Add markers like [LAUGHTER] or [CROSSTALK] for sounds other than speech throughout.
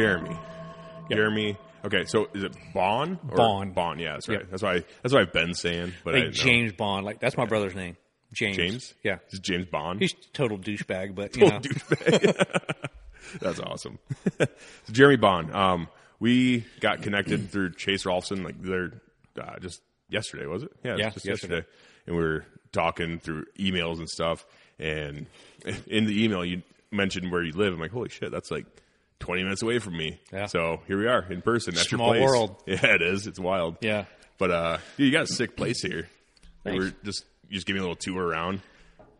Jeremy. Jeremy. Okay, so is it Bond? Or Bond. Bond, yeah, that's right. Yep. That's why that's why I've been saying, but like didn't know. James Bond. Like that's my brother's name. James. James? Yeah. Is James Bond? He's a total douchebag, but you know, Total douchebag. [LAUGHS] That's awesome. [LAUGHS] so Jeremy Baughn. Um, we got connected through Chase Rolfson, like they're uh, just yesterday, was it? Yeah, it Yeah, just yesterday. yesterday. And we were talking through emails and stuff. And [LAUGHS] in the email, you mentioned where you live. I'm like, holy shit, that's like 20 minutes away from me. Yeah. So here we are in person. That's Small your place. world. [LAUGHS] Yeah, it is. It's wild. yeah. But uh, dude, you got a sick place here. Thanks. we're just you just give me a little tour around.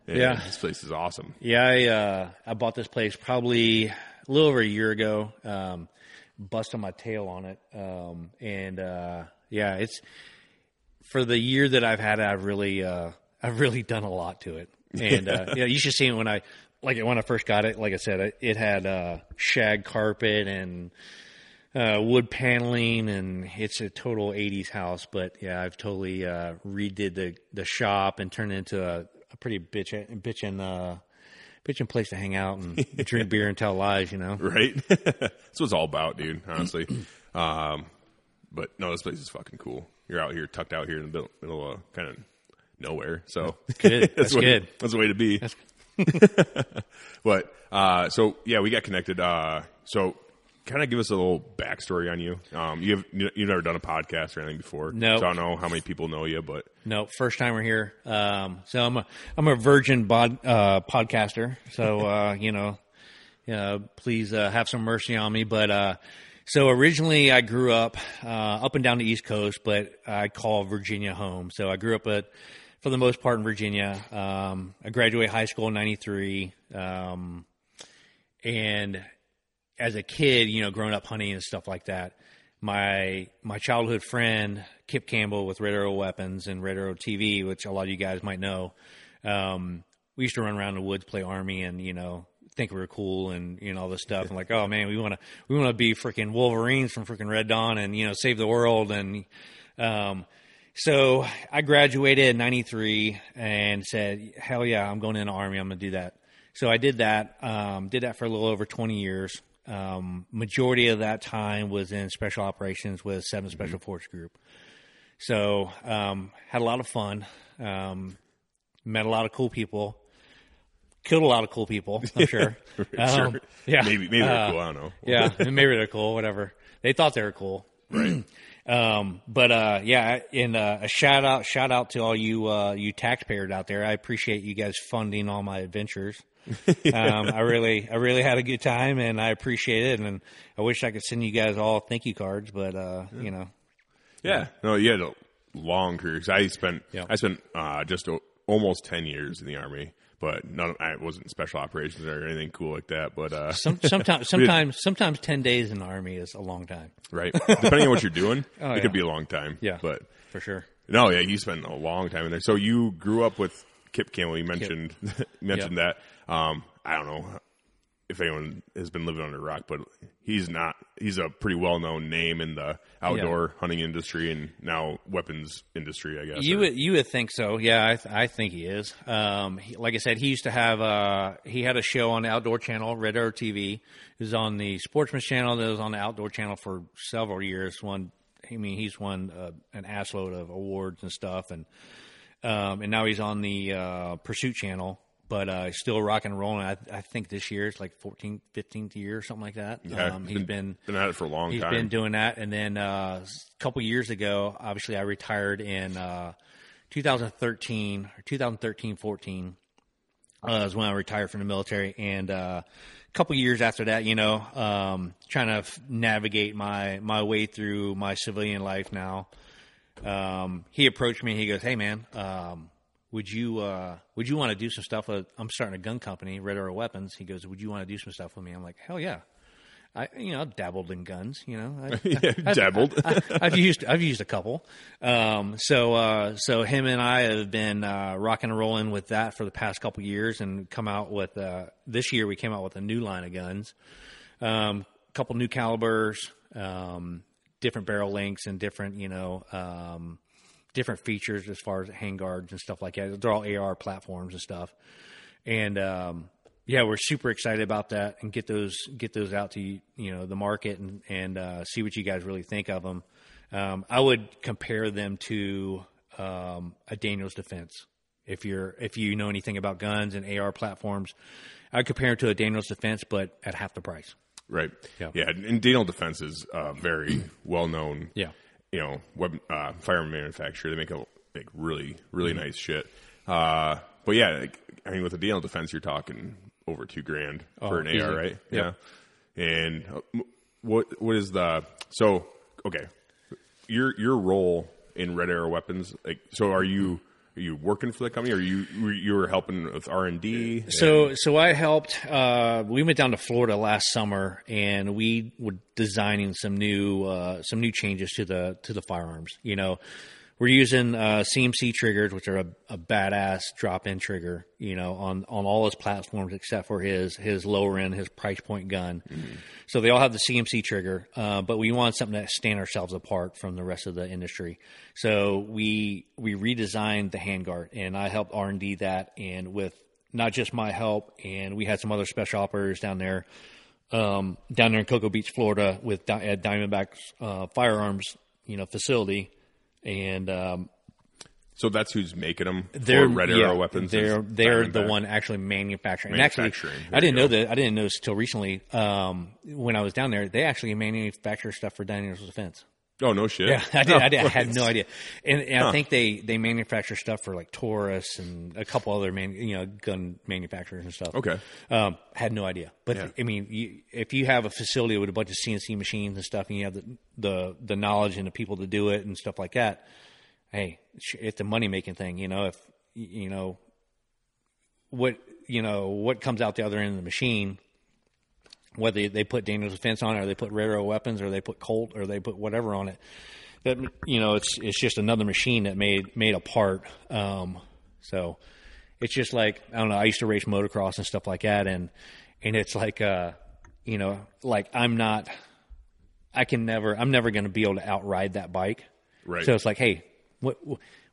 And Yeah. this place is awesome. Yeah, I uh, I bought this place probably a little over a year ago. Um, busted my tail on it, um, and uh, yeah, it's for the year that I've had it. I've really uh, I've really done a lot to it, and uh, [LAUGHS] yeah, you should see it when I like when I first got it. Like I said, it, it had uh, shag carpet and uh, wood paneling, and it's a total '80s house. But yeah, I've totally uh, redid the the shop and turned it into a, a pretty bitch bitchin' uh, bitchin' place to hang out and [LAUGHS] drink beer and tell lies. You know, right? [LAUGHS] That's what it's all about, dude. Honestly, [CLEARS THROAT] um, but no, this place is fucking cool. You're out here, tucked out here in the middle, middle of kind of nowhere. So good. [LAUGHS] That's what- good. That's the way to be. [LAUGHS] but uh, so yeah, we got connected. Uh, so kind of give us a little backstory on you. Um, you have you've never done a podcast or anything before. No. So I don't know how many people know you, but No, first timer here. Um, so I'm a I'm a virgin bod, uh, podcaster. So [LAUGHS] uh, you know, uh, please uh, have some mercy on me. But uh, so originally I grew up uh, up and down the East Coast, but I call Virginia home. So I grew up at for the most part in Virginia. Um, I graduated high school in '93, um, and as a kid, you know, growing up hunting and stuff like that, my my childhood friend Kip Campbell with Red Arrow Weapons and Red Arrow TV, which a lot of you guys might know, um, we used to run around the woods, play army, and you know, think we were cool and you know all this stuff. I'm like, oh man, we want to we want to be freaking Wolverines from freaking Red Dawn and you know save the world and. Um, so I graduated in '93 and said, "Hell yeah, I'm going in the army. I'm going to do that." So I did that. Um, did that for a little over 20 years. Um, majority of that time was in special operations with Seven Special Force Group. So um, had a lot of fun. Um, met a lot of cool people. Killed a lot of cool people. I'm [LAUGHS] sure. Um, Yeah. maybe maybe they're Uh, cool. I don't know. yeah, [LAUGHS] maybe they're cool, whatever. They thought they were cool. Right. [CLEARS THROAT] Um, but uh, yeah, and uh, a shout out, shout out to all you uh, you taxpayers out there. I appreciate you guys funding all my adventures. [LAUGHS] um, I really, I really had a good time, and I appreciate it. And I wish I could send you guys all thank you cards, but uh, you know, Yeah. No, you had a long career. 'Cause I spent Yeah. I spent uh, just o- almost ten years in the army, but none. I wasn't special operations or anything cool like that. But uh, Some, sometimes, [LAUGHS] sometimes, sometimes ten days in the army is a long time right, depending on what you're doing, [LAUGHS] it Oh, yeah. could be a long time. Yeah. but for sure. no, yeah, you spent a long time in there. So you grew up with Kip Campbell. You mentioned you [LAUGHS] mentioned that. Um, I don't know if anyone has been living under a rock, but he's not. He's a pretty well known name in the outdoor hunting industry and now weapons industry. I guess you would, you would think so, yeah. I, th- I think he is. Um, he, like I said, he used to have uh, he had a show on the Outdoor Channel, Red Arrow TV. It was on the Sportsman's Channel. That was on the Outdoor Channel for several years. One, I mean, he's won uh, an assload of awards and stuff, and um, and now he's on the uh, Pursuit Channel. But uh, still rocking and rolling. I, I think this year it's like 14th, 15th year or something like that. Yeah, um, he's been been at it for a long He's time. He's been doing that, and then uh, a couple years ago, obviously, I retired in uh, 2013 or 2013, 14 uh, is when I retired from the military, and uh, a couple years after that, you know, um, trying to f- navigate my my way through my civilian life now. Um, he approached me. He goes, "Hey, man." Would you uh, would you want to do some stuff with? I'm starting a gun company, Red Arrow Weapons. He goes, "Would you want to do some stuff with me?" I'm like, "Hell yeah!" I you know dabbled in guns. You know, I, [LAUGHS] yeah, dabbled. I've used I've used a couple. Um, so uh, so him and I have been uh, rocking and rolling with that for the past couple years, and come out with uh, this year we came out with a new line of guns, um, couple new calibers, um, different barrel lengths, and different you know um, different features as far as handguards and stuff like that. They're all AR platforms and stuff, and um, yeah, we're super excited about that and get those get those out to you know the market and and uh, see what you guys really think of them. Um, I would compare them to um, a Daniel's Defense. If you're if you know anything about guns and AR platforms, I'd compare them to a Daniel's Defense, but at half the price. Right. Yeah. Yeah. And Daniel Defense is uh, very well known. Yeah. You know, web, uh, firearm manufacturer. They make a make really really Mm-hmm. nice shit. Uh, but yeah, like, I mean, with the Daniel Defense, you're talking over two grand for an Oh, easy. AR, right? Yep. Yeah. And uh, what what is the so okay? Your your role in Red Arrow Weapons, like, so are you are you working for the company? Or you you were helping with R and D? So, so I helped. Uh, we went down to Florida last summer, and we were designing some new uh, some new changes to the to the firearms. You know, we're using uh, CMC triggers, which are a, a badass drop in trigger. You know, on on all his platforms except for his his lower end, his price point gun. So they all have the CMC trigger, uh, but we want something that stand ourselves apart from the rest of the industry. So we we redesigned the handguard, and I helped R and D that, and with not just my help, and we had some other special operators down there, um, down there in Cocoa Beach, Florida, with at Diamondback's uh, firearms, you know, facility, and um, So that's who's making them. they're Red yeah, Arrow weapons. They're they're the Diamondback. one actually manufacturing. And actually, I didn't know that. I didn't know this until recently. Um, when I was down there, they actually manufacture stuff for Daniel's Defense. Oh no shit. Yeah, I did. I, did, I had no idea, and, and I think they they manufacture stuff for like Taurus and a couple other man, you know gun manufacturers and stuff. Okay. um, had no idea, but Yeah. I mean, you, if you have a facility with a bunch of CNC machines and stuff, and you have the the, the knowledge and the people to do it and stuff like that, hey, it's a money making thing. You know, if you know what you know what comes out the other end of the machine whether they put Daniel's Defense on it, or they put Red Arrow Weapons, or they put Colt, or they put whatever on it. That you know, it's it's just another machine that made made a part. Um, so it's just like I don't know. I used to race motocross and stuff like that, and and it's like uh, you know, like I'm not. I can never. I'm never going to be able to outride that bike. Right. So it's like, hey, what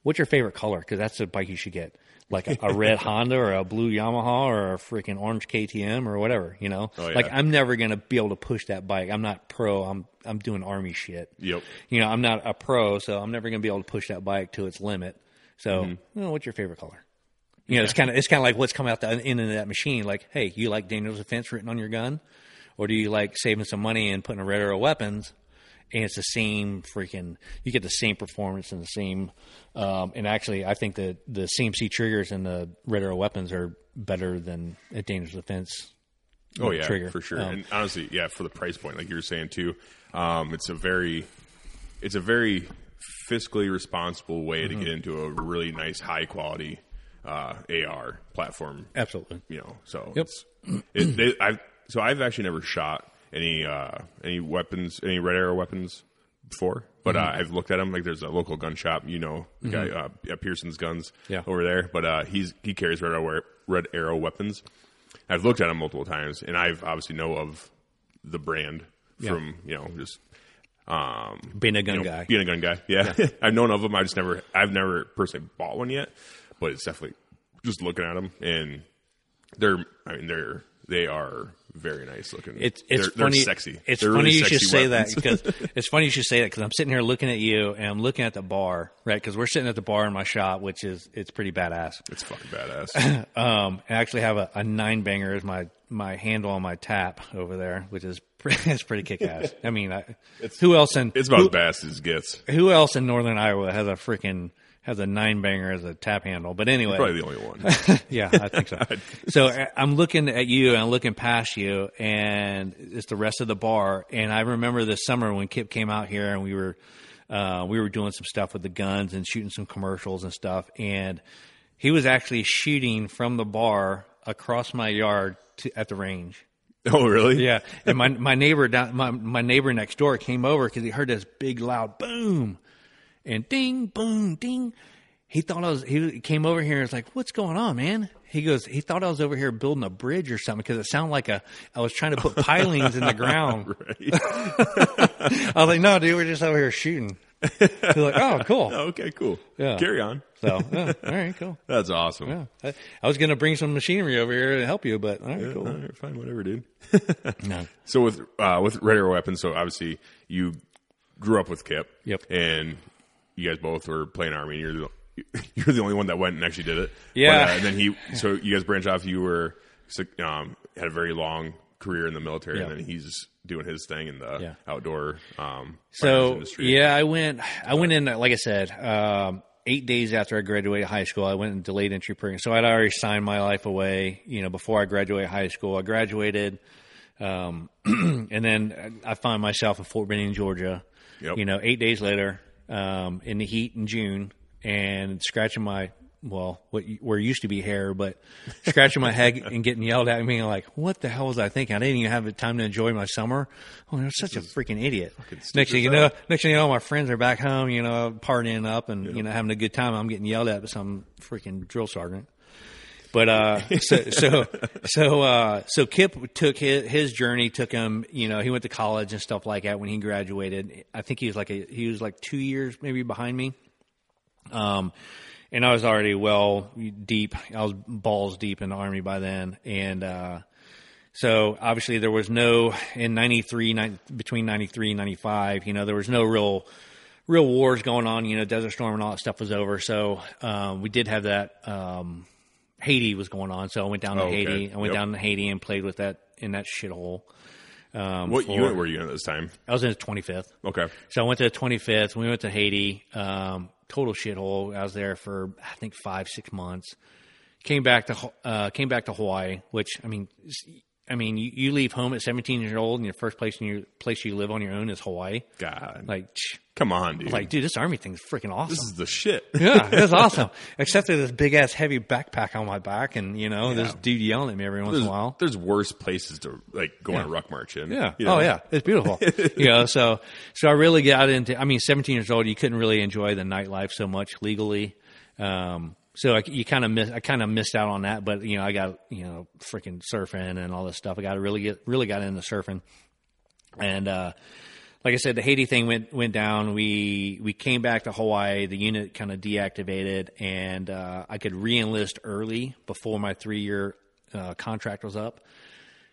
what's your favorite color? Because that's the bike you should get. Like a, a red Honda or a blue Yamaha or a freaking orange KTM or whatever. You know, Oh, yeah. like I'm never going to be able to push that bike. I'm not pro. I'm I'm doing army shit. Yep. You know, I'm not a pro, so I'm never going to be able to push that bike to its limit. So, Mm-hmm. you know, what's your favorite color? You know, it's kind of it's kind of like what's coming out the end of that machine. Like, hey, you like Daniel's Defense written on your gun, or do you like saving some money and putting a Red Arrow weapons? And it's the same freaking. You get the same performance and the same. Um, and actually, I think the the CMC triggers and the Red Arrow weapons are better than a Daniel's Defense. Oh yeah, trigger. for sure. Um, and honestly, yeah, for the price point, like you were saying too, um, it's a very, it's a very fiscally responsible way Mm-hmm. to get into a really nice, high quality uh, AR platform. Absolutely. You know, so Yep. it, they, I've so I've actually never shot any uh, any weapons, any red arrow weapons before, but uh, I've looked at them. Like there's a local gun shop, you know, the guy uh, at Pearson's Guns Yeah. over there, but uh, he's he carries red arrow red arrow weapons. I've looked at them multiple times, and I've obviously know of the brand Yeah. from you know just um, Being a gun you know, guy. being a gun guy. Yeah, [LAUGHS] I've known of them. I just never, I've never personally bought one yet, but it's definitely just looking at them and they're, I mean, they're they are very nice looking. It's it's they're, funny. They're sexy. It's funny really you should sexy say that because [LAUGHS] it's funny you should say that because I'm sitting here looking at you and I'm looking at the bar, right? Because we're sitting at the bar in my shop, which is it's pretty badass. it's fucking badass. [LAUGHS] Um, I actually have a, a nine banger as my my handle on my tap over there, which is pretty, [LAUGHS] it's pretty kick ass. I mean, I, who else in It's about who, as badass as it gets. who else in Northern Iowa has a freaking has a nine banger as a tap handle? But anyway, Probably the only one. [LAUGHS] yeah, I think so. [LAUGHS] [LAUGHS] so uh, I'm looking at you and I'm looking past you, and it's the rest of the bar. And I remember this summer when Kip came out here and we were uh, we were doing some stuff with the guns and shooting some commercials and stuff. And he was actually shooting from the bar across my yard to, at the range. oh, really? Yeah, and my my neighbor down my my neighbor next door came over because he heard this big loud boom, and ding boom ding. He thought I was. He came over here and was like, "What's going on, man?" He goes. He thought I was over here building a bridge or something because it sounded like a. I was trying to put pilings in the [LAUGHS] ground. [LAUGHS] I was like, "No, dude, we're just over here shooting." He's like, "Oh, cool." [LAUGHS] Okay, cool. Yeah. Carry on. So, yeah, all right, cool. That's awesome. Yeah, I, I was gonna bring some machinery over here to help you, but all right, All cool. right, fine, whatever, dude. No. So with uh, with Red Arrow weapons, so obviously you grew up with Kip. Yep. And you guys both were playing army. And you're the [LAUGHS] you're the only one that went and actually did it. Yeah. But, uh, and then he, so you guys branch off. You were um, had a very long career in the military, Yeah. and then he's doing his thing in the Yeah. outdoor um, So industry. yeah, I went. I went in. Like I said, um, eight days after I graduated high school, I went in delayed entry program. So I'd already signed my life away. You know, before I graduated high school, I graduated, um, [CLEARS THROAT] and then I find myself in Fort Benning, Georgia. Yep. You know, eight days later, um, in the heat in June, and scratching my well, what where used to be hair, but scratching my head and getting yelled at me, like, what the hell was I thinking? I didn't even have the time to enjoy my summer. Oh, I'm such a freaking idiot. Next thing you know, next thing you know, my friends are back home, you know, partying up and you know having a good time. I'm getting yelled at by some freaking drill sergeant. But uh, [LAUGHS] so so so uh, so Kip took his, his journey. Took him, you know, he went to college and stuff like that. When he graduated, I think he was like a, he was like two years maybe behind me. Um, and I was already well deep. I was balls deep in the army by then, and uh, so obviously there was no in '93 nine, between '93 and '95. You know, there was no real real wars going on. You know, Desert Storm and all that stuff was over. So um, we did have that. Um, Haiti was going on, so I went down to Oh, okay. Haiti. I went Yep. down to Haiti and played with that in that shithole. Um, What for- unit were you in at this time? I was in the 25th. Okay. So I went to the 25th. We went to Haiti. Um, total shithole. I was there for I think five, six months. Came back to uh, came back to Hawaii, which I mean, I mean, you, you leave home at 17 years old, and your first place in your place you live on your own is Hawaii. God. Like, tch, Come on, dude. like, dude, this army thing's freaking awesome. this is the shit. [LAUGHS] yeah, it's [LAUGHS] awesome. Except for this big ass heavy backpack on my back, and you know, this dude yelling at me every once in a while. there's worse places to like go on a ruck march in. Yeah. You know? Oh yeah, it's beautiful. [LAUGHS] you know, so so I really got into. I mean, 17 years old, you couldn't really enjoy the nightlife so much legally. Um, so I, you kind of miss. I kind of missed out on that, but you know, I got you know freaking surfing and all this stuff. I got to really get really got into surfing, and uh, like I said, the Haiti thing went went down. We we came back to Hawaii. The unit kind of deactivated, and uh, I could reenlist early before my three year uh, contract was up.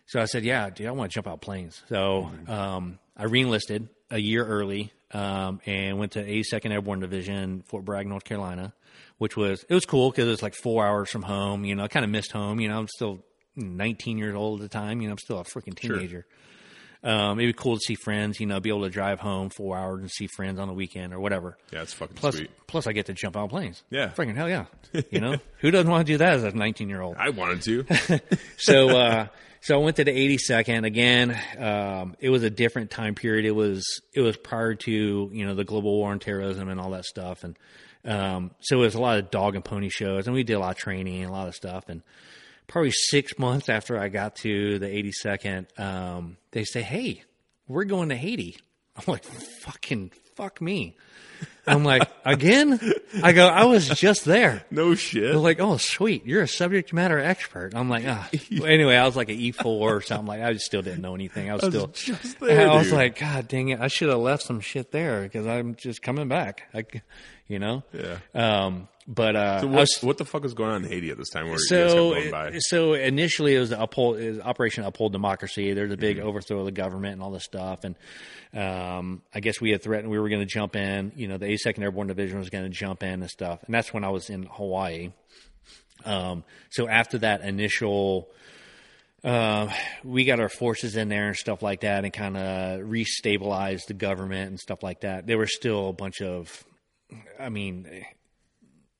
So I said, "Yeah, dude, I want to jump out planes." So um, I reenlisted a year early um, and went to 82nd Airborne Division, Fort Bragg, North Carolina, which was it was cool because it was like four hours from home. You know, I kind of missed home. You know, I'm still 19 years old at the time. You know, I'm still a freaking teenager. Um, it'd be cool to see friends. You know, be able to drive home four hours and see friends on the weekend or whatever. Yeah, it's fucking Plus, sweet. plus I get to jump on planes. Yeah. freaking hell yeah. [LAUGHS] You know, who doesn't want to do that as a 19 year old? I wanted to. [LAUGHS] so uh so I went to the 82nd again. Um, it was a different time period. It was it was prior to you know the global war on terrorism and all that stuff. And Um, so it was a lot of dog and pony shows, and we did a lot of training and a lot of stuff. And probably six months after I got to the 82nd, um, they say, "Hey, we're going to Haiti." I'm like, "Fucking fuck me." I'm like, [LAUGHS] again? I go, I was just there. No shit. They're like, oh, sweet. You're a subject matter expert. I'm like, ah. Well, anyway, I was like an E4 or something like I just still didn't know anything. I was, still, just there, [LAUGHS] I was dude. like, God dang it. I should have left some shit there because I'm just coming back. I, you know? Yeah. Um, but, uh, So what, was- what the fuck is going on in Haiti at this time? Where so, by? so initially it was the uphold, it was Operation Uphold Democracy. There's a Mm-hmm. big overthrow of the government and all this stuff. And um, I guess we had threatened we were going to jump in. You know, the 82nd Airborne Division was going to jump in and stuff. And that's when I was in Hawaii. Um, so after that initial, uh, we got our forces in there and stuff like that, and kind of restabilized the government and stuff like that. There were still a bunch of, I mean,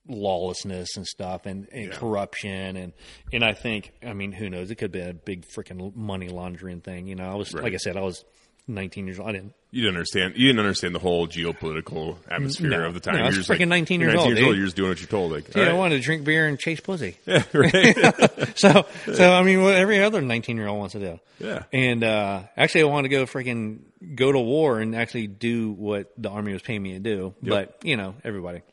lawlessness and stuff, and, and corruption, and and I think, I mean, who knows? It could be a big freaking money laundering thing. You know, I was like I said, I was 19 years old. I didn't You didn't understand. You didn't understand the whole geopolitical atmosphere No. of the time. No, I you're was just freaking like, 19 you're years 19 old, years old. You're just doing what you're told. Like, Dude, I wanted to drink beer and chase pussy. [LAUGHS] yeah, right. [LAUGHS] so, so I mean, what every other nineteen-year-old wants to do. Yeah. And uh, actually, I wanted to go freaking go to war and actually do what the army was paying me to do. But you know, everybody.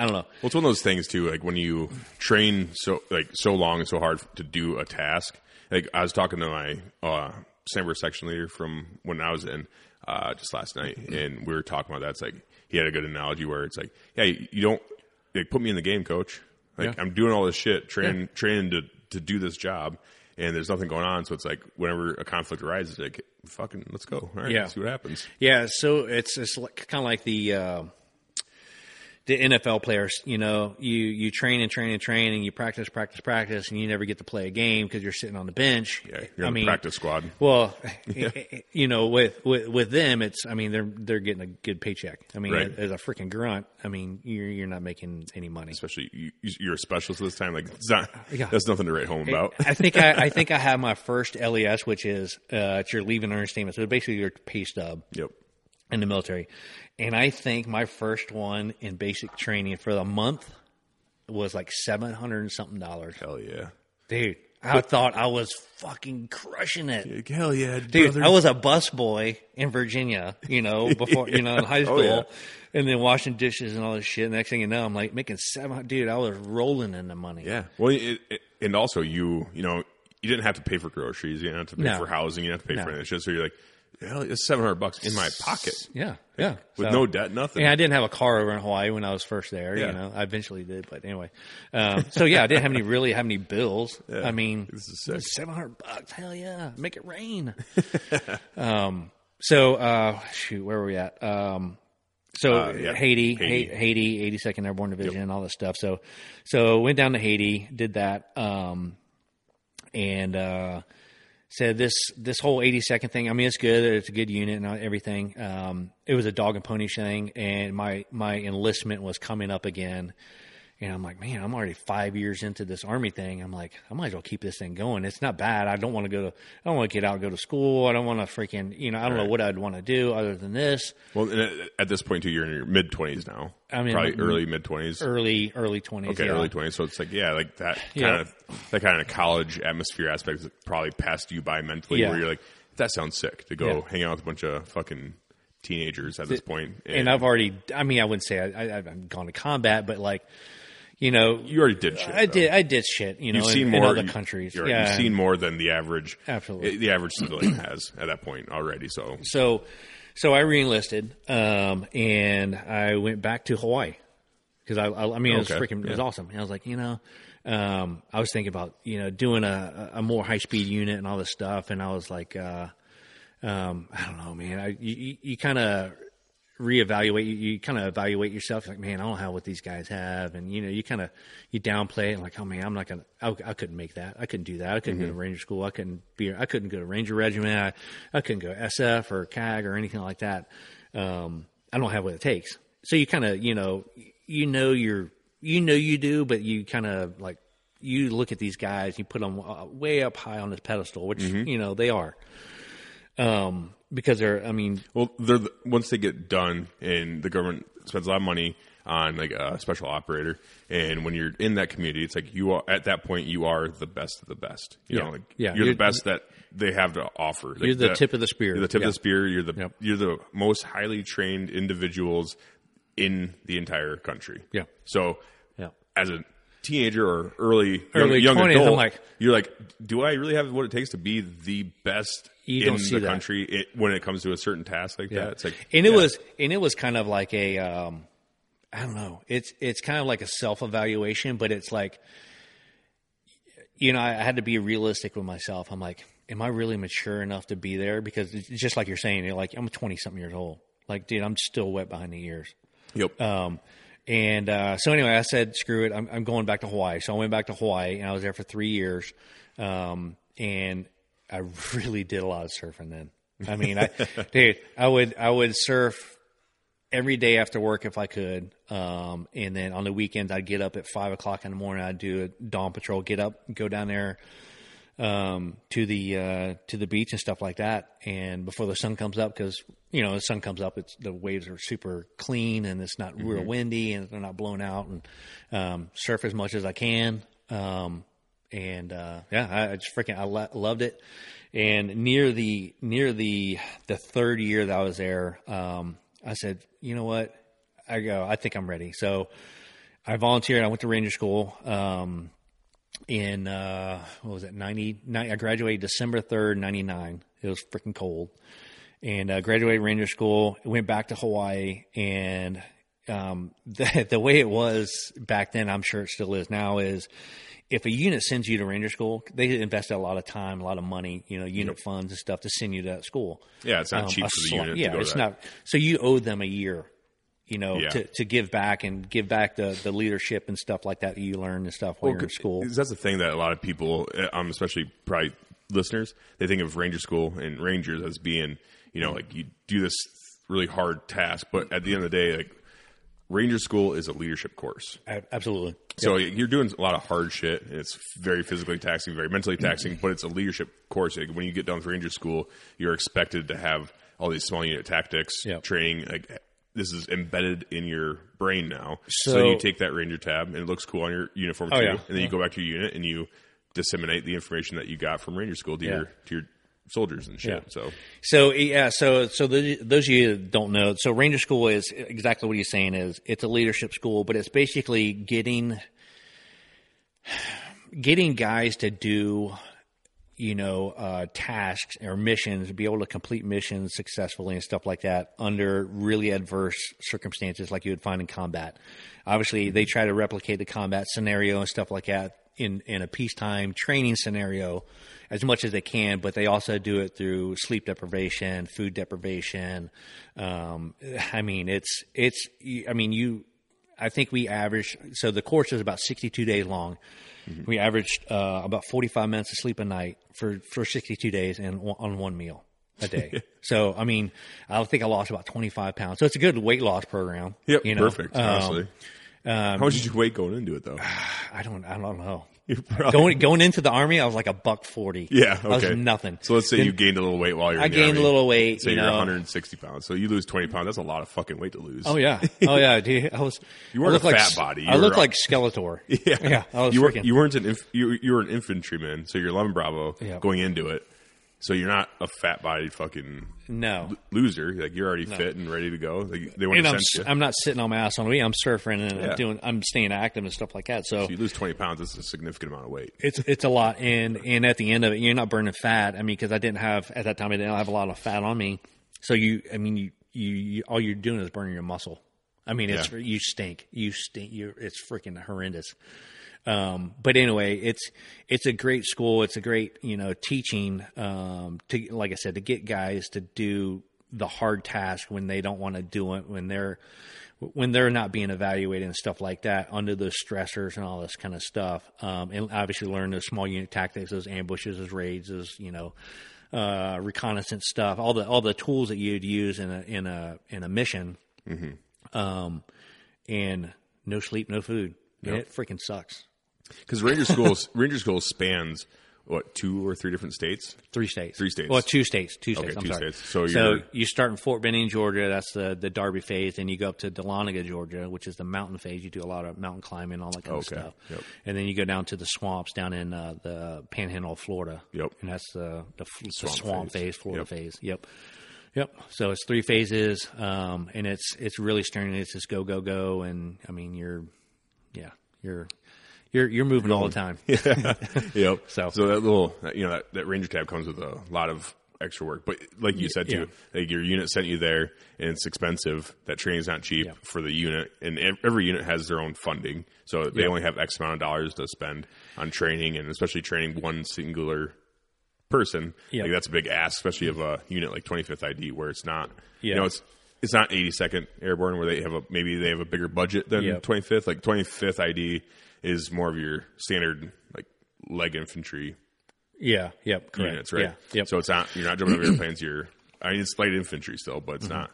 I don't know. Well, it's one of those things too. Like when you train so like so long and so hard to do a task. Like I was talking to my uh, sniper section leader from when I was in uh, just last night, and we were talking about that. It's like he had a good analogy where it's like, yeah, you you don't like, put me in the game, coach. Like Yeah. I'm doing all this shit, training training to to do this job. And there's nothing going on, so it's like whenever a conflict arises, like fucking, let's go. All right, Yeah. see what happens. Yeah, so it's it's like, kind of like the uh, the NFL players. You know, you you train and train and train, and you practice, practice, practice, and you never get to play a game because you're sitting on the bench. Yeah, you're I in the mean, practice squad. Well, [LAUGHS] you know, with, with with them, it's. I mean, they're they're getting a good paycheck. I mean, Right. as a freaking grunt, I mean, you're you're not making any money. Especially you, you're a specialist this time. Like it's not, [LAUGHS] Yeah. that's nothing to write home about. I think I, I [LAUGHS] think I have my first LES, which is uh, it's your leave and earn statement. So basically your pay stub Yep. in the military. And I think my first one in basic training for the month was like seven hundred and something dollars. Hell yeah. Dude, I thought I was fucking crushing it. Hell yeah, Dude, brother. I was a bus boy in Virginia, you know, [LAUGHS] before, you know, in high Oh, school, yeah. and then washing dishes and all this shit. Next thing you know, I'm like making seven. Dude, I was rolling in the money. yeah. Well, it, it, and also you, you know, you didn't have to pay for groceries. You didn't have to pay No. for housing. You didn't have to pay No. for any shit. So you're like, hell, it's seven hundred bucks in my pocket yeah, yeah. with So- no debt, nothing. And I didn't have a car over in Hawaii when I was first there. Yeah. You know, I eventually did, but anyway. Um, so yeah, I didn't have any really have any bills. [LAUGHS] I mean, This is sick. seven hundred bucks. Hell yeah, make it rain. [LAUGHS] um, so uh, shoot, where were we at? Um, so Uh, yeah, Haiti, Haiti. Haiti, Haiti, eighty second Airborne Division, and all this stuff. So, so went down to Haiti, did that, um, and uh, said this this whole 82nd thing. I mean, it's good. It's a good unit and everything. Um, it was a dog and pony thing, and my my enlistment was coming up again. And I'm like, man, I'm already five years into this army thing. I'm like, I might as well keep this thing going. It's not bad. I don't want to go to, I don't want to get out and go to school. I don't want to freaking, you know, I don't know what I'd want to do other than this. well, at, this point too, you're in your mid twenties now. I mean, probably my- early mid twenties. Early, early 20s. Okay, yeah. early twenties. So it's like, yeah, like that Yeah. kind of that kind of college atmosphere aspect that probably passed you by mentally, Yeah. where you're like, that sounds sick to go Yeah. hang out with a bunch of fucking teenagers at this point. And I've already, I mean, I wouldn't say I, I, I've gone to combat, but like, you know, you already did shit. I though. did. I did shit. You know, You've in, seen in more other you- countries. right, yeah, you've seen more than the average. Absolutely. the average civilian has at that point already. So [CLEARS THROAT] so, so I reenlisted, um, and I went back to Hawaii because I, I, I mean, it was Okay, freaking, it was yeah. awesome. And I was like, you know, um, I was thinking about you know doing a, a more high speed unit and all this stuff, and I was like, uh, um, I don't know, man. I you, you kind of reevaluate you, you kind of evaluate yourself like man i don't have what these guys have and you know you kind of you downplay it and like oh man i'm not gonna I, I couldn't make that. I couldn't do that. I couldn't go to ranger school. I couldn't be i couldn't go to ranger regiment. I, I couldn't go sf or cag or anything like that. Um, i don't have what it takes. So you kind of you know you know you're you know you do but you kind of like you look at these guys you put them uh, way up high on this pedestal which you know they are um, because they're i mean well, they're the, once they get done and the government spends a lot of money on like a special operator. And when you're in that community, it's like you are at that point you are the best of the best. You Yeah. know, like Yeah. you're, You're- the best that they have to offer. Like You're the tip of the spear. You're the tip Yeah. of the spear. You're the Yep. you're the most highly trained individuals in the entire country. Yeah. So Yeah. as a teenager or early Early young, young 20s, I'm adult, like- you're like, do I really have what it takes to be the best You in don't see the that. country it, when it comes to a certain task like Yeah. that? It's like, and it yeah. was, and it was kind of like a, um, I don't know. It's it's kind of like a self evaluation, but it's like, you know, I had to be realistic with myself. I'm like, am I really mature enough to be there? Because it's just like you're saying, you're like, I'm 20 something years old. Like, dude, I'm still wet behind the ears. Yep. Um, and uh, so anyway, I said, screw it. I'm, I'm going back to Hawaii. So I went back to Hawaii, and I was there for three years. Um, and I really did a lot of surfing then. I mean, I, [LAUGHS] dude, I would I would surf every day after work if I could. Um, and then on the weekends, I'd get up at five o'clock in the morning. I'd do a dawn patrol, get up, go down there um, to the uh, to the beach and stuff like that. And before the sun comes up, because you know the sun comes up, it's the waves are super clean and it's not real windy and they're not blown out. And um, surf as much as I can. Um, and uh, yeah, I, I just freaking I lo- loved it. And near the near the the third year that I was there, um, I said, you know what, I go, I think I'm ready. So I volunteered. I went to Ranger School. Um, in uh, what was it 90, 90 I graduated December 3rd 99 it was freaking cold and uh, graduated Ranger School went back to Hawaii and um, [LAUGHS] the, the way it was back then I'm sure it still is now is if a unit sends you to Ranger School they invest a lot of time a lot of money you know unit funds and stuff to send you to that school. Yeah, it's not um, cheap for the unit yeah to go it's not so you owe them a year you know Yeah. to, to give back and give back the, the leadership and stuff like that that you learn and stuff while you're in school. That's the thing that a lot of people, um, especially probably listeners, they think of Ranger School and Rangers as being, you know, like you do this really hard task, but at the end of the day, like Ranger School is a leadership course. Absolutely. So you're doing a lot of hard shit, it's very physically taxing, very mentally taxing, but it's a leadership course. When you get done with Ranger School, you're expected to have all these small unit tactics Yep. training. Like this is embedded in your brain now. So, So- you take that Ranger tab, and it looks cool on your uniform Oh, too. yeah. And then you go back to your unit and you disseminate the information that you got from Ranger School to Yeah. your to your soldiers and shit. Yeah. So So yeah, so so the, those of you that don't know, so Ranger School is exactly what he's saying is it's a leadership school, but it's basically getting getting guys to do you know uh, tasks or missions, be able to complete missions successfully and stuff like that under really adverse circumstances, like you would find in combat. Obviously, they try to replicate the combat scenario and stuff like that in in a peacetime training scenario as much as they can, but they also do it through sleep deprivation, food deprivation. Um, [SIGHS] I mean, it's it's. I mean, you. I think we averaged. So the course is about sixty-two days long. We averaged uh, about forty-five minutes of sleep a night for for sixty-two days and on one meal a day. [LAUGHS] so I mean, I think I lost about twenty-five pounds. So it's a good weight loss program. yep, you know? perfect. Um, honestly, Um, how much did you weigh going into it though? [SIGHS] I don't. I don't know. Probably- Going going into the army, I was like a buck forty. Yeah, I was okay. nothing. So let's say Then- you gained a little weight while you're. I gained a little weight. Say you you're know. 160 pounds, so you lose 20 pounds. That's a lot of fucking weight to lose. Oh yeah, [LAUGHS] oh yeah, dude. I was. You weren't a like, fat body. You I looked were- like Skeletor. [LAUGHS] yeah, yeah. I was you, were, you weren't an inf- you, you were an infantryman, so you're 11 Bravo going into it. So you're not a fat body fucking no. loser. Like you're already fit and ready to go. Like, they want And to I'm, you. I'm not sitting on my ass on the. I'm surfing and Yeah. I'm doing. I'm staying active and stuff like that. So If you lose 20 pounds, that's a significant amount of weight. it's it's a lot. And and at the end of it, you're not burning fat. I mean, because I didn't have at that time. I didn't have a lot of fat on me. So you, I mean, you you, you all you're doing is burning your muscle. I mean, it's Yeah. you stink. You stink. You it's freaking horrendous. Um, but anyway, it's it's a great school. It's a great you know teaching um, to like I said to get guys to do the hard task when they don't want to do it when they're when they're not being evaluated and stuff like that under those stressors and all this kind of stuff. Um, and obviously learn those small unit tactics, those ambushes, those raids, those you know uh, reconnaissance stuff, all the all the tools that you'd use in a in a in a mission. Um, and no sleep, no food. And it freaking sucks. Because Ranger School [LAUGHS] Ranger School spans what two or three different states. Three states. Three states. Well, two states. Two states. Okay, I'm two sorry. states. So so you're- start in Fort Benning, Georgia. That's the the Darby phase. Then you go up to Dahlonega, Georgia, which is the mountain phase. You do a lot of mountain climbing, all that kind Okay, of stuff. yep. And then you go down to the swamps down in uh, the Panhandle, of Florida. Yep. And that's the the, the Swamp swamp, phase. phase, Florida Yep. phase. Yep. Yep. So it's three phases, um, and it's it's really stern. It's just go go go, and I mean you're, yeah, you're you're you're moving all the time. [LAUGHS] [LAUGHS] Yep. So- so that little you know that, that Ranger tab comes with a lot of extra work, but like you said too, like your unit sent you there and it's expensive. That training's not cheap Yeah. for the unit, and every unit has their own funding, so they Yeah. only have X amount of dollars to spend on training, and especially training one singular person. Yeah. Like that's a big ask, especially of a unit like 25th ID where it's not, you know, it's it's not 82nd Airborne where they have a maybe they have a bigger budget than Yep. 25th. Like 25th ID is more of your standard like leg infantry Yeah. Yep. Correct. units, right? Yeah. Yep. So it's not you're not jumping over airplanes. You're I mean it's light infantry still, but it's Mm-hmm. not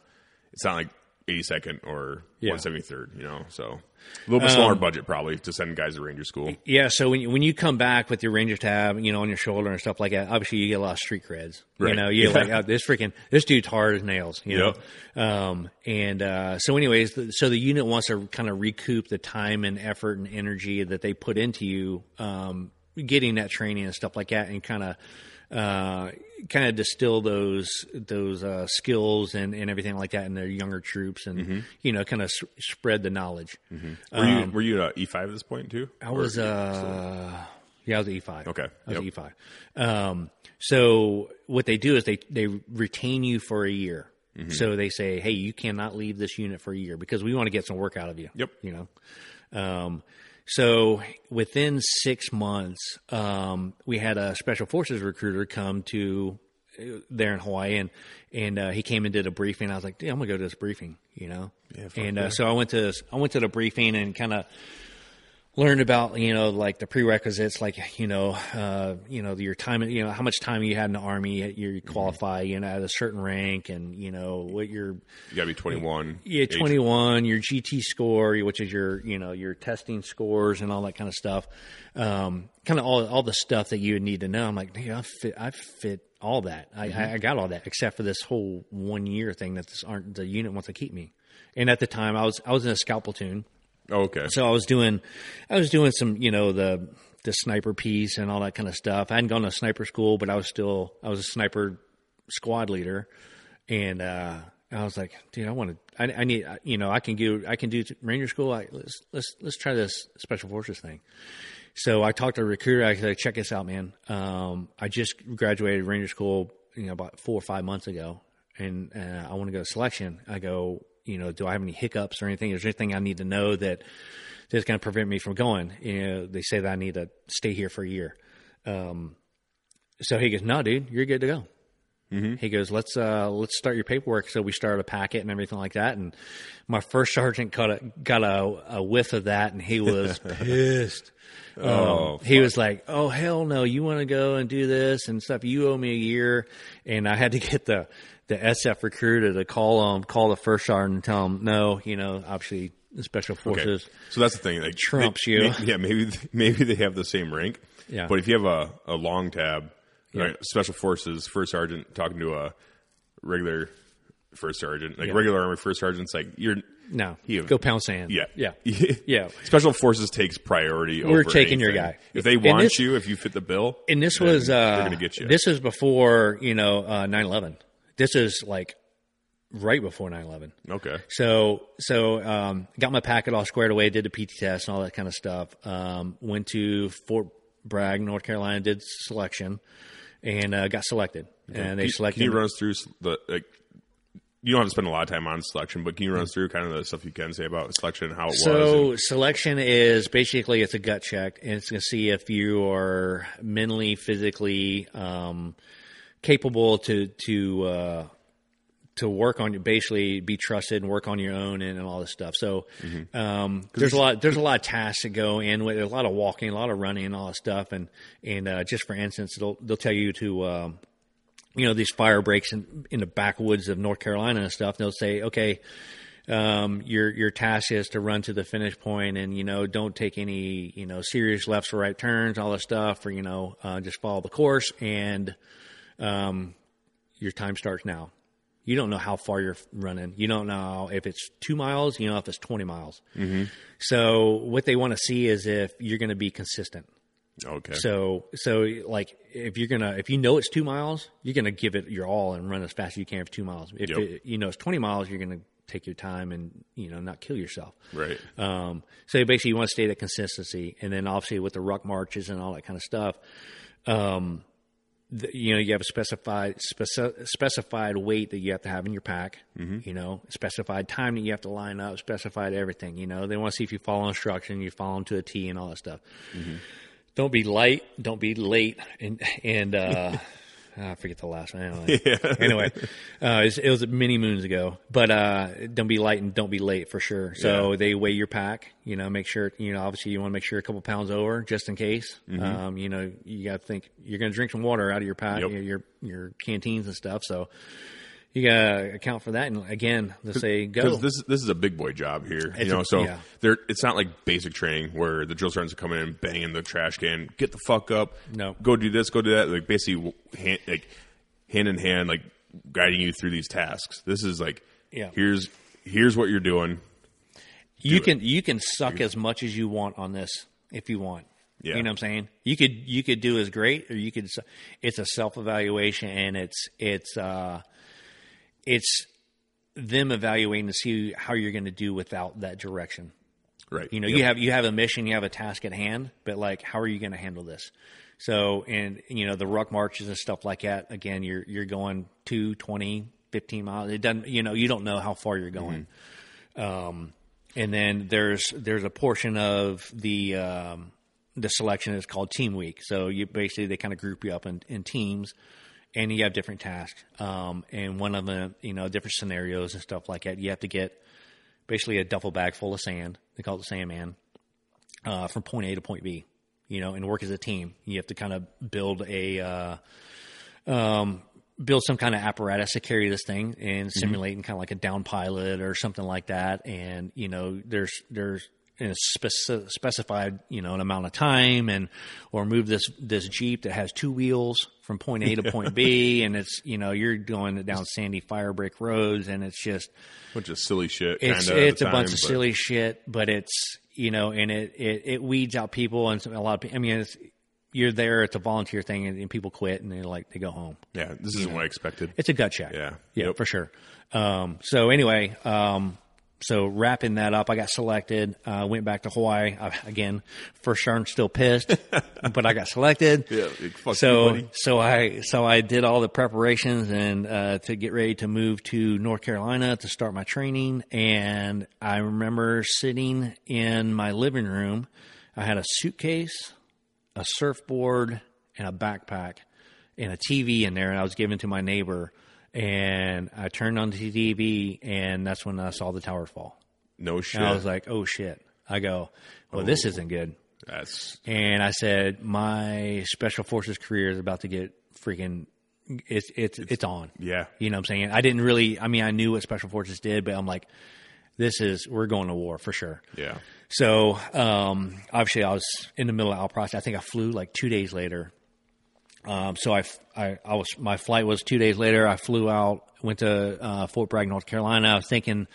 it's not like 82nd or Yeah. 173rd. You know, so a little bit smaller budget probably to send guys to Ranger school. Yeah, so when you, when you come back with your Ranger tab, you know, on your shoulder and stuff like that, obviously you get a lot of street creds. You know, you're Yeah. like, oh, this freaking, this dude's hard as nails, you know? Um, and, uh, so anyways, the, so the unit wants to kind of recoup the time and effort and energy that they put into you, um, getting that training and stuff like that and kind of, uh, kind of distill those those uh, skills and, and everything like that in their younger troops, and Mm-hmm. you know, kind of s- spread the knowledge. Were you were you at E5 at this point too? Um, I was uh yeah, I was E five. Okay. I was Yep. E five. Um so what they do is they they retain you for a year. Mm-hmm. So they say, Hey, you cannot leave this unit for a year because we want to get some work out of you. Yep. You know? Um so within six months, um, we had a special forces recruiter come to uh, there in Hawaii, and and uh, he came and did a briefing. I was like, "Dude, I'm gonna go to this briefing," you know. Yeah, and uh, so I went to this, I went to the briefing and kind of learned about you know like the prerequisites like you know uh you know your time you know how much time you had in the army you qualify you know at a certain rank and you know what your You got to be 21. yeah, age- 21, your GT score, which is your, you know, your testing scores and all that kind of stuff. Um, kind of all, all the stuff that you would need to know. I'm like, dude, I fit, I fit all that. I, I, I got all that except for this whole one year thing that this aren't, the unit wants to keep me. And at the time I was, I was in a scout platoon. Oh, okay. So I was doing, I was doing some, you know, the, the sniper piece and all that kind of stuff. I hadn't gone to sniper school, but I was still, I was a sniper squad leader. And, uh, I was like, dude, I want to, I, I need, you know, I can do, I can do Ranger school. I, let's, let's, let's try this special forces thing. So I talked to a recruiter. I said, check this out, man. Um, I just graduated Ranger school, you know, about four or five months ago, and uh, I want to go to selection. I go, you know, do I have any hiccups or anything? Is there anything I need to know that that's going to prevent me from going? You know, they say that I need to stay here for a year. Um, so he goes, no, dude, you're good to go. He goes, let's uh, let's start your paperwork. So we started a packet and everything like that. And my first sergeant got a got a, a whiff of that, and he was [LAUGHS] pissed. Oh, Um, he was like, "Oh hell no! You want to go and do this and stuff? You owe me a year." And I had to get the the SF recruiter to call um call the first sergeant and tell him, "No, you know, obviously the special Okay. forces." So that's the thing. Like Trumps they- you. yeah, maybe [LAUGHS] maybe they have the same rank. Yeah. But if you have a, a long tab, Yeah. special forces first sergeant talking to a regular first sergeant, like Yeah. regular army first sergeant's like you're No, He- go pound sand. yeah yeah, [LAUGHS] yeah. Special forces takes priority. Over. We're taking your guy. If they want this- you, if you fit the bill, And this was uh, they're going to get you. This was before you know uh, 9/11. This is like right before 9/11. okay. So so um, got my packet all squared away, did the PT test and all that kind of stuff. Um, went to Fort Bragg, North Carolina, did selection, and uh, got selected. And they selected. Can you run us through the like? You don't have to spend a lot of time on selection, but can you run us through kind of the stuff you can say about selection, and how it was? So and- selection is basically it's a gut check, and it's going to see if you are mentally, physically um, capable to to uh, to work on you, basically be trusted and work on your own and, and all this stuff. So um, there's a lot there's a lot of tasks that go in with a lot of walking, a lot of running, and all this stuff. And and uh, just for instance, they'll they'll tell you to. Um, you know these fire breaks in, in the backwoods of North Carolina and stuff. They'll say, okay, um, your your task is to run to the finish point, and you know don't take any you know serious lefts or right turns, all this stuff, or you know uh, just follow the course, and um, your time starts now. You don't know how far you're running. You don't know if it's two miles. You know if it's twenty miles. Mm-hmm. So what they want to see is if you're going to be consistent. Okay. So so like if you're gonna if you know it's two miles, you're gonna give it your all and run as fast as you can for two miles. If Yep. it, you know it's twenty miles, you're gonna take your time and you know not kill yourself. right. Um, so basically, you want to stay that consistency, and then obviously with the ruck marches and all that kind of stuff, um, you know, you have a specified speci- specified weight that you have to have in your pack. mm-hmm. You know, specified time that you have to line up, specified everything. You know, they want to see if you follow instruction, you follow them to a T, and all that stuff. mm-hmm. Don't be light, don't be late, and and. Uh, [LAUGHS] I forget the last one. Anyway, [LAUGHS] anyway uh, it, was, many moons ago. But uh, don't be light and don't be late for sure. So Yeah. they weigh your pack. You know, make sure. You know, obviously you want to make sure a couple pounds over just in case. Um, you know, you got to think you're going to drink some water out of your pack, Yep. your, your your canteens and stuff. So you got to account for that. And again, they say go. Because this this is a big boy job here, It's you know. a- so yeah. there, it's not like basic training where the drill sergeants are coming in, banging the trash can, get the fuck up, No. go do this, go do that. Like basically, hand, like hand in hand, like guiding you through these tasks. This is like, Yeah. here's here's what you're doing. you it. can you can suck as much as you want on this if you want. Yeah. You know what I'm saying? You could you could do as great, or you could. It's a self evaluation, and it's it's uh, it's them evaluating to see how you're going to do without that direction. Right. You know, Yep. you have you have a mission, you have a task at hand, but like, how are you going to handle this? So, and you know, the ruck marches and stuff like that. Again, you're you're going two, 20, 15 miles. It doesn't, you know, you don't know how far you're going. Um, and then there's there's a portion of the um, the selection is called team week. So you basically they kind of group you up in, in teams, and you have different tasks. Um, and one of them, you know, different scenarios and stuff like that. You have to get basically a duffel bag full of sand. They call it the Sandman. Uh, from point A to point B, you know, and work as a team. You have to kind of build a, uh, um, build some kind of apparatus to carry this thing and simulating kind of like a down pilot or something like that. And you know, there's there's in a speci- specified you know an amount of time and or move this this jeep that has two wheels from point A to point B, and it's you know you're going down sandy fire brick roads, and it's just bunch of silly shit. it's it's a bunch time, of silly shit, but it's you know, and it it, it weeds out people and some, a lot of people. I mean, it's, you're there, it's a volunteer thing, and, and people quit and they like they go home. Yeah, this isn't what I expected. It's a gut check. Yeah. yeah, Yep. for sure. Um, so anyway, um, so wrapping that up, I got selected. Uh, went back to Hawaii again. First sergeant still pissed, [LAUGHS] but I got selected. Yeah, like, fuck you, so so I so I did all the preparations and uh, to get ready to move to North Carolina to start my training. And I remember sitting in my living room. I had a suitcase, a surfboard, and a backpack, and a TV in there. And I was giving to my neighbor. And I turned on the TV, and that's when I saw the towers fall. No shit. And I was like, "Oh shit!" I go, "Well, this isn't good." That's and I said, "My special forces career is about to get freaking it's it's it's on." yeah. You know what I'm saying? I didn't really. I mean, I knew what special forces did, but I'm like, this is we're going to war for sure. Yeah. So um, obviously, I was in the middle of our process. I think I flew like two days later. Um, so I, I, I was my flight was two days later. I flew out, went to uh, Fort Bragg, North Carolina. I was thinking,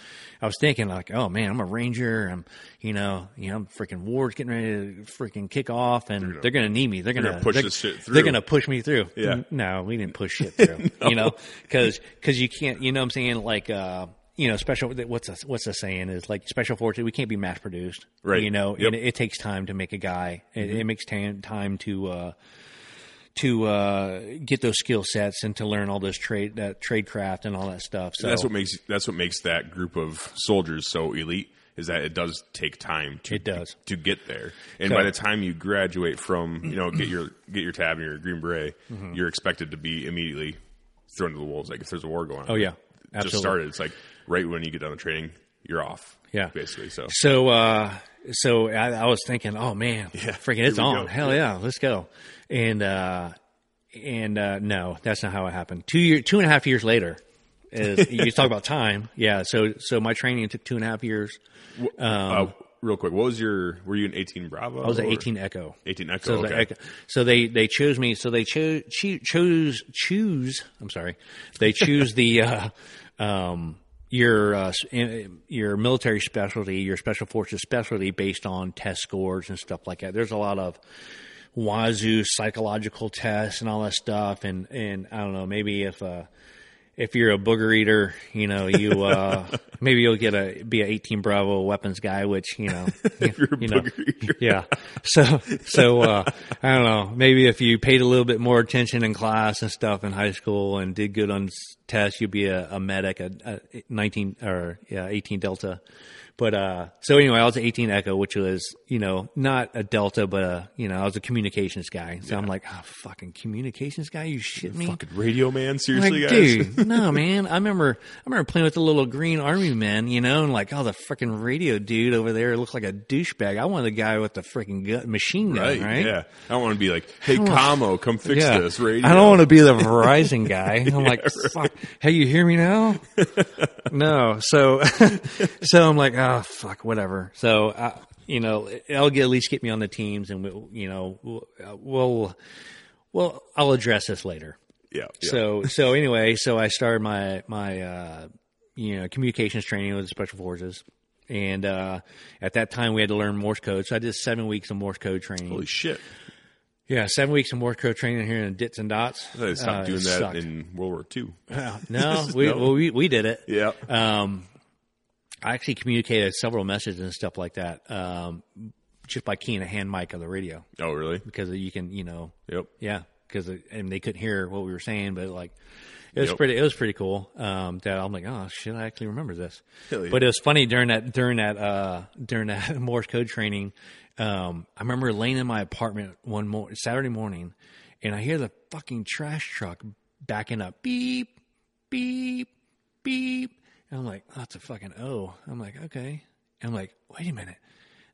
I was thinking like, oh man, I'm a ranger. I'm, you know, you know, freaking war's getting ready to freaking kick off, and they're gonna, need me. They're gonna, gonna push they're, this shit through. They're gonna push me through. Yeah. No, we didn't push shit [LAUGHS] through. You know, because because you can't. You know, what I'm saying like. uh you know, special. What's the, what's the saying is like special forces. We can't be mass produced, Right. You know, Yep. and it, it takes time to make a guy. It, it makes time time to uh, to uh, get those skill sets and to learn all this trade that trade craft and all that stuff. So that's what makes that's what makes that group of soldiers so elite is that it does take time to It does. to get there. And So- by the time you graduate from, you know, get your get your tab and your green beret, Mm-hmm. you're expected to be immediately thrown to the wolves like if there's a war going on. Oh, yeah. It Just started. It's like right when you get done the training, you're off. Yeah. Basically. So So, uh, so I, I was thinking, oh man, Yeah, freaking, it's on. go. Hell yeah, let's go. And, uh, and, uh, no, that's not how it happened. Two year, two and a half years later, is [LAUGHS] you talk about time. Yeah. So so my training took two and a half years. uh, real quick, what was your? Were you an eighteen Bravo? I was at 18 Echo. 18 Echo. So, okay. Echo- so they they chose me. So they chose chose choose. I'm sorry. They choose the uh, um, your uh, your military specialty, your special forces specialty, based on test scores and stuff like that. There's a lot of wazoo psychological tests and all that stuff, and and I don't know. Maybe if uh, if you're a booger eater, you know, you uh, [LAUGHS] maybe you'll get a be a 18 Bravo weapons guy, which you know, [LAUGHS] you're a you know, eater. yeah. So so uh, I don't know. Maybe if you paid a little bit more attention in class and stuff in high school and did good on tests, you'd be a, a medic, a, a 19 or yeah 18 Delta. But uh, so anyway, I was an 18 Echo, which was you know not a Delta, but a you know I was a communications guy. So I'm like, oh, fucking communications guy, you shit me. Fucking radio man, seriously, Like, guys. dude, no, man. I remember, I remember playing with the little green army men, you know, and like, oh, the freaking radio dude over there looked like a douchebag. I wanted the guy with the freaking gun, machine gun, Right, right? Yeah. I don't want to be like, hey, Camo, come fix Yeah. this radio. I don't want to be the Verizon [LAUGHS] guy. I'm like, fuck. Hey, you hear me now? [LAUGHS] no. So, [LAUGHS] so I'm like, oh, fuck, whatever. So, I, you know, I'll get, at least get me on the teams and we'll, you know, we'll, we'll, well, I'll address this later. Yeah. yeah. So so anyway, so I started my my uh, you know communications training with the special forces, and uh, at that time we had to learn Morse code. So I did seven weeks of Morse code training. Holy shit. yeah, seven weeks of Morse code training here in Dits and Dots. I they stopped Uh, doing that sucked. in World War II. [LAUGHS] no, we [LAUGHS] No. Well, we we did it. Yeah. Um, I actually communicated several messages and stuff like that. Um, just by keying a hand mic on the radio oh, really? because you can you know Yep. Yeah, because and they couldn't hear what we were saying, but like it was Yep. pretty. It was pretty cool. Um, that I'm like, oh shit, I actually remember this. Yeah. But it was funny during that during that uh, during that [LAUGHS] Morse code training. Um, I remember laying in my apartment one more Saturday morning, and I hear the fucking trash truck backing up, beep, beep, beep, and I'm like, oh, that's a fucking O. I'm like, okay. And I'm like, wait a minute.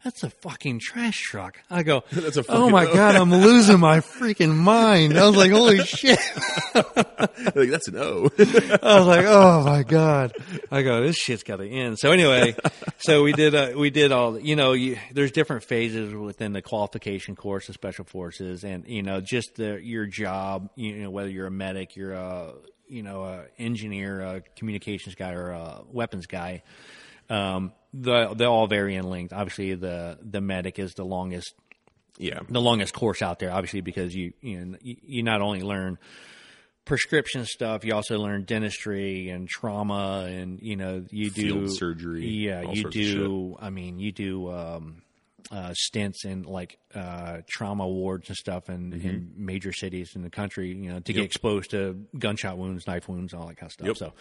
That's a fucking trash truck. I go, [LAUGHS] That's a oh my O." god, I'm losing my freaking mind. I was like, holy [LAUGHS] shit. like, that's an O. [LAUGHS] I was like, oh my god. I go, this shit's got to end. So anyway, so we did, uh, we did all, you know, you, there's different phases within the qualification course of special forces, and you know, just the your job, you know, whether you're a medic, you're a, you know, a engineer, a communications guy, or a weapons guy. Um, the, they all vary in length. Obviously, the the medic is the longest yeah. the longest course out there, obviously, because you you know, you not only learn prescription stuff, you also learn dentistry and trauma, and you know you do Field surgery, Yeah, you do. I mean, you do um, uh, stints in like uh, trauma wards and stuff in, Mm-hmm. in major cities in the country. You know, to get exposed to gunshot wounds, knife wounds, all that kind of stuff. Yep. So,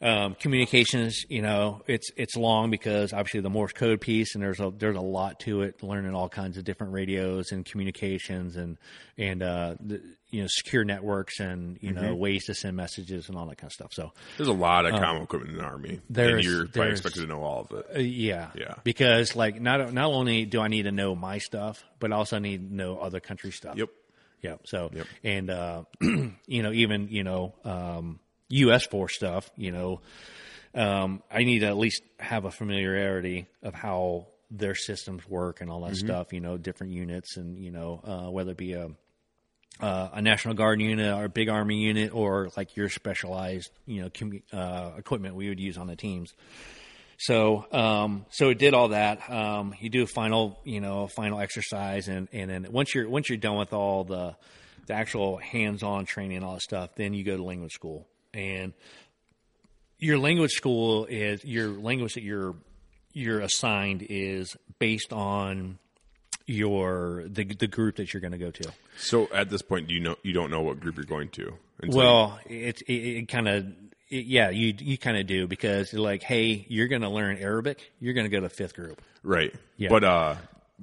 um, communications, you know, it's it's long because obviously the Morse code piece, and there's a there's a lot to it. Learning all kinds of different radios and communications, and and uh, the, you know, secure networks, and you Mm-hmm. know, ways to send messages and all that kind of stuff. So, There's a lot of common equipment in the Army. And Um, you're probably there's- expected to know all of it. uh, yeah, Yeah. Because like not not only do I need to know my stuff, but I also need to know other country stuff. Yep. Yeah. So Yep. and uh, [CLEARS THROAT] you know even you know um, U.S. force stuff. You know, um, I need to at least have a familiarity of how their systems work and all that stuff. You know, different units and you know uh, whether it be a uh, a National Guard unit or a big Army unit or like your specialized you know commu- uh, equipment we would use on the teams. So, um, so it did all that. Um, you do a final, you know, final exercise, and and then once you're once you're done with all the the actual hands-on training and all that stuff, then you go to language school. And your language school is your language that you're you're assigned is based on your the the group that you're going to go to. So at this point, do you know you don't know what group you're going to? Well, it it, it kind of yeah, you you kind of do because you're like, hey, you're going to learn Arabic, you're going to go to fifth group. right. Yeah. But uh,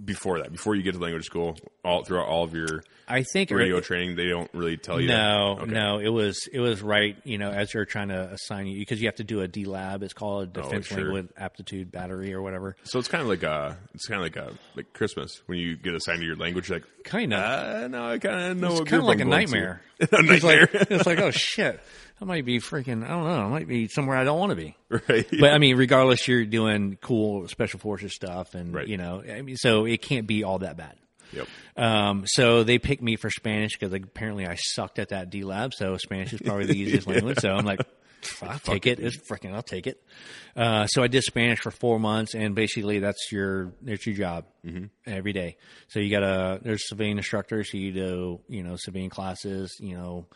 before that, before you get to language school, all throughout all of your I think radio training, they don't really tell you. No, Okay. no, it was it was right. You know, as they're trying to assign you because you have to do a DLAB. It's called a Defense Oh, sure. Language Aptitude Battery or whatever. So it's kind of like a, it's kind of like a like Christmas when you get assigned to your language. Like, Kind of. uh, no, I kind of know. it's kind of like a I'm going to." nightmare. [LAUGHS] a It's nightmare. like, it's like, oh shit. I might be freaking. I don't know. I might be somewhere I don't want to be. [LAUGHS] right? But I mean, regardless, you're doing cool special forces stuff, and Right. you know, I mean, so it can't be all that bad. yep. Um, so they picked me for Spanish because apparently I sucked at that DLAB. So Spanish is probably the [LAUGHS] easiest language. So I'm like, I'll take it. It's freaking, I'll take it. Uh, so I did Spanish for four months, and basically that's your that's your job every day. So you got to there's civilian instructors. So you do you know civilian classes. You know,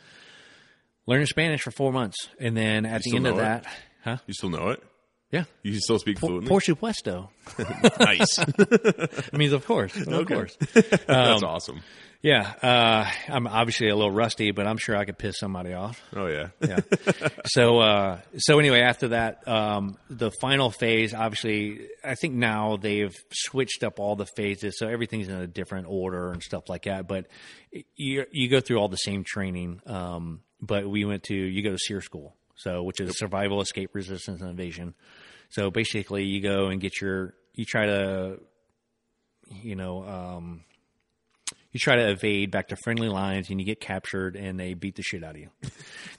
learning Spanish for four months, and then at the end of it? that, huh? You still know it? Yeah. You can still speak fluently. Por supuesto. [LAUGHS] nice. [LAUGHS] I mean, of course, of Okay. course. [LAUGHS] That's awesome. Yeah, uh, I'm obviously a little rusty, but I'm sure I could piss somebody off. Oh yeah. Yeah. so, uh, so anyway, after that, um, the final phase, obviously, I think now they've switched up all the phases, so everything's in a different order and stuff like that. But you you go through all the same training. Um, but we went to you go to SERE school, so which is survival, escape, resistance, and evasion. So basically, you go and get your you try to, you know. Um, you try to evade back to friendly lines and you get captured and they beat the shit out of you.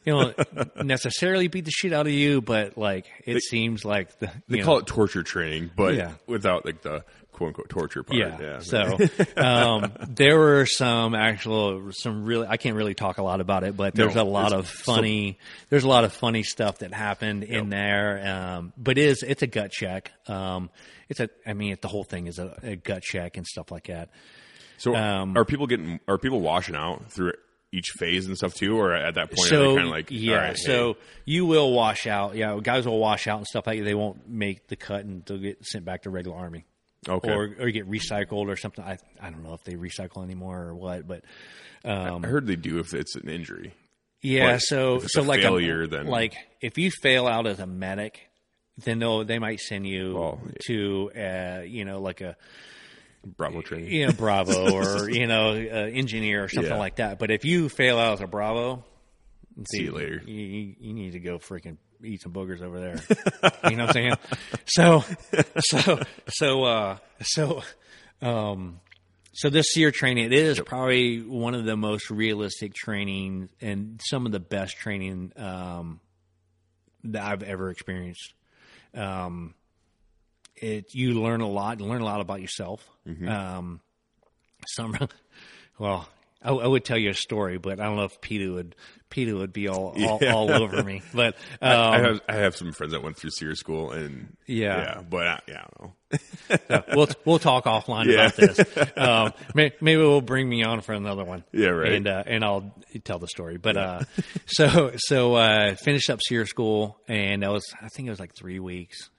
You don't [LAUGHS] necessarily beat the shit out of you, but like it seems like the They you call it torture training, but Yeah. without like the quote unquote torture part. yeah. Yeah. So um, there were some actual some really I can't really talk a lot about it, but there's No, a lot of funny there's a lot of funny stuff that happened in there. Um, but it is it's a gut check. Um, it's a I mean the whole thing is a, a gut check and stuff like that. So Um, are people getting are people washing out through each phase and stuff too, or at that point so kind of like yeah all right, so hey, you will wash out yeah guys will wash out and stuff like that they won't make the cut and they'll get sent back to regular army Okay. or or get recycled or something i i don't know if they recycle anymore or what but um I heard they do if it's an injury. yeah so so a like failure, then- like if you fail out as a medic then they'll they might send you Well, to uh you know like a Bravo training. you know bravo [LAUGHS] or you know uh, engineer or something Yeah. like that but if you fail out as a bravo See you later. you, you need to go freaking eat some boogers over there. you know what I'm saying? So, so, so, uh, so, um, so this year training, it is probably one of the most realistic training and some of the best training, um, that I've ever experienced. Um, it, you learn a lot, you learn a lot about yourself. Um, some, [LAUGHS] well, I, I would tell you a story, but I don't know if Peter would, Peter would be all, [LAUGHS] all, Yeah. all over me, but, um, I have I have some friends that went through SERE school and Yeah. yeah, but I, yeah, I don't know. [LAUGHS] we'll we'll talk offline Yeah. about this. Um, may, maybe we'll bring me on for another one. Yeah, right. And uh, and I'll tell the story. But uh, so so uh, finished up SERE school, and that was I think it was like three weeks,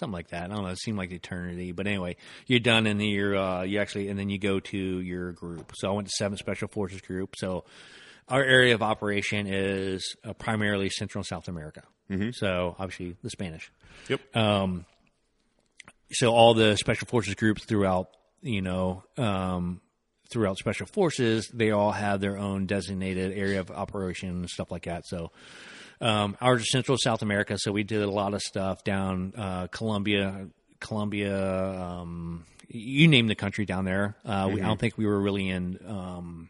something like that. I don't know. It seemed like eternity, but anyway, you're done, and then you're uh, you actually, and then you go to your group. So I went to Seventh Special Forces Group. So our area of operation is uh, primarily Central and South America. Mm-hmm. So obviously the Spanish Yep. so all the special forces groups throughout you know um, throughout special forces they all have their own designated area of operation and stuff like that so um, ours is central south america so we did a lot of stuff down uh, colombia colombia um, you name the country down there uh, we, i don't think we were really in um,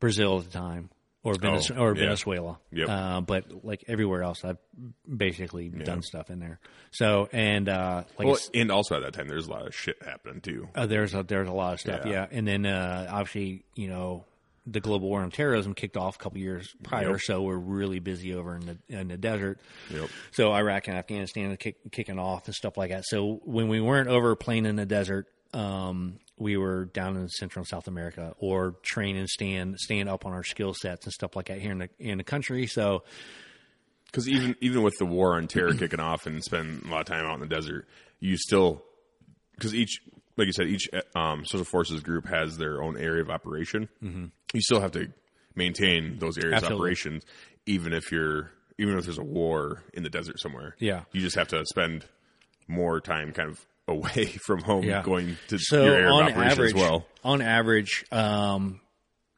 brazil at the time or, Venez- Oh, or yeah. Venezuela, Yep. uh, but like everywhere else, I've basically done stuff in there. So and uh, like Well, and also at that time, there's a lot of shit happening too. uh, there's a there's a lot of stuff, Yeah. yeah. And then uh, obviously, you know, the global war on terrorism kicked off a couple years prior, Yep. so we're really busy over in the in the desert. Yep. So Iraq and Afghanistan are kick, kicking off and stuff like that. So when we weren't over playing in the desert, um, we were down in Central and South America or training, stand stand up on our skill sets and stuff like that here in the in the country. So Because even even with the war on terror kicking off and spending a lot of time out in the desert, you still because each like you said, each um, social forces group has their own area of operation. Mm-hmm. You still have to maintain those areas of operations, even if you're even if there's a war in the desert somewhere. Yeah. you just have to spend more time kind of [LAUGHS] away from home, Yeah. going to so your area on of operation average, as well. on average, um,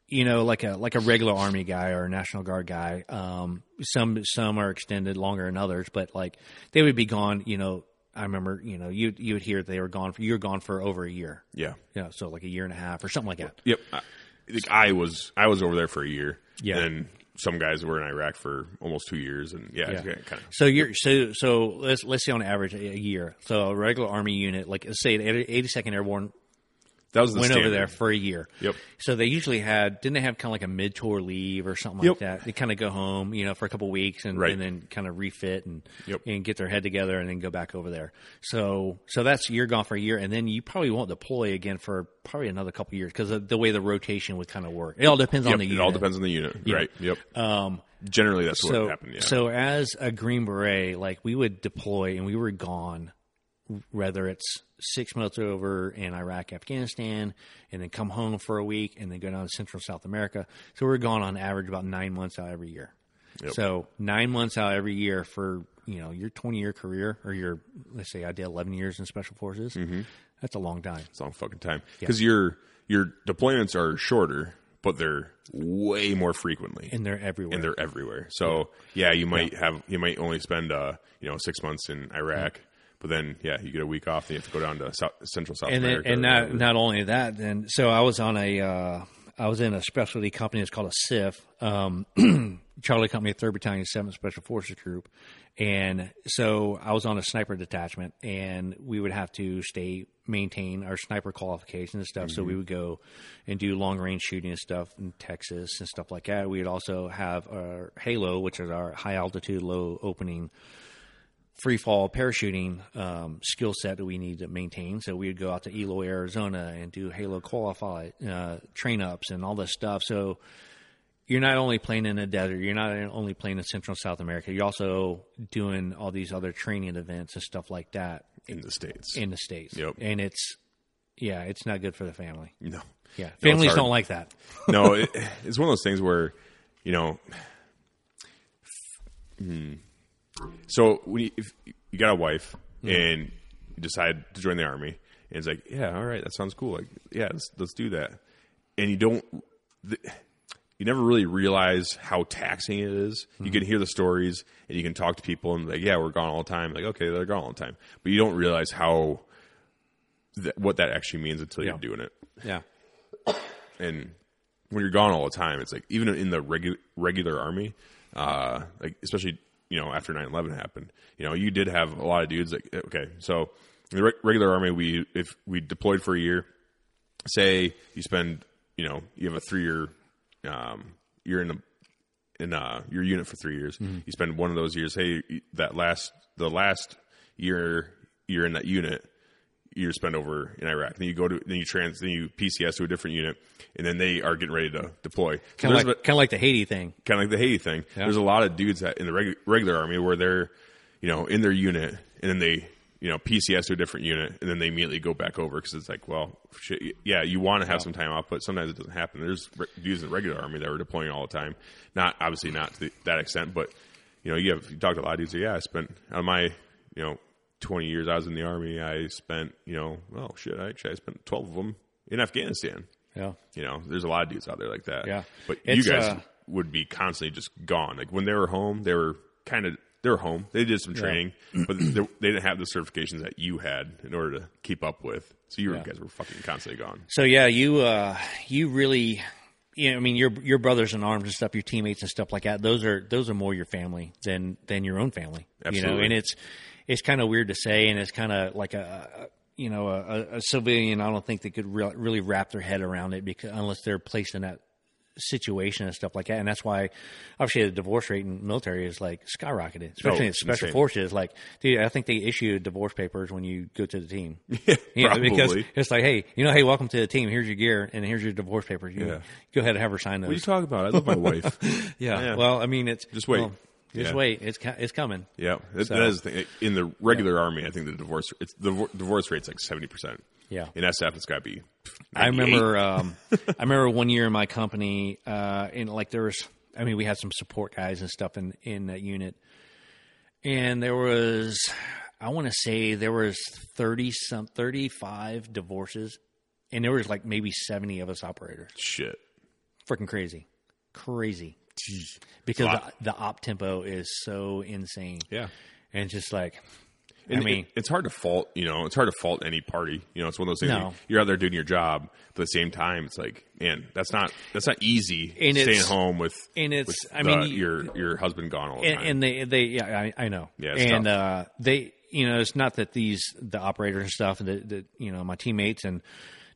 you know, like a like a regular army guy or a national guard guy. Um, some some are extended longer than others, but like they would be gone. You know, I remember, you know, you you would hear they were gone. For, you were gone for over a year. Yeah. You know, so like a year and a half or something like that. Yep. I, like I was I was over there for a year, Yeah. And some guys were in Iraq for almost two years, and yeah, Yeah. kind of. So you're so so let's let's say on average a, a year. So a regular army unit, like let's say the 82nd Airborne That was the went over there for a year. Yep. So they usually had didn't they have kind of like a mid tour leave or something Yep. like that? They kind of go home, you know, for a couple weeks and, Right. and then kind of refit and Yep. and get their head together and then go back over there. So so that's you're gone for a year and then you probably won't deploy again for probably another couple years because of the way the rotation would kind of work. It all depends Yep, on the unit. it all depends on the unit, Yeah. right? Yep. Um, Generally, that's so, what happened. Yeah. so as a Green Beret, like we would deploy and we were gone, whether it's six months over in Iraq, Afghanistan, and then come home for a week and then go down to Central South America. So we're gone on average about nine months out every year. Yep. So nine months out every year for you know your twenty year career or your let's say I did eleven years in Special Forces. Mm-hmm. That's a long time. it's a long fucking time because your your deployments are shorter, but they're way more frequently, And they're everywhere. and they're everywhere. So yeah, you might have you might only spend uh you know six months in Iraq, but then yeah, you get a week off, then you have to go down to South, Central South and then, America. and not not only that, then so I was on a uh, I was in a specialty company. It's called a CIF, um, [CLEARS THROAT] Charlie Company, Third Battalion, Seventh Special Forces Group, and so I was on a sniper detachment, and we would have to stay maintain our sniper qualifications and stuff. So we would go and do long range shooting and stuff in Texas and stuff like that. We would also have our Halo, which is our high altitude, low opening free fall parachuting um, skill set that we need to maintain. So we would go out to Eloy, Arizona, and do Halo qualify uh, train ups and all this stuff. So you're not only playing in the desert, you're not only playing in Central South America. You're also doing all these other training events and stuff like that in the states. in the states. Yep. And it's yeah, it's not good for the family. no, Yeah, families don't like that. [LAUGHS] no, it, it's one of those things where, you know, hmm. So when you, if you got a wife and you decide to join the army, and it's like, yeah, all right, that sounds cool. Like, yeah, let's, let's do that. And you don't, the, you never really realize how taxing it is. You can hear the stories and you can talk to people and like, yeah, we're gone all the time. Like, okay, they're gone all the time, but you don't realize how that, what that actually means until Yeah. you're doing it Yeah. and when you're gone all the time, it's like even in the regu- regular army, uh, like especially you know after 9-11 happened, you know you did have a lot of dudes like okay, so the re- regular army, we if we deployed for a year, say you spend you know you have a three year, um, you're in a in uh, your unit for three years. You spend one of those years. Hey, that last the last year you're in that unit, you spend over in Iraq. Then you go to then you trans then you PCS to a different unit, and then they are getting ready to deploy. Kind of there's like, like the Haiti thing. kind of like the Haiti thing. There's a lot of dudes that in the regu- regular army where they're, you know, in their unit and then they, you know, PCS to a different unit and then they immediately go back over because it's like, well, shit, yeah, you want to have some time off, but sometimes it doesn't happen. There's re- dudes in the regular army that were deploying all the time. Not obviously not to the, that extent, but you know, you have you talk to a lot of dudes. Like, yeah, I spent on my, you know, 20 years I was in the army. I spent, you know, oh shit, I actually I spent 12 of them in Afghanistan. Yeah. You know, there's a lot of dudes out there like that. Yeah. But It's, you guys uh, would be constantly just gone. Like when they were home, they were kind of they were home. They did some training, [CLEARS THROAT] but they, they didn't have the certifications that you had in order to keep up with. So you Yeah. guys were fucking constantly gone. So yeah, you uh, you really, you know, I mean, your your brothers in arms and stuff, your teammates and stuff like that. Those are those are more your family than than your own family. Absolutely. You know, and it's it's kind of weird to say, and it's kind of like a. you know, a, a civilian, I don't think they could re- really wrap their head around it because unless they're placed in that situation and stuff like that. And that's why, obviously, the divorce rate in the military is like skyrocketed, especially Oh, in special insane. forces. Like, dude, I think they issue divorce papers when you go to the team. [LAUGHS] Yeah, probably. because it's like, hey, you know, hey, welcome to the team. Here's your gear, and here's your divorce papers. You Yeah. go ahead and have her sign those. What are you talking about? I love my wife. [LAUGHS] yeah. Yeah. Well, I mean, it's Just wait. well, just Yeah. wait. It's it's coming. Yeah, that, So- that is the thing. In the regular army, I think the divorce it's the divorce rate's like seventy percent. Yeah. In SF, it's got to be. I remember, um, [LAUGHS] I remember one year in my company, uh, in like there was, I mean, we had some support guys and stuff in in that unit, and there was, I want to say there was thirty some thirty five divorces, and there was like maybe seventy of us operators. shit. freaking crazy, crazy. Because Lot. the, the op tempo is so insane, Yeah. and just like And I mean, it- it's hard to fault, you know, it's hard to fault any party. You know, it's one of those things. No. you're out there doing your job, but at the same time, it's like, man, that's not that's not easy. And staying home with and it's- with I mean, the- you- your your husband gone all the and, time. and they they yeah I, I know Yeah, and tough. uh they you know it's not that these the operators and stuff that that you know my teammates and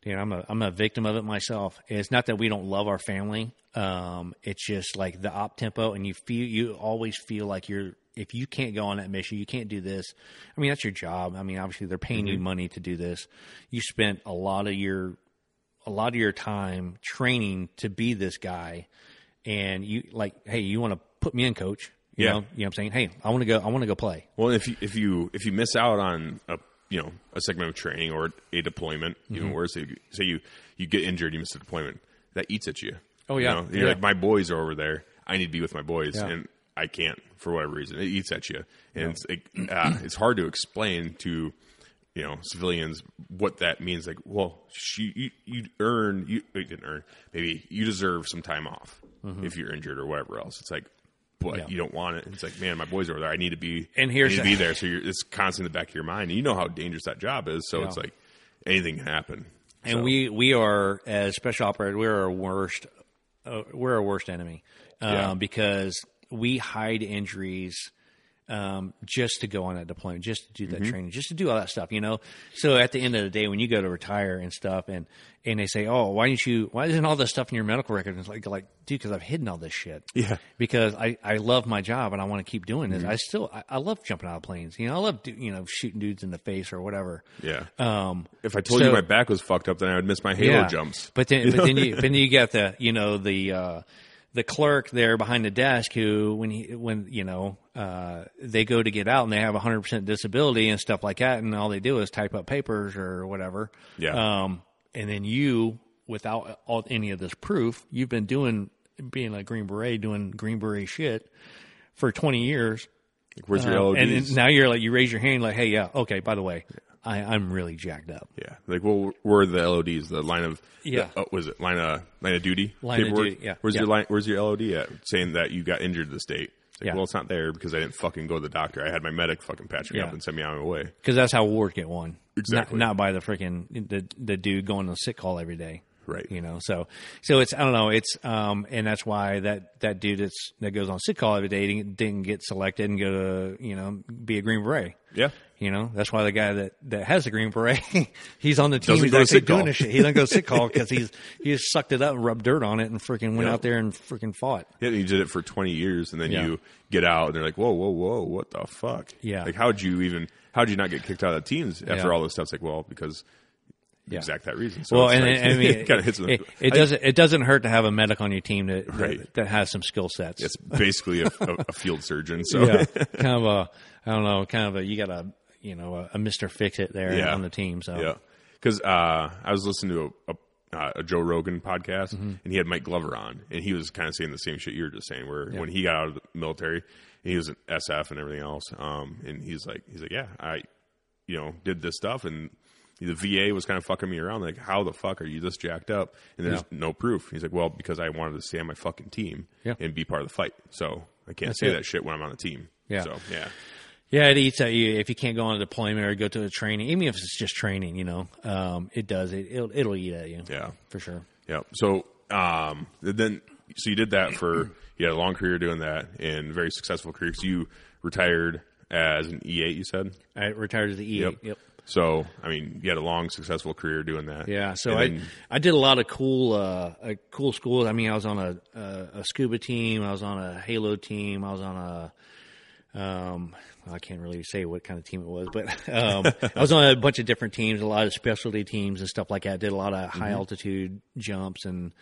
know I'm a I'm a victim of it myself. It's not that we don't love our family um it's just like the op tempo and you feel you always feel like you're if you can't go on that mission you can't do this. I mean that's your job. I mean obviously they're paying you money to do this. You spent a lot of your a lot of your time training to be this guy. And you like hey you want to put me in coach? You Yeah. know you know what i'm saying? Hey i want to go i want to go play. Well, if you if you if you miss out on a you know a segment of training or a deployment, Mm-hmm. even worse, if you, say you you get injured, you miss a deployment, that eats at you. Oh, You yeah. know? you're Yeah. like my boys are over there. I need to be with my boys, Yeah. and I can't for whatever reason. It eats at you, and it's like, uh, it's hard to explain to you know civilians what that means. Like, well, she, you you earn you, you didn't earn maybe you deserve some time off if you're injured or whatever else. It's like. But. Yeah. you don't want it. It's like, man, my boys are over there. I need to be And here's to be there. So you're, it's constantly in the back of your mind. And you know how dangerous that job is. So Yeah. it's like anything can happen. and So, we we are as special operators we're our worst uh, we're our worst enemy um, Yeah. because we hide injuries um, just to go on that deployment, just to do Mm-hmm. that training, just to do all that stuff, you know. So at the end of the day, when you go to retire and stuff, and and they say, "Oh, why didn't you? Why isn't all this stuff in your medical record?" And it's like, like, dude, because I've hidden all this shit. Yeah. Because I I love my job and I want to keep doing Mm-hmm. this. I still I, I love jumping out of planes. You know, I love do, you know shooting dudes in the face or whatever. yeah. Um, if I told so- you my back was fucked up, then I would miss my halo jumps. but then, [LAUGHS] but then you, but [LAUGHS] then you got the, you know, the, uh, the clerk there behind the desk who, when he, when, you know, uh, they go to get out and they have hundred percent disability and stuff like that. And all they do is type up papers or whatever. Yeah. Um, and then you, without all, any of this proof, you've been doing, being a Green Beret, doing Green Beret shit for 20 years. Like, where's your LODs? and now you're like, you raise your hand like, hey, yeah, okay, by the way, I, I'm really jacked up. yeah. Like, well, where are the LODs? The line of Yeah. The, oh, was it line of line of duty? Line of duty, yeah. Where's Yeah. your line? Where's your LOD at? Saying that you got injured this the state. It's like, Yeah. well, it's not there because I didn't fucking go to the doctor. I had my medic fucking patch me Yeah. up and send me on my way. Because that's how wars get won. Exactly. Not, not by the freaking the the dude going to sick call every day. Right. You know. So so it's I don't know. It's um and that's why that that dude that's that goes on sick call every day didn't, didn't get selected and go to you know be a Green Beret. Yeah. You know, that's why the guy that, that has the Green Beret, [LAUGHS] he's on the team. Doesn't he's actually doing shit. He doesn't go sick call [LAUGHS] because he's he just sucked it up and rubbed dirt on it and freaking went Yeah. out there and freaking fought. Yeah, you did it for 20 years, and then Yeah. you get out, and they're like, "Whoa, whoa, whoa, what the fuck?" Yeah. like how'd you even? How'd you not get kicked out of the teams after Yeah. all this stuff? It's like, well, because Yeah. exact that reason. So Well, and I mean, [LAUGHS] it kind of hits. them. it, it doesn't it doesn't hurt to have a medic on your team that that, Right. that has some skill sets. It's basically a, a, a field surgeon. So yeah, kind of a I don't know, kind of a you got a you know a, a Mister Fix It there Yeah. on the team. So Yeah, because uh, I was listening to a, a, uh, a Joe Rogan podcast, Mm-hmm. and he had Mike Glover on, and he was kind of saying the same shit you were just saying. Where when he got out of the military, he was an SF and everything else, um, and he's like, he's like, yeah, I, you know, did this stuff, and the VA was kind of fucking me around. Like, how the fuck are you this jacked up? And there's no proof. He's like, well, because I wanted to stay on my fucking team Yeah. and be part of the fight, so I can't say it. that shit when I'm on the team. Yeah. So yeah. Yeah, it eats at you if you can't go on a deployment or go to a training, even if it's just training. You know, um, it does it it'll, it'll eat at you. Yeah. for sure. Yeah. So um, then, so you did that for you had a long career doing that and very successful career. So you retired as an E8. You said. I retired as the E. eight. Yep. So I mean, you had a long successful career doing that. Yeah, so I I did a lot of cool uh, uh cool schools. I mean, I was on a, a a scuba team, I was on a Halo team, I was on a um I can't really say what kind of team it was, but um I was on a bunch of different teams, a lot of specialty teams and stuff like that. Did a lot of high altitude jumps and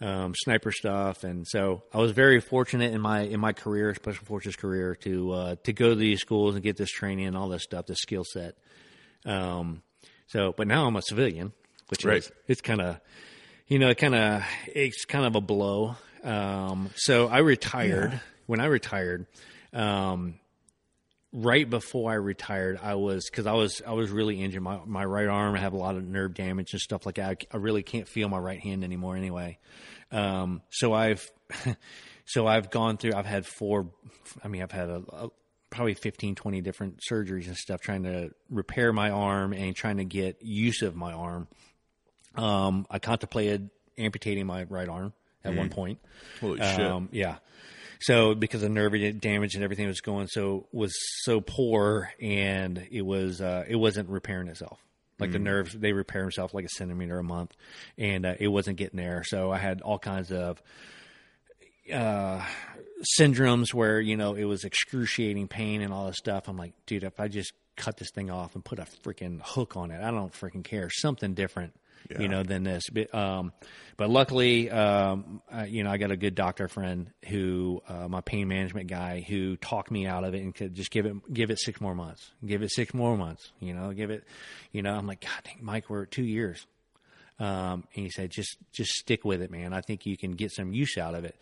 um, sniper stuff, and so I was very fortunate in my in my career, special forces career, to uh, to go to these schools and get this training and all this stuff, this skill set. Um, so, but now I'm a civilian, which Right. is it's kind of, you know, kind of it's kind of a blow. Um, so I retired. When I retired, um, right before I retired, I was because I was I was really injured. My my right arm, I have a lot of nerve damage and stuff like that. I, I really can't feel my right hand anymore. Anyway, um, so I've [LAUGHS] so I've gone through. I've had four. I mean, I've had a, a probably 15, 20 different surgeries and stuff trying to repair my arm and trying to get use of my arm. Um, I contemplated amputating my right arm at one point. Holy shit. Um, yeah. So because the nerve damage and everything was going so was so poor and it was uh, it wasn't repairing itself. Like the nerves, they repair themselves like a centimeter a month, and uh, it wasn't getting there. So I had all kinds of uh, syndromes where you know it was excruciating pain and all this stuff. I'm like, dude, if I just cut this thing off and put a freaking hook on it, I don't freaking care. Something different, you know, than this. But, um, but luckily, um, uh, you know, I got a good doctor friend who, uh, my pain management guy, who talked me out of it and could just give it, give it six more months, give it six more months. You know, give it, you know. I'm like, God, dang, Mike, we're at two years. Um, and he said, just just stick with it, man. I think you can get some use out of it.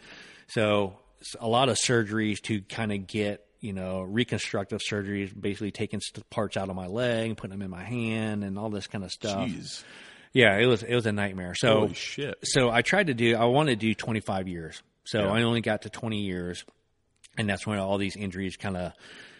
So a lot of surgeries to kind of get you know reconstructive surgeries, basically taking parts out of my leg and putting them in my hand and all this kind of stuff. Jeez. Yeah, it was it was a nightmare. So Holy shit. so I tried to do. I wanted to do 25 years. So Yeah. I only got to 20 years, and that's when all these injuries kind of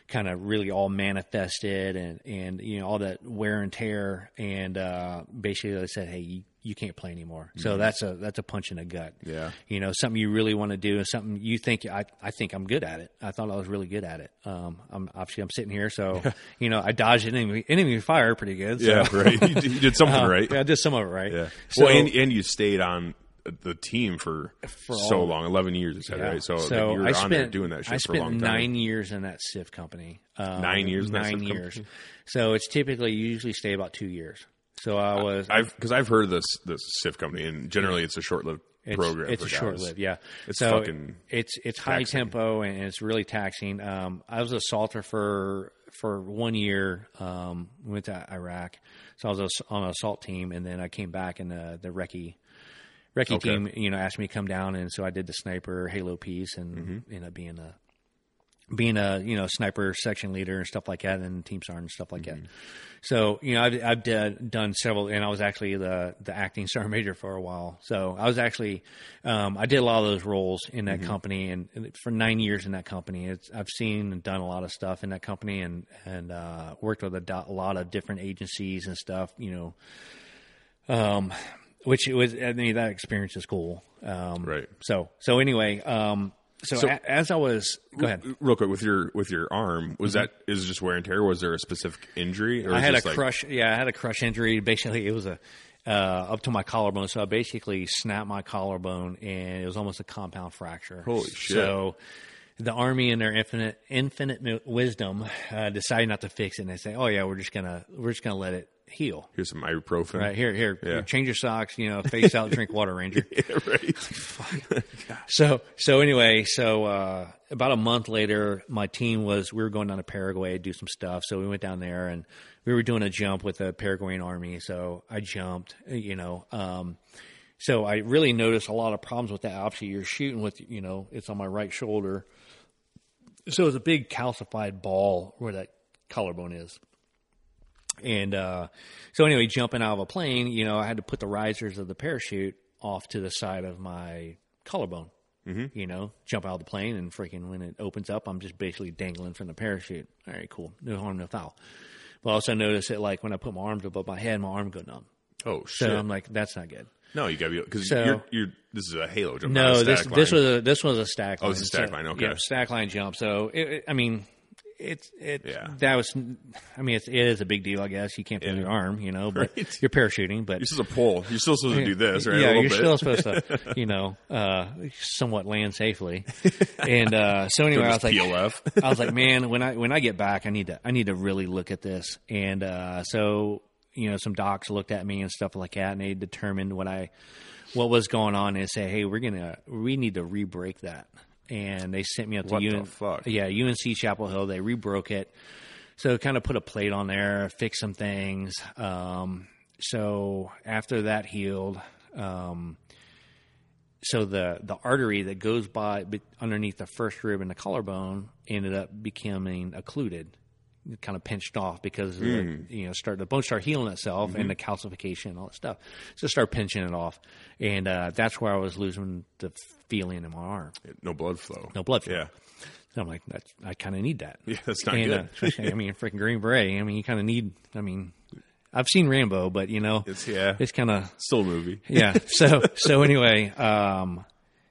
kind of really all manifested and and you know all that wear and tear and uh basically they said hey you, you can't play anymore so that's a that's a punch in the gut Mm-hmm. Yeah. you know something you really want to do and something you think I, I think I'm good at it I thought I was really good at it um I'm obviously I'm sitting here so [LAUGHS] you know I dodged enemy enemy fire pretty good so, Yeah, right. You did, you did something uh, right. yeah I did some of it right Yeah. so, well, and and you stayed on the team for, so all- long, eleven years, Yeah. right? So, So you were I on spent there doing that shit I for a spent long time. nine years in that CIF company. Um, Nine years in that Nine years. company? So it's typically you usually stay about two years. So I was. I've because I've heard of this this CIF company, and generally it's a short lived program. It's a short lived, yeah. It's so fucking it's it's high taxing. tempo and it's really taxing. Um, I was a salter for for one year. Um, went to Iraq, so I was a- on an assault team, and then I came back and the the recce recce Okay. team, you know, asked me to come down, and so I did the sniper Halo piece, and Mm-hmm. ended up being a being a you know sniper section leader and stuff like that, and team sergeant and stuff like Mm-hmm. that. So you know I've, I've done, done several, and I was actually the the acting [LAUGHS] sergeant major for a while. So I was actually um, I did a lot of those roles in Mm-hmm. that company, and, and for nine years in that company, it's, I've seen and done a lot of stuff in that company, and and uh, worked with a, do- a lot of different agencies and stuff. You know, um, which it was I mean that experience is cool. Um, Right. So so anyway, um, so, So- a, as I was go ahead. Real quick with your with your arm, was that is it just wear and tear? Was there a specific injury? Or Mm-hmm. I had a like- crush. Yeah, I had a crush injury. Basically, it was a uh, up to my collarbone. So I basically snapped my collarbone, and it was almost a compound fracture. Holy shit. So the army, in their infinite infinite wisdom, uh, decided not to fix it. And they say, "Oh yeah, we're just gonna we're just gonna let it heal." Here's some ibuprofen. Right here, here, Yeah. change your socks. You know, [LAUGHS] face out, drink water, Ranger. [LAUGHS] Yeah, right. [LAUGHS] So so anyway, so uh, about a month later, my team was we were going down to Paraguay to do some stuff. So we went down there and we were doing a jump with the Paraguayan army. So I jumped, you know. Um, so I really noticed a lot of problems with that. Obviously, you're shooting with you know it's on my right shoulder, so it's a big calcified ball where that collarbone is. And uh, so anyway, jumping out of a plane, you know, I had to put the risers of the parachute off to the side of my collarbone. Mm-hmm. You know, jump out of the plane and freaking when it opens up, I'm just basically dangling from the parachute. All right, cool, no harm, no foul. But I also noticed that like when I put my arms above my head, my arm go numb. Oh So shit! I'm like, that's not good. No, you gotta be because So- you're you're. This is a halo jump. No, a this static this was a this was a stack. Oh, line. it's a stack So- line, okay. yeah, stack line jump. So it, it- I mean, it's it. Yeah. That was. I mean, it's, it is a big deal. I guess you can't feel Yeah. your arm, you know, but Right. you're parachuting. But You're supposed to pull. You're still supposed to do this, right? yeah, you're bit. still supposed to, [LAUGHS] you know, uh, somewhat land safely. And uh, so [LAUGHS] anyway, I was like, PLF. I was like, man, when I when I get back, I need to I need to really look at this. And uh, so you know, some docs looked at me and stuff like that, and they determined what I what was going on, and say, hey, we're gonna we need to re-break that. And they sent me up to What the UN, yeah UNC Chapel Hill. They re-broke it, so kind of put a plate on there, fix some things. Um, so after that healed. Um, so the the artery that goes by underneath the first rib and the collarbone ended up becoming occluded, kind of pinched off because of the, you know start the bone start healing itself and the calcification and all that stuff. So start pinching it off, and uh, that's where I was losing the feeling in my arm, no blood flow. no blood flow. Yeah. So I'm like, that's I kind of need that. [LAUGHS] Yeah, that's not And, good. uh, I mean, freaking Green Beret. I mean, you kind of need. I mean, I've seen Rambo, but you know, It's yeah, it's kind of still a movie. yeah. So so anyway, um,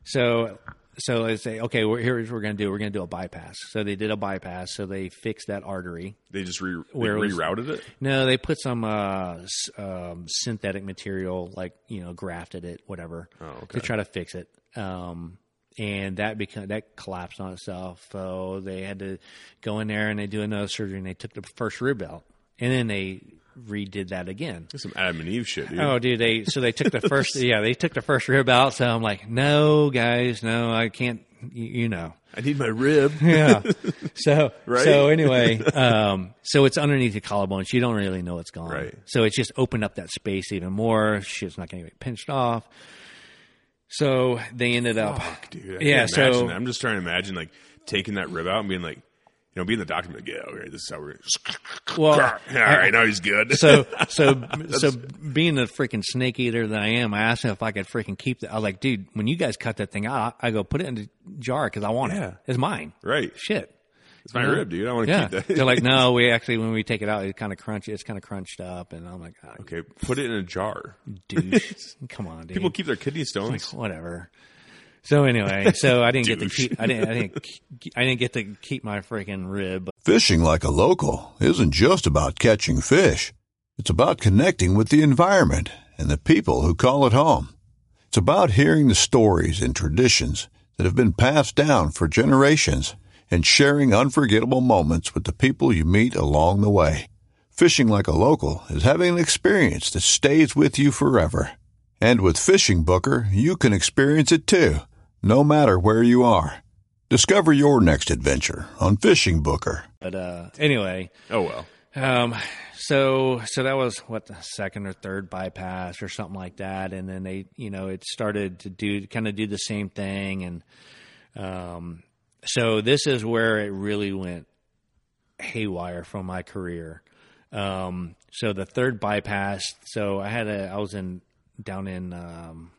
so so they say, okay, well, here's what we're gonna do. We're gonna do a bypass. So they did a bypass. So they fixed that artery. They just re- they Where was- rerouted it. No, they put some uh, s- um, synthetic material, like you know, grafted it, whatever, Oh, okay. to try to fix it. Um, and that become that collapsed on itself. So they had to go in there and they do another surgery, and they took the first rib out, and then they redid that again. That's some Adam and Eve shit, dude. Oh, dude, they so they took the first, [LAUGHS] yeah, they took the first rib out. So I'm like, no, guys, no, I can't. You, you know, I need my rib. [LAUGHS] yeah. [LAUGHS] So Right? so anyway, um, so it's underneath the collarbone. So you don't really know what's gone. Right. So it's just opened up that space even more. Shit's not going to get pinched off. So they ended up. Fuck, dude. I Yeah, can't so- that. I'm just trying to imagine like taking that rib out and being like, you know, being the doctor, like, yeah, okay, this is how we're. Well, [LAUGHS] All right, now he's good. so [LAUGHS] so so being the freaking snake eater that I am, I asked him if I could freaking keep that. I was like, dude, when you guys cut that thing out, I go put it in the jar because I want Yeah. it. It's mine. right, Shit. it's my rib, dude. I want to Yeah. keep that. They're like, no, [LAUGHS] we actually when we take it out, it's kind of crunchy. It's kind of crunched up, and I'm like, oh, okay, put it in a jar. douche. Come on, dude. People keep their kidney stones. whatever. So anyway, so I didn't get to keep. I didn't. I didn't. I didn't get to keep my freaking rib. Fishing like a local isn't just about catching fish. It's about connecting with the environment and the people who call it home. It's about hearing the stories and traditions that have been passed down for generations and sharing unforgettable moments with the people you meet along the way. Fishing like a local is having an experience that stays with you forever. And with FishingBooker, you can experience it too, no matter where you are. Discover your next adventure on FishingBooker. But uh, anyway, Oh well. um, so so that was what the second or third bypass or something like that, and then they, you know, it started to do kind of do the same thing, and um, so this is where it really went haywire from my career. Um, so the third bypass. So I had a. I was in down in um,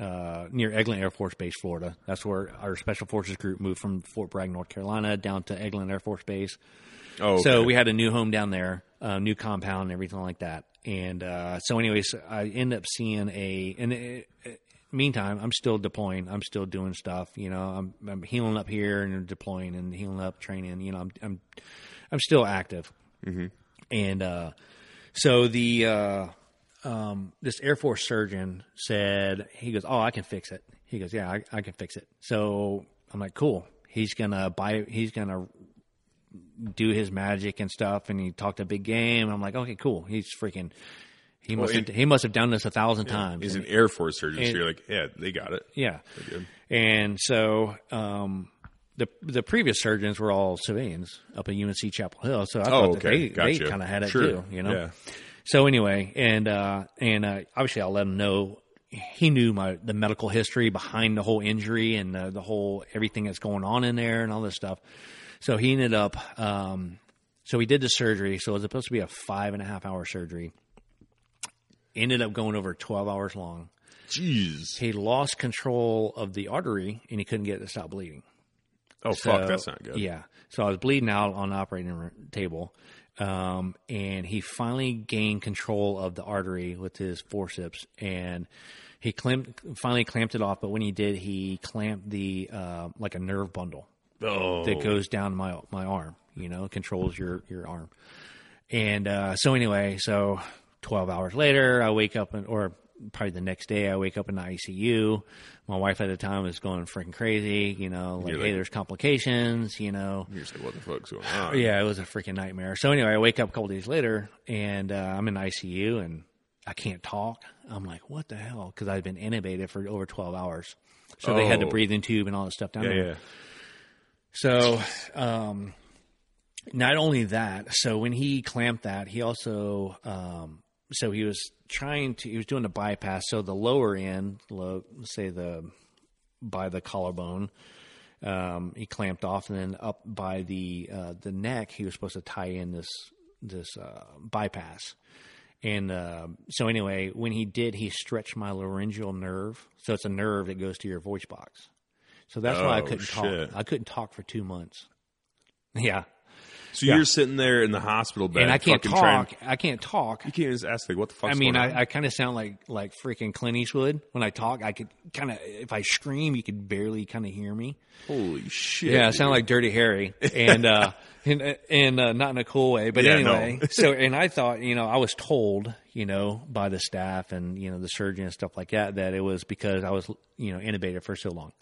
uh, near Eglin Air Force Base, Florida. That's where our Special Forces group moved from Fort Bragg, North Carolina, down to Eglin Air Force Base. Oh, okay. So we had a new home down there, uh, new compound, and everything like that. And uh, so, anyways, I end up seeing a. And it, it- meantime, I'm still deploying. I'm still doing stuff. You know, I'm, I'm healing up here and deploying and healing up, training. You know, I'm I'm I'm still active. Mm-hmm. And uh, so the uh, um, this Air Force surgeon said he goes, "Oh, I can fix it." He goes, "Yeah, I, I can fix it." So I'm like, "Cool." He's gonna buy. He's gonna do his magic and stuff, and he talked a big game. I'm like, okay, cool. He's freaking. He must Well, have, he must have done this a thousand times. He's an Air Force surgeon, so you're like, yeah, they got it. yeah, and so um, the the previous surgeons were all civilians up at UNC Chapel Hill. So I Oh, thought that they gotcha. they kind of had it Sure. too, you know. Yeah. So anyway, and uh, and uh, obviously I'll let him know. He knew my the medical history behind the whole injury and the, the whole everything that's going on in there and all this stuff. So he ended up. Um, so he did the surgery. So it was supposed to be a five and a half hour surgery. Ended up going over twelve hours long. Jeez. He lost control of the artery and he couldn't get it to stop bleeding. Oh So, fuck, that's not good. Yeah. So I was bleeding out on the operating table. Um, and he finally gained control of the artery with his forceps and he clamped, finally clamped it off. But when he did, he clamped the, uh, like a nerve bundle Oh, that goes down my, my arm, you know, controls your, your arm. And, uh, so anyway, so 12 hours later, I wake up and, or probably the next day, I wake up in the ICU. My wife at the time was going freaking crazy, you know, like, You're hey, there's complications, you know. You're just like, what the fuck's going on? Yeah, it was a freaking nightmare. So anyway, I wake up a couple days later and uh, I'm in ICU and I can't talk. I'm like, what the hell? Because I've been intubated for over 12 hours. So they had the Oh. breathing tube and all that stuff down yeah, there. yeah. So, um, not only that, so when he clamped that, he also, um, so he was trying to, he was doing a bypass. So the lower end, low, say the, by the collarbone, um, he clamped off, and then up by the uh, the neck, he was supposed to tie in this this uh, bypass. And uh, so anyway, when he did, he stretched my laryngeal nerve. So it's a nerve that goes to your voice box. So that's why I Oh, couldn't shit. talk. I couldn't talk for two months. [LAUGHS] Yeah, So Yeah. you're sitting there in the hospital bed, and I can't talk. I can't talk. you can't just ask like, "What the fuck?" I mean, I, I kind of sound like like freaking Clint Eastwood when I talk. I could kind of, if I scream, you could barely kind of hear me. holy shit. Yeah, I sound like Dirty Harry, and uh, [LAUGHS] and, and uh, not in a cool way. But Yeah, anyway, no. [LAUGHS] so and I thought, you know, I was told, you know, by the staff and you know the surgeon and stuff like that, that it was because I was, you know, intubated for so long,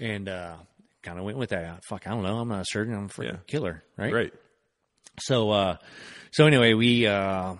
and uh, kind of went with that. Fuck, I don't know. I'm not a surgeon. I'm a freaking Yeah. killer, right? right. So, uh, so anyway, we, uh,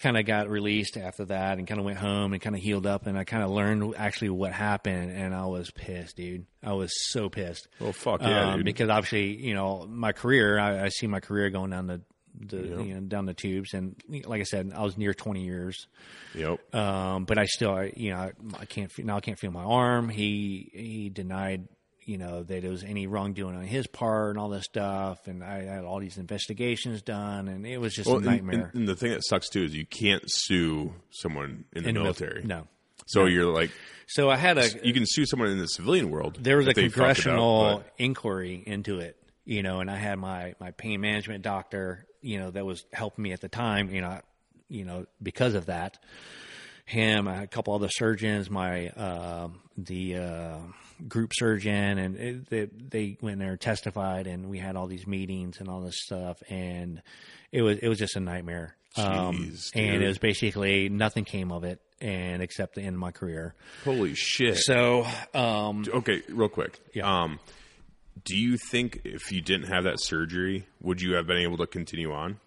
kind of got released after that and kind of went home and kind of healed up and I kind of learned actually what happened and I was pissed, dude. I was so pissed. Well, fuck yeah, Um, dude. because obviously, you know, my career, I, I see my career going down the, the you know, down the tubes and like I said, I was near 20 years. Yep. Um, but I still, I, you know, I, I can't now. I can't feel my arm. He he denied, you know, that there was any wrongdoing on his part and all this stuff. And I had all these investigations done, and it was just Well, a nightmare. and- and the thing that sucks too is you can't sue someone in the In the mil- military. no. So you're like, So I had a you can sue someone in the civilian world. there was a if they fucked it up, congressional but- inquiry into it, you know, and I had my my pain management doctor, you know, that was helping me at the time, you know, you know, because of that. Him, a couple other surgeons, my uh, the uh, group surgeon, and it, they, they went there and testified, and we had all these meetings and all this stuff, and it was it was just a nightmare. Um, Jeez, and it was basically nothing came of it, and except the end of my career. holy shit. So, um, okay, real quick. Yeah. Um, do you think if you didn't have that surgery, would you have been able to continue on?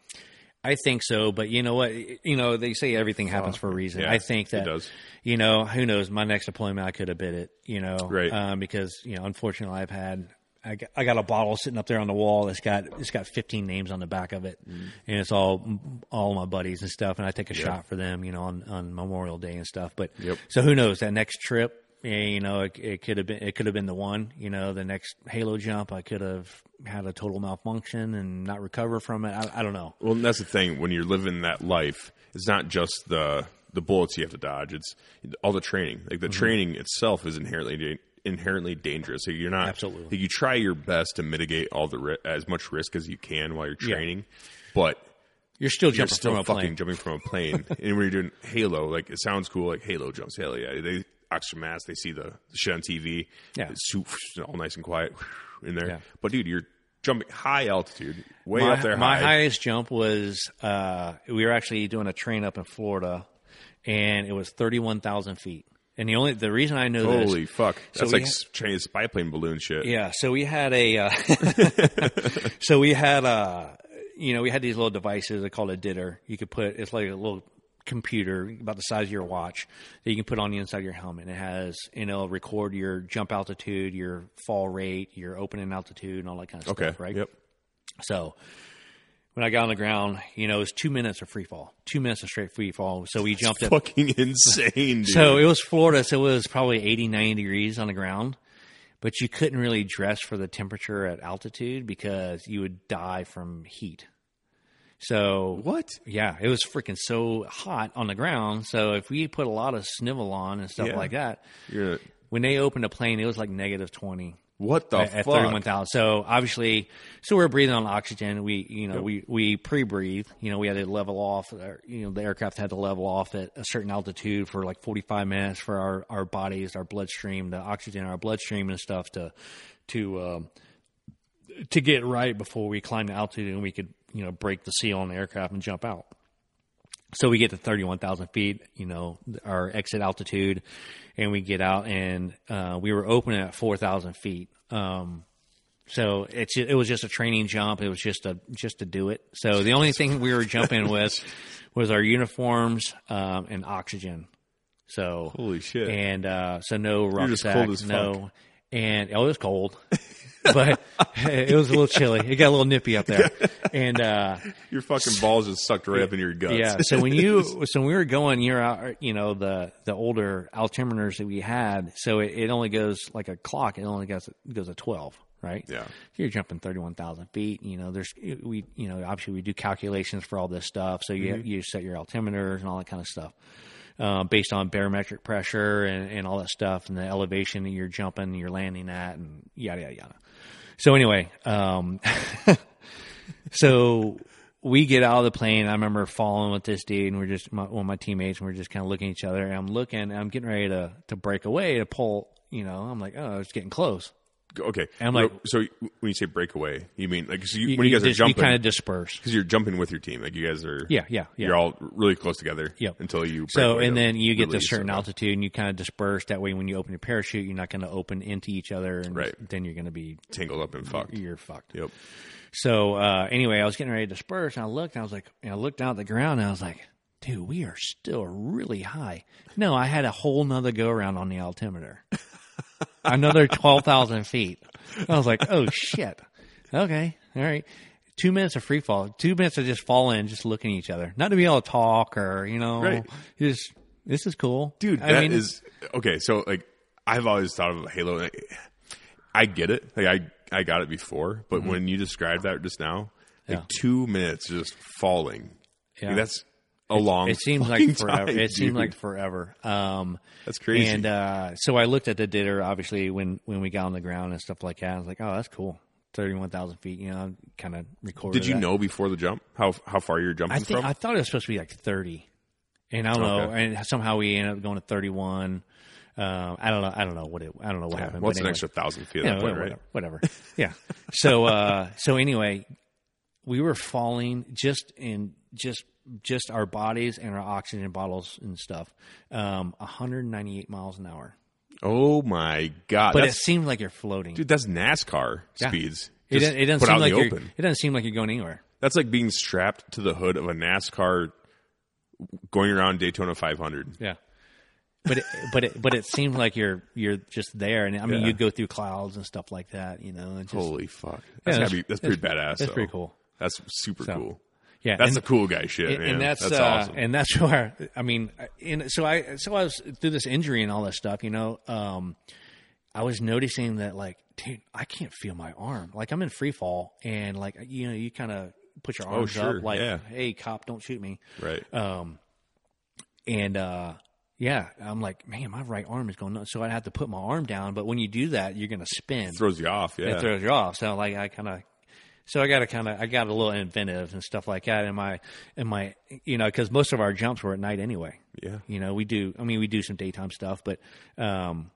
I think so, but you know what? You know they say everything happens for a reason. Yeah, I think that does. you know who knows my next deployment I could have bit it. You know, Right. Um, because you know unfortunately I've had I got, I got a bottle sitting up there on the wall that's got it's got 15 names on the back of it, Mm. and it's all all my buddies and stuff, and I take a shot for them, you know, on on Memorial Day and stuff. But Yep. so who knows that next trip. Yeah, you know, it, it could have been it could have been the one. You know, the next Halo jump, I could have had a total malfunction and not recover from it. I, I don't know. Well, that's the thing. When you're living that life, it's not just the the bullets you have to dodge. It's all the training. Like Mm-hmm. the training itself is inherently da- inherently dangerous. So you're not Absolutely. like, you try your best to mitigate all the ri- as much risk as you can while you're Yeah. training, but You're still you're jumping still from a fucking plane. jumping from a plane. [LAUGHS] and when you're doing Halo, like it sounds cool, like Halo jumps. Halo, yeah, they oxygen mask. They see the, shit on TV. Yeah. it's all nice and quiet in there. Yeah. But dude, you're jumping high altitude, way my, up there. my high. highest jump was uh, we were actually doing a train up in Florida, and it was thirty one thousand feet. And the only the reason I know Holy this, fuck! That's like ha- spy plane balloon shit. yeah. So we had a, uh, [LAUGHS] [LAUGHS] so we had a, you know, we had these little devices. They called a Dytter. You could put it's like a little computer about the size of your watch that you can put on the inside of your helmet. And it has, you know, record your jump altitude, your fall rate, your opening altitude, and all that kind of Okay. stuff. Right. Yep. So when I got on the ground, you know, it was two minutes of free fall, two minutes of straight free fall. So we jumped up. Fucking [LAUGHS] insane, dude. So it was Florida, so it was probably 80, 90 degrees on the ground, but you couldn't really dress for the temperature at altitude because you would die from heat. So what? Yeah, it was freaking so hot on the ground. So if we put a lot of snivel on and stuff Yeah. like that, You're when they opened a plane, it was like negative 20 what the at, at 31,000. So obviously, so we're breathing on oxygen. We, you know, we, we pre-breathe, you know, we had to level off, or, you know, the aircraft had to level off at a certain altitude for like 45 minutes for our, our bodies, our bloodstream, the oxygen in our bloodstream and stuff to, to, um, to get right before we climb the altitude and we could, you know, break the seal on the aircraft and jump out. So we get to 31,000 feet, you know, our exit altitude, and we get out, and uh, we were opening at 4,000 feet. Um, so it's it was just a training jump. It was just a just to do it. So the only thing we were jumping [LAUGHS] with was our uniforms um, and oxygen. So Holy shit! and uh, so no just rucksack, cold as fuck. no, and oh, it was cold, [LAUGHS] but it was a little chilly. It got a little nippy up there, and uh, Your fucking balls just sucked right up in your guts. yeah. So when you [LAUGHS] so when we were going, you're out, you know, the the older altimeters that we had, so it, it only goes like a clock. It only goes goes at twelve, right? Yeah. You're jumping thirty one thousand feet. You know, there's we you know obviously we do calculations for all this stuff, so you you set your altimeters and all that kind of stuff. uh, based on barometric pressure and, and all that stuff, and the elevation that you're jumping, you're landing at, and yada yada yada. So anyway, um, [LAUGHS] so we get out of the plane. I remember falling with this dude, and we're just my, one of my teammates, and we're just kind of looking at each other. And I'm looking, and I'm getting ready to to break away to pull. You know, I'm like, oh, it's getting close. Okay. I'm like- so when you say breakaway, you mean like so you, You, when you guys just, are jumping you kind of disperse. because you're jumping with your team, like you guys are. Yeah, yeah, yeah. You're all really close together. Yep. Until you. break So, away and then you get to a certain altitude, and you kind of disperse. That way, when you open your parachute, you're not going to open into each other, and Right. then you're going to be Tangled up and fucked. you're fucked. Yep. So uh, anyway, I was getting ready to disperse, and I looked, and I was like, and I looked down at the ground, and I was like, dude, we are still really high. No, I had a whole nother go around on the altimeter, another twelve thousand feet. I was like, oh shit. Okay, all right. Two minutes of free fall. Two minutes of just falling, and just looking at each other, not to be able to talk or you know, Right. just this is cool, dude. I That mean, is okay. So like, I've always thought of Halo. like, I get it. Like I, I got it before, but when you described that just now, like Mm-hmm. Yeah. two minutes just falling. Yeah. Like, that's a long. It seems like forever. time, it seemed like forever. Um, That's crazy. And uh, so I looked at the Dytter, obviously, when, when we got on the ground and stuff like that. I was like, oh, that's cool. 31,000 feet, you know, kind of recorded Did you that. know before the jump how how far you're jumping I think from? I thought it was supposed to be like 30. And I don't know. Okay. And somehow we ended up going to 31. Um, I don't know. I don't know what it, I don't know what happened. What's an anyway. extra thousand feet at Yeah, that point, whatever, right? whatever. yeah. So uh, so anyway, we were falling just in just just our bodies and our oxygen bottles and stuff. Um, 198 miles an hour, Oh my god! but it seems like you're floating. dude, that's NASCAR Yeah. speeds. it, doesn't- it doesn't seem like you're, it doesn't seem like you're going anywhere. That's like being strapped to the hood of a NASCAR going around Daytona 500. Yeah. But it, but it but it seems like you're you're just there, and I mean Yeah. you go through clouds and stuff like that, you know. And just, Holy fuck! Yeah, That's, that's- be, that's pretty badass. That's though. pretty cool. That's super So, cool. Yeah, That's and- the cool guy shit, and, and that's, uh, awesome. and that's [LAUGHS] where I mean, and so I so I was through this injury and all that stuff. You know, um, I was noticing that like, dude, I can't feel my arm. Like I'm in free fall, and like you know, you kind of put your arms Oh, sure, up, like, yeah. hey, cop, don't shoot me. right. Um, and uh, yeah, I'm like, man, my right arm is going nuts. So I have to put my arm down. But when you do that, you're going to spin. It Throws you off. Yeah. It throws you off. So like I kind of, so I got to kind of, I got a little inventive and stuff like that in my, in my, you know, because most of our jumps were at night anyway. yeah. You know, we do. I mean, we do some daytime stuff, but um,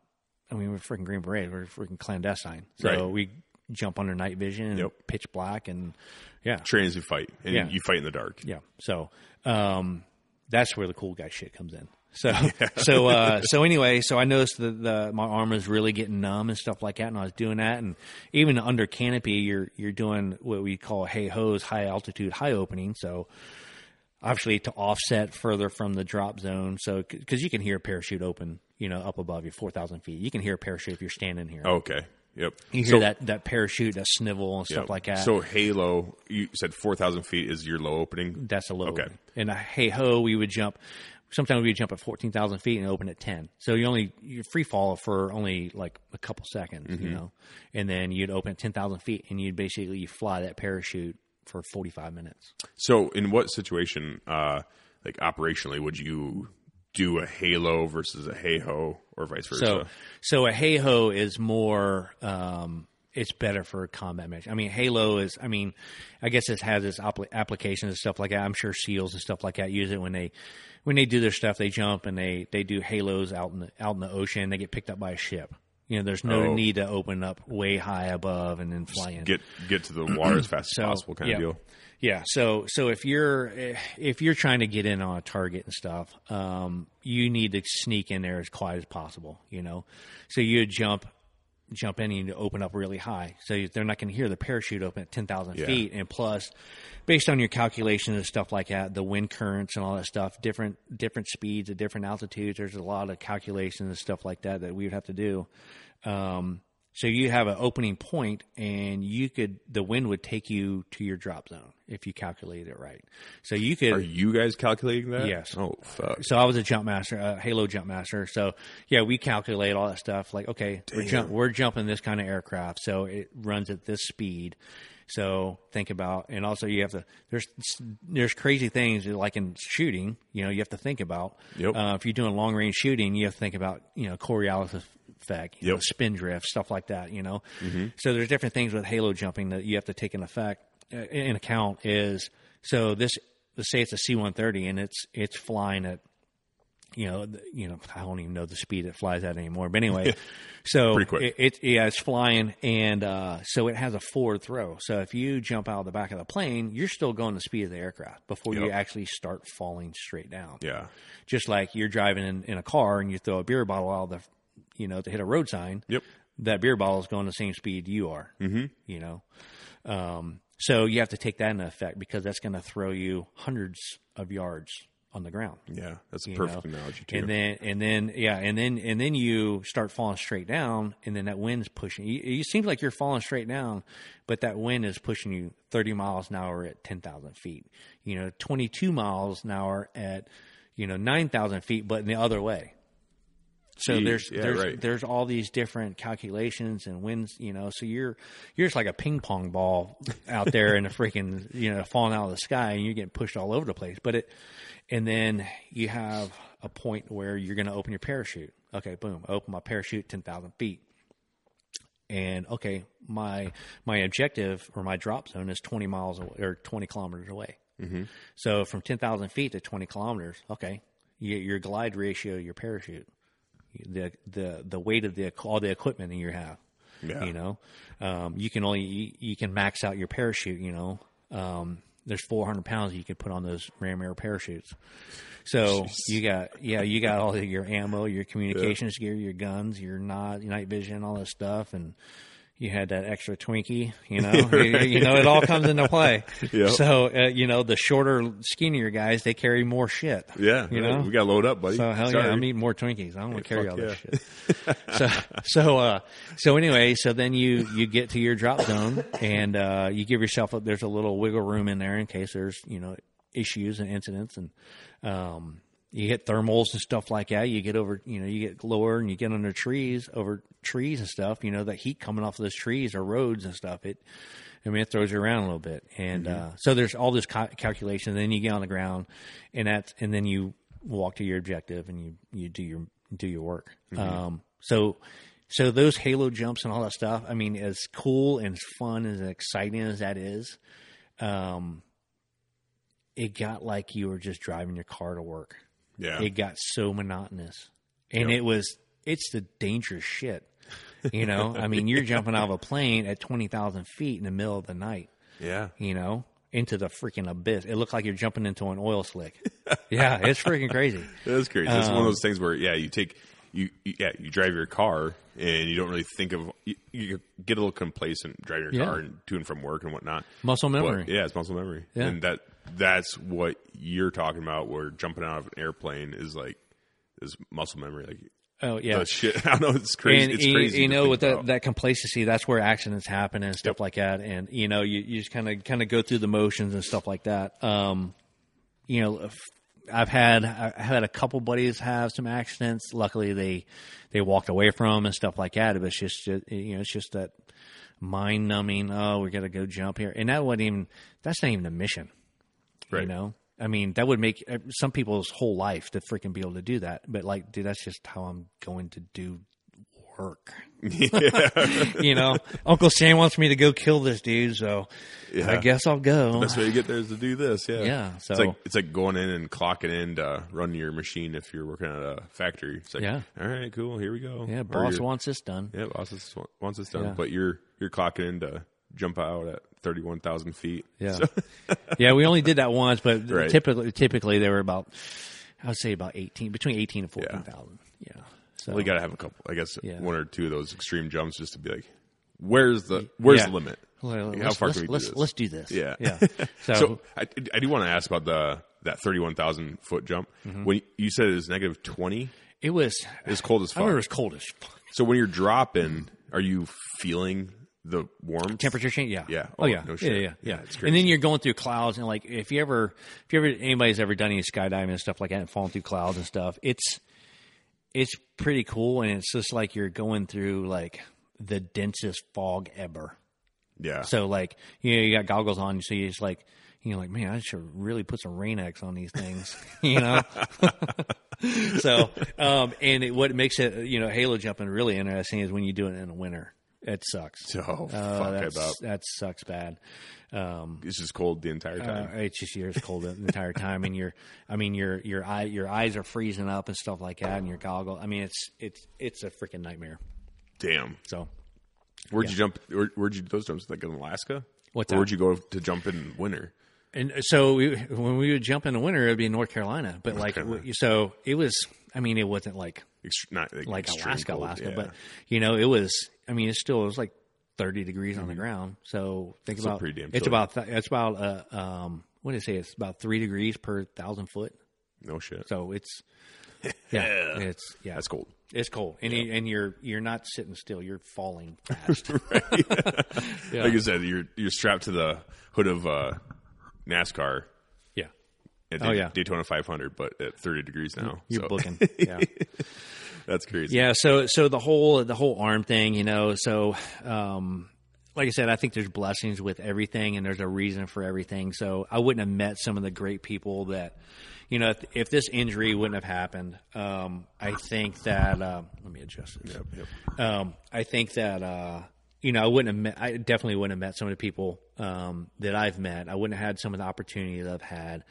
I mean, we're freaking Green Beret. We're freaking clandestine. So Right. we jump under night vision and Yep. pitch black and yeah, Trains you fight, and Yeah. you fight in the dark. yeah. So um, that's where the cool guy shit comes in. So [LAUGHS] so uh, so anyway, so I noticed that the my arm was really getting numb and stuff like that, and I was doing that, and even under canopy, you're you're doing what we call HAHOs, high altitude, high opening. So obviously to offset further from the drop zone, so because you can hear a parachute open, you know, up above you, four thousand feet, you can hear a parachute if you're standing here. Okay. Yep. You hear So- that that parachute, that snivel and stuff yep. like that. So Halo, you said four thousand feet is your low opening. That's a low. Okay. one. And a HAHO, we would jump. Sometimes we jump at fourteen thousand feet and open at ten. So you only you free fall for only like a couple seconds, Mm-hmm. you know. And then you'd open at ten thousand feet, and you'd basically fly that parachute for forty five minutes. So, in what situation, uh, like operationally, would you do a Halo versus a HAHO, or vice versa? So so a HAHO is more. Um, it's better for combat mission. I mean, Halo is. I mean, I guess it has its appli applications and stuff like that. I'm sure SEALs and stuff like that use it when they when they do their stuff. They jump and they they do halos out in the out in the ocean. They get picked up by a ship. You know, there's no Oh. need to open up way high above and then fly in. get get to the water as fast [CLEARS THROAT] So, as possible, kind yeah. of deal. Yeah. So so if you're if you're trying to get in on a target and stuff, um, you need to sneak in there as quiet as possible. You know, so you jump jump in and you open up really high, so they're not going to hear the parachute open at ten thousand Yeah. feet. And plus, based on your calculations and stuff like that, the wind currents and all that stuff, different different speeds at different altitudes. There's a lot of calculations and stuff like that that we would have to do. Um, so you have an opening point, and you could the wind would take you to your drop zone if you calculate it right. So you could Are you guys calculating that? Yes. Oh fuck. so I was a jump master, a Halo jump master. So yeah, we calculate all that stuff. Like, okay, we're, jump, we're jumping this kind of aircraft, so it runs at this speed. So think about, and also you have to. There's there's crazy things like in shooting. You know, you have to think about. Yep. Uh, if you're doing long range shooting, you have to think about you know Coriolis effect, you know, spin drift, stuff like that. You know, so there's different things with Halo jumping that you have to take in effect uh, in account. Is so this let's say it's a C-130 and it's it's flying at you know the- you know I don't even know the speed it flies at anymore. But [LAUGHS] anyway, so quick. It, it yeah it's flying and uh, so it has a forward throw. So if you jump out of the back of the plane, you're still going the speed of the aircraft before you actually start falling straight down Yeah. just like you're driving in, in a car and you throw a beer bottle out of the, you know, to hit a road sign. Yep. That beer bottle is going the same speed you are. Mm-hmm. You know, um, so you have to take that into effect because that's going to throw you hundreds of yards on the ground. Yeah. That's a perfect know? analogy too. And then, and then, yeah, and then, and then you start falling straight down, and then that wind's pushing. You, it seems like you're falling straight down, but that wind is pushing you 30 miles an hour at 10,000 feet. You know, 22 miles an hour at, you know, 9,000 feet, but in the other way. So Jeez, there's yeah, there's right. there's all these different calculations and winds, you know. So you're you're just like a ping pong ball out there in the [LAUGHS] freaking you know falling out of the sky, and you're getting pushed all over the place. But it, and then you have a point where you're going to open your parachute. Okay, boom, open my parachute ten thousand feet, and okay, my my objective or my drop zone is twenty miles away, or twenty kilometers away. Mm-hmm. So from ten thousand feet to twenty kilometers, okay, you get your glide ratio, your parachute the the the weight of the all the equipment that you have. Yeah. You know, um, you can only you, you can max out your parachute. You know, um, there's 400 pounds you can put on those Ram Air parachutes. So you got yeah you got all your ammo, your communications gear, your guns, your night night vision, all that stuff, and you had that extra Twinkie. You [LAUGHS] know, you, you know it all comes into play. [LAUGHS] Yep. So uh, you know the shorter, skinnier guys they carry more shit. yeah. you know we got to load up, buddy. so hell Sorry. yeah, I'm eating more Twinkies. I don't want to carry fuck all this shit. [LAUGHS] so so uh so anyway, so then you you get to your drop zone and uh you give yourself a, there's a little wiggle room in there in case there's you know issues and incidents and um you get thermals and stuff like that. You get over, you know, you get lower and you get under trees, over trees and stuff. You know, that heat coming off of those trees or roads and stuff. It, I mean, it throws you around a little bit. And uh, so there's all this ca- calculation. Then you get on the ground, and that's and then you walk to your objective and you you do your do your work. Um, so so those halo jumps and all that stuff. I mean, as cool and as fun and as exciting as that is, um, it got like you were just driving your car to work Yeah. it got so monotonous and Yep. it was it's the dangerous shit you know i mean you're jumping out of a plane at 20000 feet in the middle of the night yeah. you know into the freaking abyss it looked like you're jumping into an oil slick yeah it's freaking crazy [LAUGHS] That's crazy. It's Um, one of those things where, yeah, you take you, you yeah you drive your car and you don't really think of you, you get a little complacent driving your Yeah. car and to and from work and whatnot. muscle But, memory yeah, it's muscle memory, Yeah. and that that's what you're talking about. Where jumping out of an airplane is like is muscle memory. Like oh yeah the shit. [LAUGHS] I know. It's crazy. And it's you, crazy. you know, with that, that complacency, that's where accidents happen and stuff Yep. like that. And you know, you, you just kind of kind of go through the motions and stuff like that. Um, you know, I've had I've had a couple buddies have some accidents. Luckily, they they walked away from and stuff like that. But it's just you know, it's just that mind numbing. Oh, we got to go jump here, and that wasn't even that's not even a mission. You know, I mean, that would make uh, some people's whole life to freaking be able to do that. But like, dude, that's just how I'm going to do work. [LAUGHS] you know, Uncle Sam wants me to go kill this dude, so I guess I'll go. Best way to get there is to do this. Yeah, Yeah, so- it's like it's like going in and clocking in to run your machine if you're working at a factory. It's like, Yeah. all right, cool, here we go. Yeah, boss wants this done. Yeah, boss wants this done, Yeah. but you're you're clocking in to jump out at thirty one thousand feet. Yeah, So- [LAUGHS] yeah. We only did that once, but Right. typically, typically they were about, I would say about eighteen, between eighteen and fourteen thousand. Yeah. So we got to have a couple. I guess Yeah. one or two of those extreme jumps just to be like, where's the where's Yeah. the limit? Well, how far can we do let's, this? let's do this. Yeah, yeah. [LAUGHS] So, So I, I do want to ask about the that thirty one thousand foot jump. Mm-hmm. When you said it was negative twenty, it was. it's cold as I remember it was cold as fuck. So when you're dropping, are you feeling the warm temperature change. Yeah. Yeah. Oh, Oh, yeah. no yeah. Yeah. Yeah, Yeah. and then you're going through clouds and like if you ever if you ever anybody's ever done any skydiving and stuff like that and falling through clouds and stuff, it's it's pretty cool and it's just like you're going through like the densest fog ever. Yeah. So like you know you got goggles on, so you just like you're like, man, I should really put some Rain-X on these things, [LAUGHS] you know. [LAUGHS] so um, and it, what makes it you know halo jumping really interesting is when you do it in the winter. It sucks. [LAUGHS] Oh, Uh, fuck that's- that sucks bad. Um, It's just cold the entire uh, time. it's just you're cold the entire time, and your, I mean, your your eye your eyes are freezing up and stuff like that, and your goggle. I mean, it's it's it's a freaking nightmare. Damn. So Where'd you jump? Where, where'd you do those jumps? Like in Alaska? What's or where'd you go to jump in winter? And so we, when we would jump in the winter, it'd be in North Carolina. But like, Carolina. so it was. I mean, it wasn't like Ext- not like, like Alaska, cold, Alaska, yeah. but you know, it was. I mean, it's still it was like thirty degrees on the ground. So think Still about pretty damn it's about th- it's about uh, um what did it say? It's about three degrees per thousand foot. no shit. So it's [LAUGHS] yeah, it's yeah, That's cold. It's cold, and you, and you're you're not sitting still. You're falling [LAUGHS] fast. [LAUGHS] Yeah. Like I said, you're you're strapped to the hood of uh, NASCAR yeah, at Oh, Day- yeah. Daytona 500, but at 30 degrees now. you're so booking. Yeah. That's crazy. Yeah, so so the whole the whole arm thing, you know, so um like I said, I think there's blessings with everything and there's a reason for everything. So I wouldn't have met some of the great people that you know, if, if this injury wouldn't have happened, um, I think that um, let me adjust this. Yep, yep. Um, I think that uh, you know I wouldn't have met. I definitely wouldn't have met some of the people um, that I've met. I wouldn't have had some of the opportunity that I've had.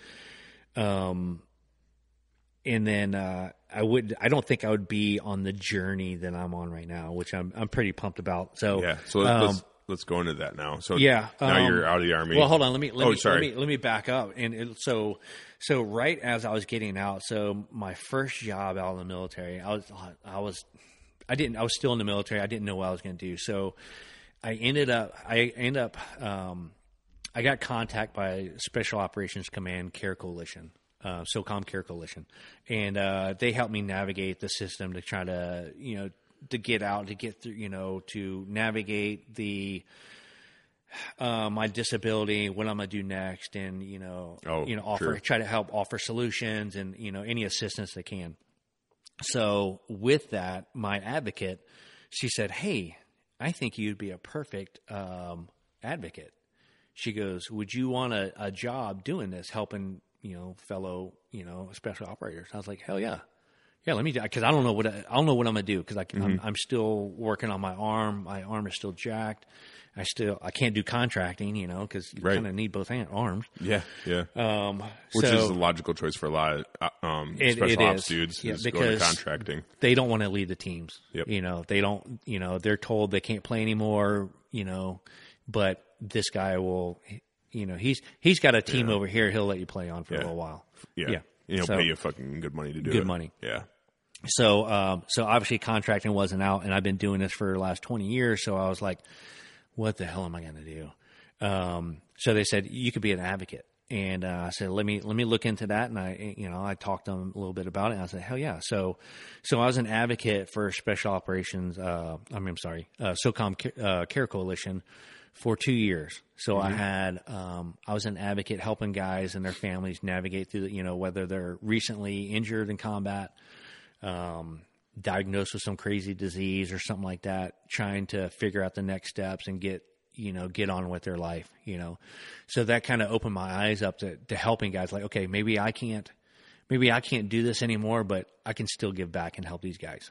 Um, and then uh, I would. I don't think I would be on the journey that I'm on right now, which I'm I'm pretty pumped about. So Yeah. So let's, um, let's let's go into that now. So yeah. now um, you're out of the army. Well, hold on. Let me let Oh, me sorry. let me let me back up. And it, so so right as I was getting out, so my first job out of the military, I was I was I didn't I was still in the military. I didn't know what I was going to do. So I ended up I ended up um, I got contact by Special Operations Command Care Coalition. Uh, SOCOM Care Coalition, and uh, they helped me navigate the system to try to, you know, to get out, to get through, you know, to navigate the uh, my disability, what I'm gonna do next, and you know, Oh, you know, offer sure. try to help offer solutions and you know any assistance they can. So with that, my advocate, she said, "Hey, I think you'd be a perfect um, advocate." She goes, "Would you want a, a job doing this, helping you know fellow you know special operators?" I was like, "Hell yeah." Yeah, let me do because I don't know what I, I don't know what I'm gonna do because Mm-hmm. I'm, I'm still working on my arm. My arm is still jacked. I still I can't do contracting, you know, because you Right. kind of need both hand, arms. yeah, yeah. Um, Which so is a logical choice for a lot of uh, um, It- special it ops is. dudes. Yeah, because- to contracting. they don't want to lead the teams. Yep. You know, they don't. You know, they're told they can't play anymore. You know, but this guy will. You know, he's he's got a team over here. He'll let you play on for a little while. Yeah, Yeah. he'll So- pay you fucking good money to do it. Good it. money. Yeah, So, um, so obviously contracting wasn't out, and I've been doing this for the last twenty years. So I was like, "What the hell am I going to do?" Um, so they said you could be an advocate, and uh, I said, "Let me let me look into that." And I, you know, I talked to them a little bit about it. And I said, "Hell yeah!" So, so I was an advocate for Special Operations. Uh, I mean, I'm sorry, uh, SOCOM Ca- uh, Care Coalition for two years. So I had, um, I was an advocate helping guys and their families navigate through, the, you know, whether they're recently injured in combat, um, diagnosed with some crazy disease or something like that, trying to figure out the next steps and get, you know, get on with their life, you know. So that kind of opened my eyes up to, to helping guys like, okay, maybe I can't, maybe I can't do this anymore, but I can still give back and help these guys.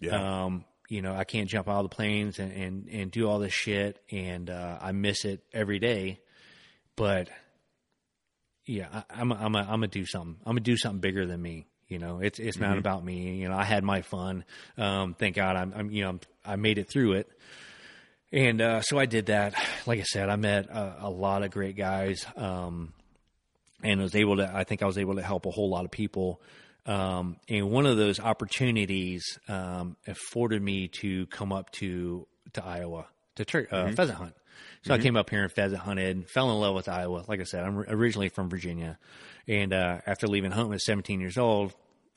yeah. Um, you know, I can't jump out of the planes and, and, and do all this shit, and uh, I miss it every day. But yeah, I, I'm a, I'm a, I'm gonna do something. I'm gonna do something bigger than me. You know, it's it's not about me. You know, I had my fun. Um, thank God, I'm, I'm you know I'm, I made it through it. And uh, so I did that. Like I said, I met a, a lot of great guys, um, and was able to. I think I was able to help a whole lot of people. Um, and one of those opportunities um, afforded me to come up to to Iowa to tur- uh, pheasant hunt. So I came up here and pheasant hunted, fell in love with Iowa. Like I said, I'm originally from Virginia, and uh, after leaving home at 17 years old,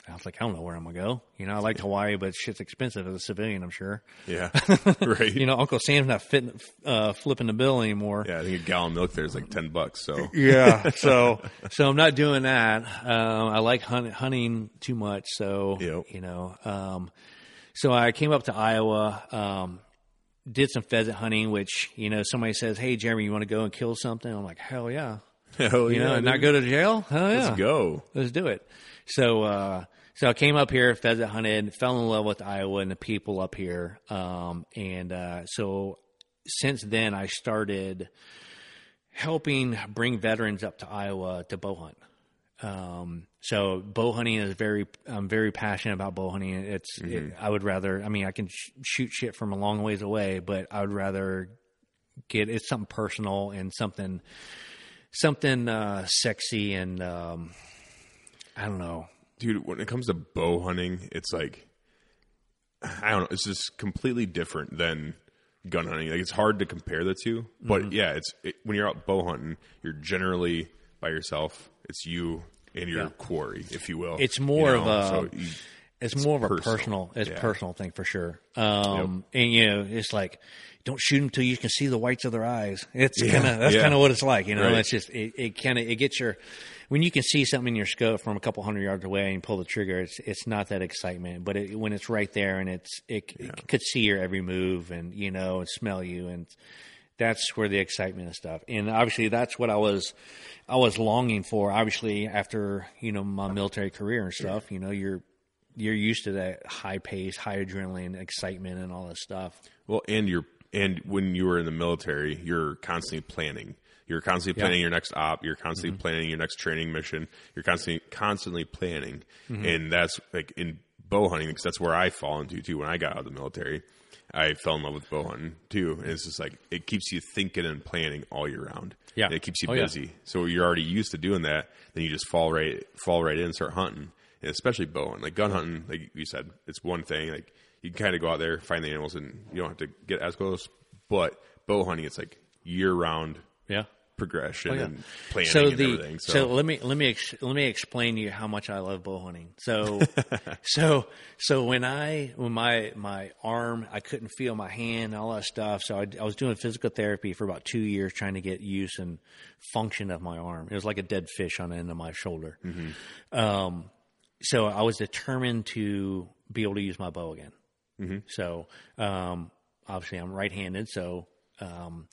I was like, I don't know where I'm gonna go. You know, I like Hawaii, but shit's expensive as a civilian. I'm sure. Yeah, [LAUGHS] right. You know, Uncle Sam's not fitting, uh, flipping the bill anymore. yeah, I think a gallon of milk there is like ten bucks. So Yeah. [LAUGHS] So, so I'm not doing that. Um, I like hunt, hunting too much. So, Yep. you know, um, so I came up to Iowa, um, did some pheasant hunting, which, you know, somebody says, Hey, Jeremy, you want to go and kill something? I'm like, hell yeah. [LAUGHS] hell You know, yeah, and not go to jail? Hell yeah. Let's go. Let's do it. So, uh, so I came up here, pheasant hunted, fell in love with Iowa and the people up here. Um, and, uh, so since then I started helping bring veterans up to Iowa to bow hunt. Um, so bow hunting is very, I'm very passionate about bow hunting. It's, it, I would rather, I mean, I can sh- shoot shit from a long ways away, but I would rather get, it's something personal and something, something, uh, sexy and, um, I don't know. dude when it comes to bow hunting it's like i don't know it's just completely different than gun hunting like it's hard to compare the two but Mm-hmm. yeah it's it, when you're out bow hunting you're generally by yourself it's you and your Yeah. quarry if you will It's more You of a- so you- It's, more of a personal. personal, it's Yeah. personal thing for sure. Um, and you know, it's like, don't shoot them till you can see the whites of their eyes. It's kind of, that's yeah. kind of what it's like, you know, Right. it's just, it, it kind of, it gets your, when you can see something in your scope from a couple hundred yards away and pull the trigger, it's, it's not that excitement, but it, when it's right there and it's, it, it could see your every move and, you know, and smell you and, that's where the excitement and stuff. And obviously that's what I was I was longing for. Obviously after, you know, my military career and stuff, you know, you're you're used to that high pace, high adrenaline, excitement and all this stuff. well and you're and when you were in the military you're constantly planning you're constantly planning your next op. You're constantly Mm-hmm. planning your next training mission. You're constantly constantly planning. Mm-hmm. and that's like in bow hunting because that's where i fall into too. When i got out of the military i fell in love with bow hunting too. And it's just like it keeps you thinking and planning all year round. Yeah. And it keeps you Oh, yeah. busy. So you're already used to doing that then you just fall right fall right in and start hunting. And especially bow hunting. Like gun hunting like you said it's one thing. Like you can kind of go out there find the animals and you don't have to get as close. But bow hunting it's like year round Yeah. Progression Oh, yeah. and planning So and the everything so. so, let me let me ex, let me explain to you how much I love bow hunting. So [LAUGHS] so so when I when my my arm I couldn't feel my hand all that stuff. So I, I was doing physical therapy for about two years trying to get use and function of my arm. It was like a dead fish on the end of my shoulder. Um, so I was determined to be able to use my bow again. So um, obviously I'm right-handed, so um,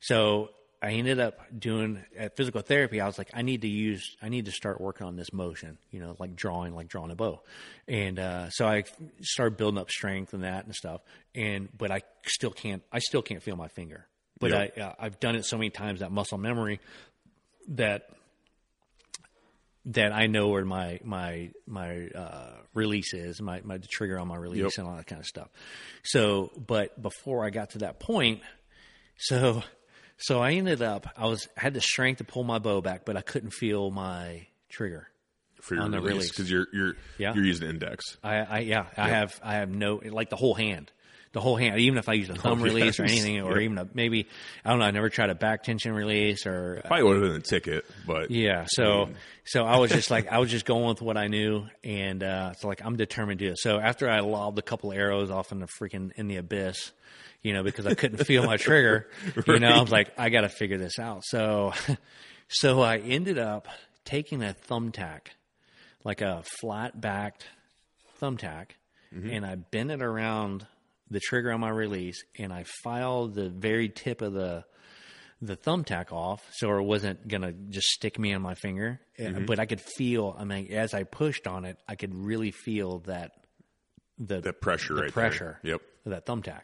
so I ended up doing at physical therapy. I was like, I need to use, I need to start working on this motion, you know, like drawing, like drawing a bow, and uh, so I started building up strength and that and stuff. And but I still can't, I still can't feel my finger. But Yep. I, uh, I've done it so many times that muscle memory that that I know where my my my uh, release is, my my trigger on my release Yep. and all that kind of stuff. So, but before I got to that point, so so I ended up I was had the strength to pull my bow back, but I couldn't feel my trigger. for your on the release because you're you're Yeah. you're using index I, I yeah, I have I have no like the whole hand. The whole hand, even if I use a thumb [LAUGHS] Oh, release or anything, or Yep. even a, maybe I don't know. I never tried a back tension release or probably would have been a ticket but Yeah, so so I was just like I was just going with what I knew, and uh, so like I'm determined to do it. So after I lobbed a couple arrows off in the freaking in the abyss, you know, because I couldn't feel my trigger, [LAUGHS] you know, I was like I got to figure this out. So [LAUGHS] so I ended up taking a thumbtack, like a flat backed thumbtack, and I bent it around the trigger on my release, and I filed the very tip of the the thumbtack off, so it wasn't gonna just stick me on my finger. Uh, But I could feel. I mean, as I pushed on it, I could really feel that the the pressure the right pressure. there. yep that thumbtack.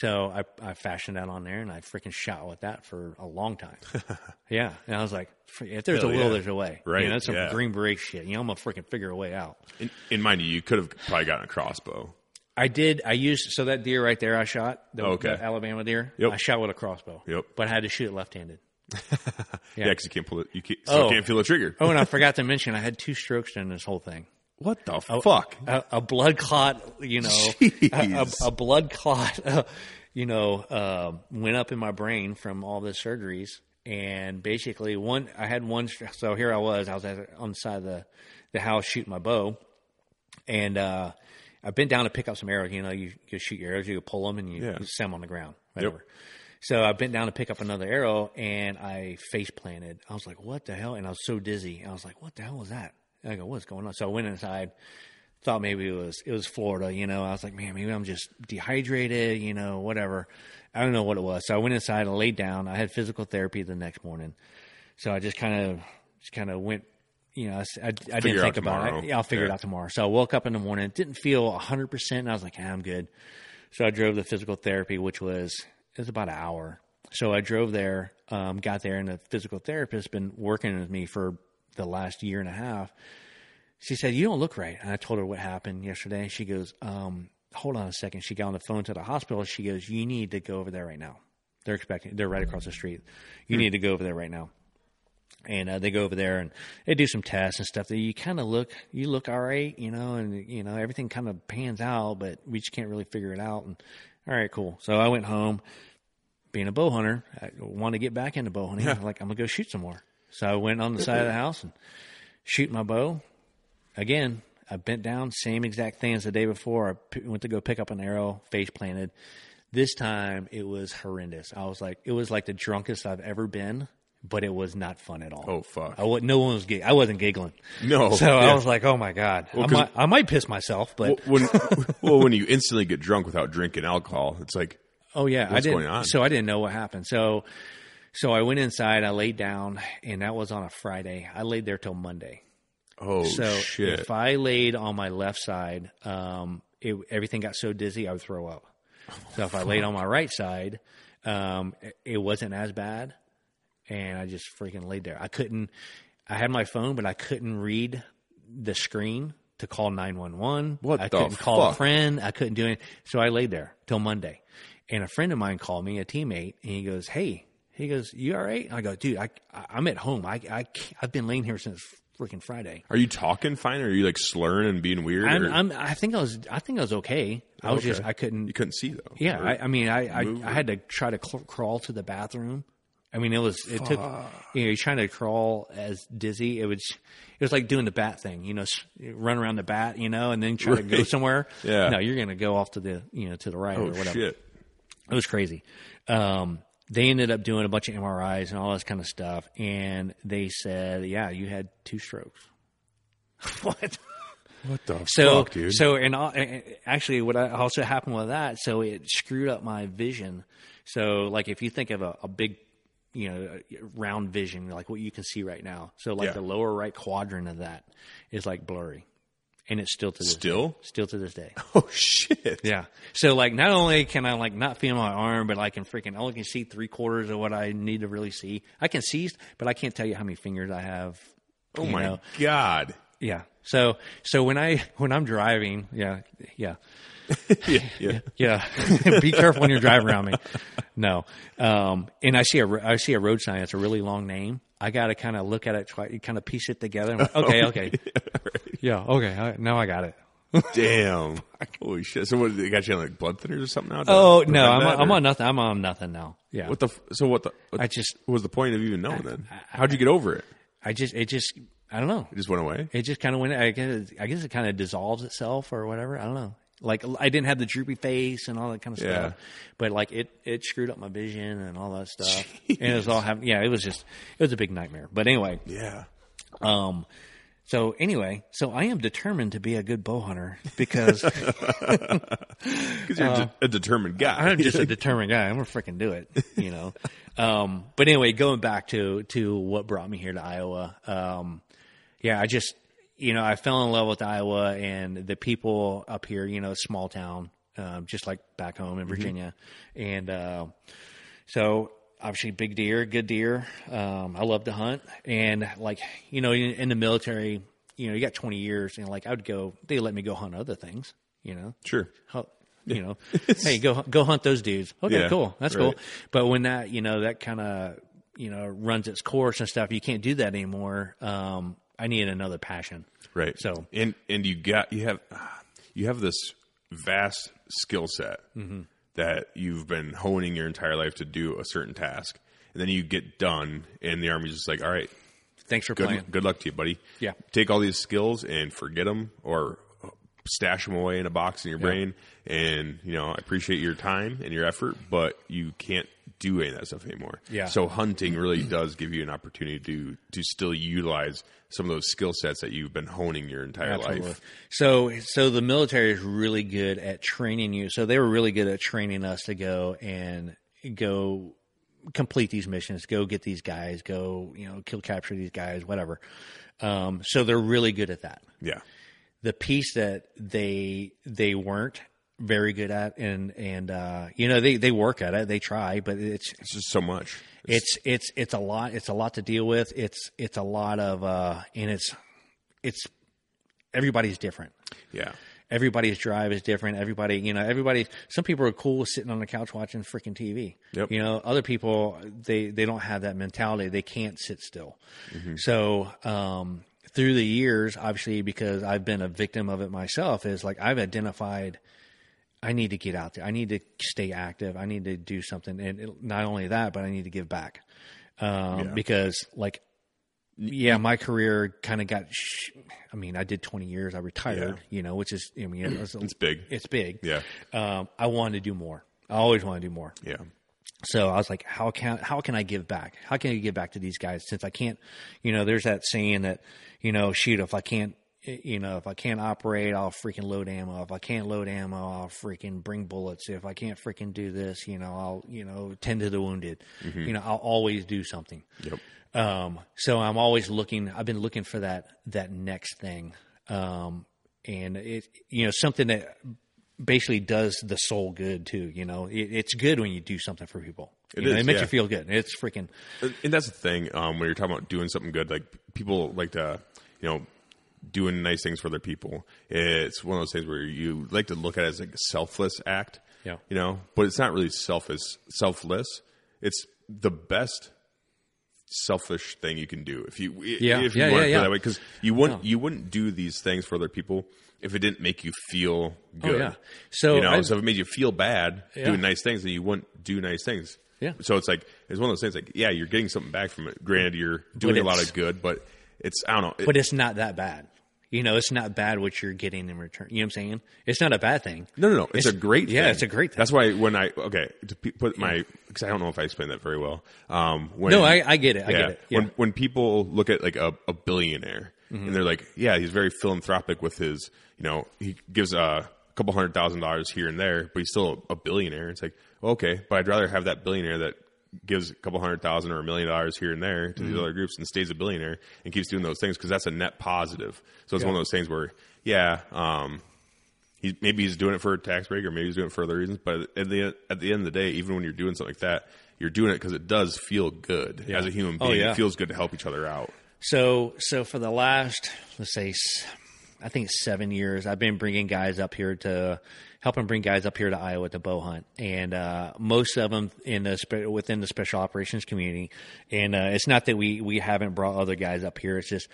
So I, I fashioned that on there, and I freaking shot with that for a long time. [LAUGHS] yeah, and I was like, if there's Hell a will, yeah. there's a way. Right, You know, that's some yeah. Green Beret shit. You know, I'm gonna freaking figure a way out. in, in mind you you could have probably gotten a crossbow I did. I used so that deer right there. I shot the, oh, Okay. the Alabama deer. Yep. I shot with a crossbow. Yep. But I had to shoot it left-handed. [LAUGHS] yeah because you can't pull it you can't, Oh. can't feel the trigger Oh, and I [LAUGHS] forgot to mention, I had two strokes during this whole thing. What the fuck A, a blood clot, you know, a, a, blood clot, [LAUGHS] uh, you know, uh, went up in my brain from all the surgeries. And basically, one, I had one. So here I was. I was at, on the side of the, the house shooting my bow, and uh, I bent down to pick up some arrows. You know, you, you shoot your arrows, you pull them, and you, Yeah. you set them on the ground, whatever. So I bent down to pick up another arrow, and I face planted. I was like, "What the hell?" And I was so dizzy. I was like, "What the hell was that?" I go, "What's going on?" So I went inside. Thought maybe it was it was Florida. You know, I was like, "Man, maybe I'm just dehydrated." You know, whatever. I don't know what it was. So I went inside and laid down. I had physical therapy the next morning. So I just kind of just kind of went. You know, I I didn't think about tomorrow. it. Yeah, I'll figure it out tomorrow. So I woke up in the morning, didn't feel 100%. And I was like, ah, I'm good. So I drove the physical therapy, which was it was about an hour. So I drove there, um, got there, and the physical therapist been working with me for the last year and a half. She said, "You don't look right." And I told her what happened yesterday. She goes, um, "Hold on a second. She got on the phone to the hospital. She goes, "You need to go over there right now. They're expecting. They're right across the street. You need to go over there right now." and uh, they go over there and they do some tests and stuff that you kind of look you look all right you know and you know everything kind of pans out but we just can't really figure it out and all right cool so i went home being a bow hunter i want to get back into bow hunting I'm like i'm gonna go shoot some more so i went on the side of the house and shoot my bow again i bent down same exact thing as the day before i p- went to go pick up an arrow face planted this time it was horrendous i was like it was like the drunkest i've ever been but it was not fun at all Oh, fuck. I wa- no one was gig- I wasn't giggling. No, [LAUGHS] So yeah. I was like, oh my god, I 'cause- might I might piss myself, but when [LAUGHS] well, when you instantly get drunk without drinking alcohol, it's like oh yeah, I didn't. going on? So I didn't know what happened. So so I went inside, I laid down, and that was on a Friday. I laid there till Monday. oh So shit. if I laid on my left side, um, it, everything got so dizzy I would throw up. So if I laid on my right side, um, it, it wasn't as bad, and I just freaking laid there. I couldn't. I had my phone, but I couldn't read the screen to call nine one one. What I couldn't call a friend. I couldn't do it. So I laid there till Monday, and a friend of mine called me, a teammate, and he goes, "Hey." He goes, "You all right?" I go, "Dude, I, I I'm at home. I, I I've been laying here since freaking Friday." Are you talking fine, or are you like slurring and being weird? I'm, or- I'm, I think I was, I think I was okay. I was Okay. just, I couldn't. you couldn't see though. Yeah, I, I mean, I, I, move I had to try to cl- crawl to the bathroom. I mean, it was, it took, you know, you're trying to crawl as dizzy. It was, it was like doing the bat thing, you know, run around the bat, you know, and then try to go somewhere. Yeah. No, you're going to go off to the, you know, to the right oh or whatever. shit. It was crazy. Um, they ended up doing a bunch of MRIs and all this kind of stuff, and they said, "Yeah, you had two strokes." [LAUGHS] what? What the So, fuck, dude? so, and actually, what also happened with that, so it screwed up my vision. So, like, if you think of a, a big, you know, round vision, like what you can see right now, so like Yeah. the lower right quadrant of that is like blurry, and it's still to this Still? day. still to this day. [LAUGHS] oh shit. Yeah. So like, not only can I like not feel my arm, but I can freaking I only can see three quarters of what I need to really see. I can see, but I can't tell you how many fingers I have. Oh my know. god. Yeah. So so when I when I'm driving, yeah, yeah, [LAUGHS] yeah, yeah. [LAUGHS] yeah. Be careful when you're driving around me. No. Um, and I see a I see a road sign. It's a really long name. I got to kind of look at it, try you kind of piece it together. [LAUGHS] Like, okay, okay, [LAUGHS] yeah, okay. I, now I got it. [LAUGHS] Damn. Holy shit. So what? They got you on like blood thinners or something now? Oh no, I'm that, I'm on nothing. I'm on nothing now. Yeah. What the? So what the? What I just what was the point of even knowing then? How'd you get over it? I just it just I don't know. It just went away. It just kind of went. I guess, I guess it kind of dissolves itself or whatever. I don't know. Like I didn't have the droopy face and all that kind of Yeah. stuff, but like it it screwed up my vision and all that stuff. [LAUGHS] And it was all having. Yeah, it was just it was a big nightmare. But anyway, Yeah. um, so anyway, so I am determined to be a good bow hunter because [LAUGHS] Because you're de- a determined guy. Uh, I'm just a [LAUGHS] determined guy. I'm gonna freaking do it, you know. um, but anyway, going back to to what brought me here to Iowa. Um, yeah, I just you know I fell in love with Iowa and the people up here. You know, small town, um, just like back home in Virginia, and uh, so obviously big deer, good deer. Um, I love to hunt, and like you know, in, in the military, you know, you got 20 years, and like I would go, they let me go hunt other things, you know Sure. how, [LAUGHS] you know, hey, go go hunt those dudes. Okay, Yeah, cool, that's right. cool. But when that you know that kind of you know runs its course and stuff, you can't do that anymore. Um, I need another passion. Right. So- and and you got you have you have this vast skill set Mm-hmm. that you've been honing your entire life to do a certain task, and then you get done, and the army's just like, all right, Thanks for good playing. good luck to you, buddy. Yeah. take all these skills and forget them, or stash them away in a box in your brain. And you know, I appreciate your time and your effort, but you can't do any of that stuff anymore. Yeah. So hunting really does give you an opportunity to to still utilize some of those skill sets that you've been honing your entire life. So, so the military is really good at training you. So they were really good at training us to go and go complete these missions, go get these guys, go you know kill capture these guys, whatever. Um, so they're really good at that. Yeah. The piece that they they weren't very good at, and and uh, you know they they work at it, they try, but it's It's just so much. it's it's it's a lot it's a lot to deal with. It's it's a lot of uh and it's it's everybody's different. Yeah. everybody's drive is different. Everybody you know everybody some people are cool sitting on the couch watching freaking tv Yep. you know other people they they don't have that mentality. They can't sit still. So um through the years obviously because i've been a victim of it myself is like i've identified I need to get out there. I need to stay active. I need to do something. And it, not only that, but I need to give back. Um, because like, yeah, my career kind of got, sh- I mean, I did 20 years. I retired, Yeah. you know, which is, I mean, it was, [CLEARS THROAT] It's big. it's big. Yeah. Um, I wanted to do more. I always want to do more. Yeah. So I was like, how can how can I give back? How can I give back to these guys since I can't, you know, there's that saying that, you know, shoot, if I can't, you know, if I can't operate, I'll freaking load ammo. If I can't load ammo, I'll freaking bring bullets. If I can't freaking do this, you know, I'll, you know, tend to the wounded. You know, I'll always do something. Yep. Um, so I'm always looking. I've been looking for that that next thing, um, and it you know something that basically does the soul good too. You know, it, it's good when you do something for people. It know, it makes yeah. you feel good. It's freaking And- that's the thing um, when you're talking about doing something good. Like people like to, you know, doing nice things for other people. It's one of those things where you like to look at it as like a selfless act. Yeah. You know, but it's not really selfish, selfless. It's the best selfish thing you can do if you Yeah. if you Yeah, want yeah, to put yeah. it that way because you wouldn't you wouldn't do these things for other people if it didn't make you feel good. Oh, yeah. So you know, I- so if it made you feel bad Yeah. doing nice things, then you wouldn't do nice things. Yeah. So it's like it's one of those things. Like, yeah, you're getting something back from it. Granted, you're doing a lot of good, but it's I don't know. It- but it's not that bad. You know, it's not bad what you're getting in return. You know what I'm saying? It's not a bad thing. no, no, no. It's, it's- a great. yeah, thing. it's a great thing. That's why when I okay to put my because I don't know if I explained that very well. Um, when, No, I, I get it. I get it. Yeah. When when people look at like a, a billionaire Mm-hmm. and they're like, yeah, he's very philanthropic with his, you know, he gives a couple hundred thousand dollars here and there, but he's still a billionaire. It's like, okay, but I'd rather have that billionaire that gives a couple hundred thousand or a million dollars here and there to Mm-hmm. these other groups and stays a billionaire and keeps doing those things because that's a net positive. So it's one of those things where, yeah, um, he, maybe he's doing it for a tax break or maybe he's doing it for other reasons. But at the at the end of the day, even when you're doing something like that, you're doing it because it does feel good as a human Oh, being. yeah. It feels good to help each other out. So, so for the last, let's say, I think seven years, I've been bringing guys up here to helping bring guys up here to Iowa to bow hunt, and uh, most of them in the within the special operations community. And uh, it's not that we we haven't brought other guys up here. It's just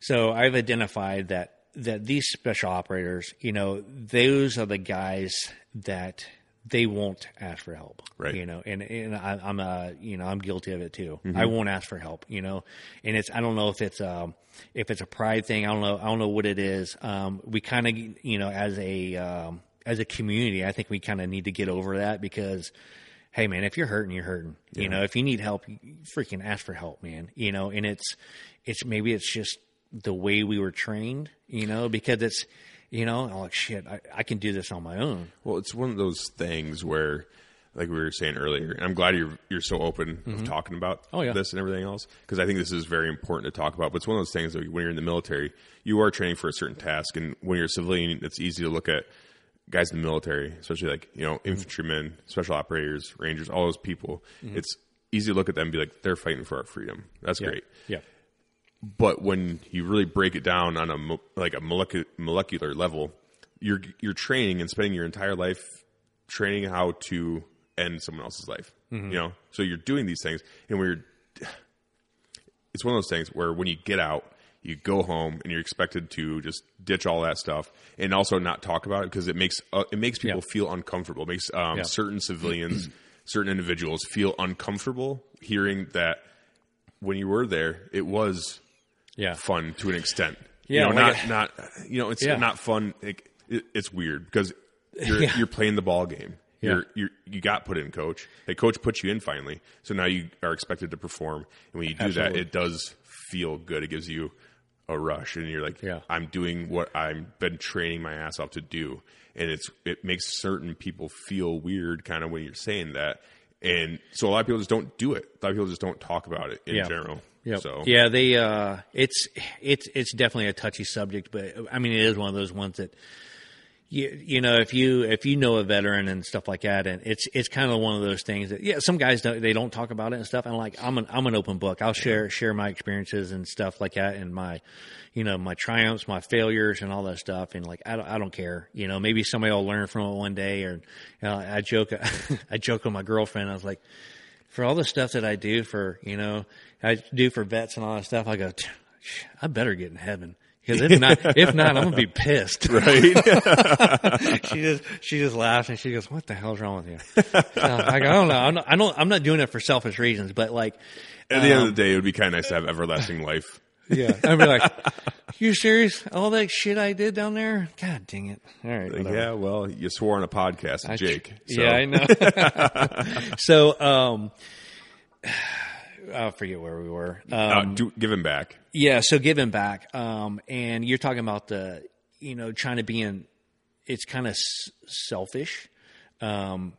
so I've identified that that these special operators, you know, those are the guys that they won't ask for help, Right. You know, and and I, I'm a you know I'm guilty of it too. I won't ask for help, you know, and it's I don't know if it's um if it's a pride thing. I don't know. I don't know what it is. Um, we kind of you know as a um, as a community, I think we kind of need to get over that because. Hey man, if you're hurting, you're hurting. You know, if you need help, you freaking ask for help, man. You know, and it's, it's maybe it's just the way we were trained. You know, because it's, you know, I'm like shit. I, I can do this on my own. Well, it's one of those things where, like we were saying earlier, and I'm glad you're you're so open of mm-hmm. talking about Oh, yeah. this and everything else because I think this is very important to talk about. But it's one of those things that when you're in the military, you are training for a certain task, and when you're a civilian, it's easy to look at guys in the military, especially like you know mm-hmm. infantrymen, special operators, rangers, all those people. Mm-hmm. It's easy to look at them and be like, they're fighting for our freedom. That's great. Yeah. But when you really break it down on a like a molecular molecular level, you're you're training and spending your entire life training how to end someone else's life. You know, so you're doing these things, and you're, [SIGHS] it's one of those things where when you get out, you go home and you're expected to just ditch all that stuff and also not talk about it because it makes uh, it makes people Yeah. feel uncomfortable. It makes um, Yeah. certain civilians, [CLEARS THROAT] certain individuals feel uncomfortable hearing that when you were there, it was Yeah. fun to an extent. Yeah, you know, like not not you know, it's Yeah. not fun. Like, it, it's weird because you're Yeah. you're playing the ball game. Yeah. You're you you got put in, coach. Hey, coach puts you in finally, so now you are expected to perform. And when you do that, it does feel good. It gives you a rush, and you're like, Yeah. I'm doing what I've been training my ass off to do, and it's it makes certain people feel weird, kind of when you're saying that. And so a lot of people just don't do it. A lot of people just don't talk about it in general. Yep. So yeah, they uh, it's it's it's definitely a touchy subject, but I mean, it is one of those ones that you you know if you if you know a veteran and stuff like that, and it's it's kind of one of those things that yeah, some guys don't they don't talk about it and stuff. And like I'm an I'm an open book. I'll share share my experiences and stuff like that, and my you know my triumphs, my failures, and all that stuff. And like I don't I don't care. You know, maybe somebody will learn from it one day. Or you know, I joke [LAUGHS] I joke with my girlfriend. I was like for all the stuff that I do for, you know, I do for vets and all that stuff, I go, I better get in heaven. Because if not, [LAUGHS] if not, I'm gonna be pissed. right, [LAUGHS] she just, she just laughs and she goes, "What the hell's wrong with you?" So, I go, I don't know. I'm not, I don't, I'm not doing it for selfish reasons, but like, at the end of the day, it would be kind of nice to have everlasting life. yeah, I'd be like, "You serious? All that shit I did down there? God dang it! All right, whatever. yeah, well, you swore on a podcast, Jake. So. Yeah, I know. [LAUGHS] so, um, I forget where we were. Um, uh, do, give him back. Yeah, so give him back. Um, and you're talking about the, you know, trying to be in, it's kind of s- selfish. Um,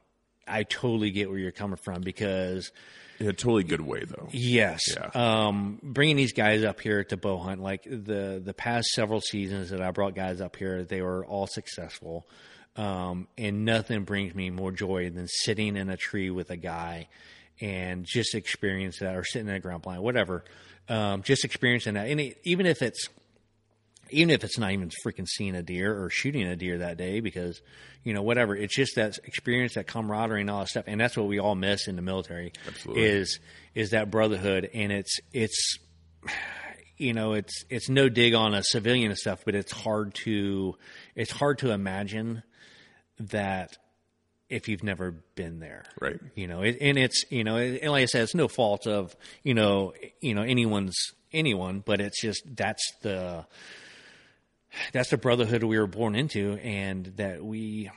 I totally get where you're coming from because, In a totally good way, though. yes, Yeah. um, bringing these guys up here to bow hunt, like the, the past several seasons that I brought guys up here, they were all successful. Um, and nothing brings me more joy than sitting in a tree with a guy and just experience that or sitting in a ground blind, whatever. Um, just experiencing that. And it, even if it's, even if it's not even freaking seeing a deer or shooting a deer that day because you know whatever it's just that experience that camaraderie and all that stuff and that's what we all miss in the military Absolutely. is is that brotherhood and it's it's you know it's it's no dig on a civilian and stuff but it's hard to it's hard to imagine that if you've never been there Right. you know it, and it's you know and like i said it's no fault of you know you know anyone's anyone but it's just that's the that's the brotherhood we were born into and that we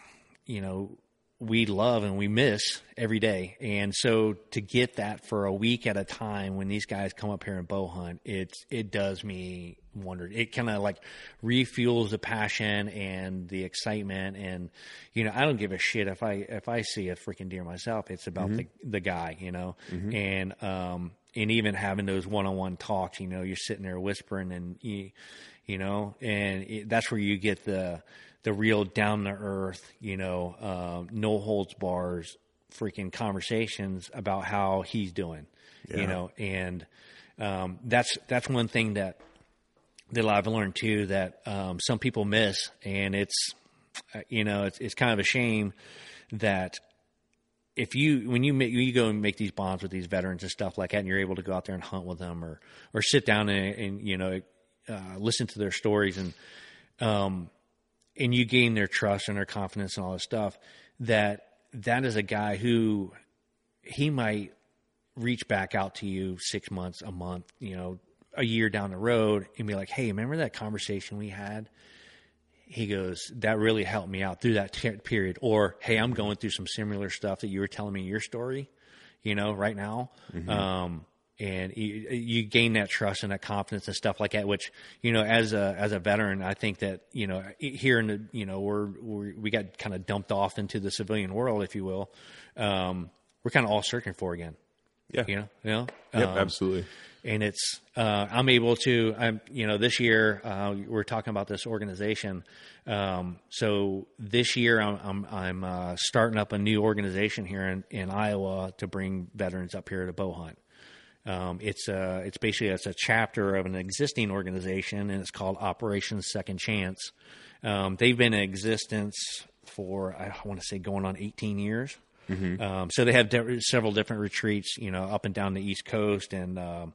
you know we love and we miss every day. And so to get that for a week at a time when these guys come up here and bow hunt it's it does me wonder it kind of like refuels the passion and the excitement. And you know i don't give a shit if i if i see a freaking deer myself it's about the the guy you know? And um and even having those one-on-one talks you know you're sitting there whispering and you you know, and it, that's where you get the the real down to earth, you know, um, no holds bars, freaking conversations about how he's doing, you know, and um, that's that's one thing that that I've learned too that um, some people miss, and it's uh, you know it's it's kind of a shame that if you when you make, you go and make these bonds with these veterans and stuff like that, and you're able to go out there and hunt with them, or or sit down and, and you know uh, listen to their stories, and um, and you gain their trust and their confidence and all this stuff, that that is a guy who he might reach back out to you six months, a month, you know, a year down the road, and be like, "Hey, remember that conversation we had?" he goes, that really helped me out through that te- period. Or, hey, I'm going through some similar stuff that you were telling me your story, you know, right now. Um, and you, you gain that trust and that confidence and stuff like that, which, you know, as a, as a veteran, I think that, you know, here in the, you know, we're, we're we got kind of dumped off into the civilian world, if you will. Um, we're kind of all searching for again, Yeah. you know, you know? Yep, Um, absolutely. and it's uh, I'm able to I'm you know this year uh, we're talking about this organization. Um, so this year I'm I'm, I'm uh, starting up a new organization here in, in Iowa to bring veterans up here to bow hunt. Um, it's uh it's basically it's a chapter of an existing organization and it's called Operation Second Chance. Um, they've been in existence for I want to say going on 18 years. Um, so they have di- several different retreats, you know, up and down the East Coast and um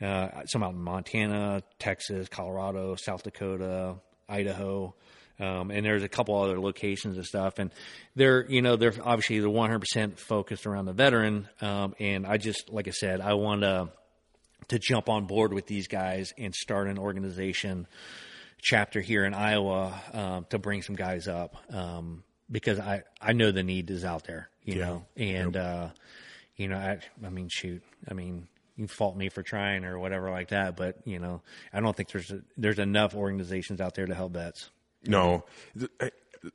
uh, some out in Montana, Texas, Colorado, South Dakota, Idaho, um, and there's a couple other locations and stuff. And they're, you know, they're obviously they're 100% focused around the veteran. Um, and I just, like I said, I want to to jump on board with these guys and start an organization chapter here in Iowa um, to bring some guys up um, because I I know the need is out there, you Yeah. know, and uh, you know I I mean shoot, I mean you fault me for trying or whatever like that, but you know I don't think there's a, there's enough organizations out there to help vets. No, the,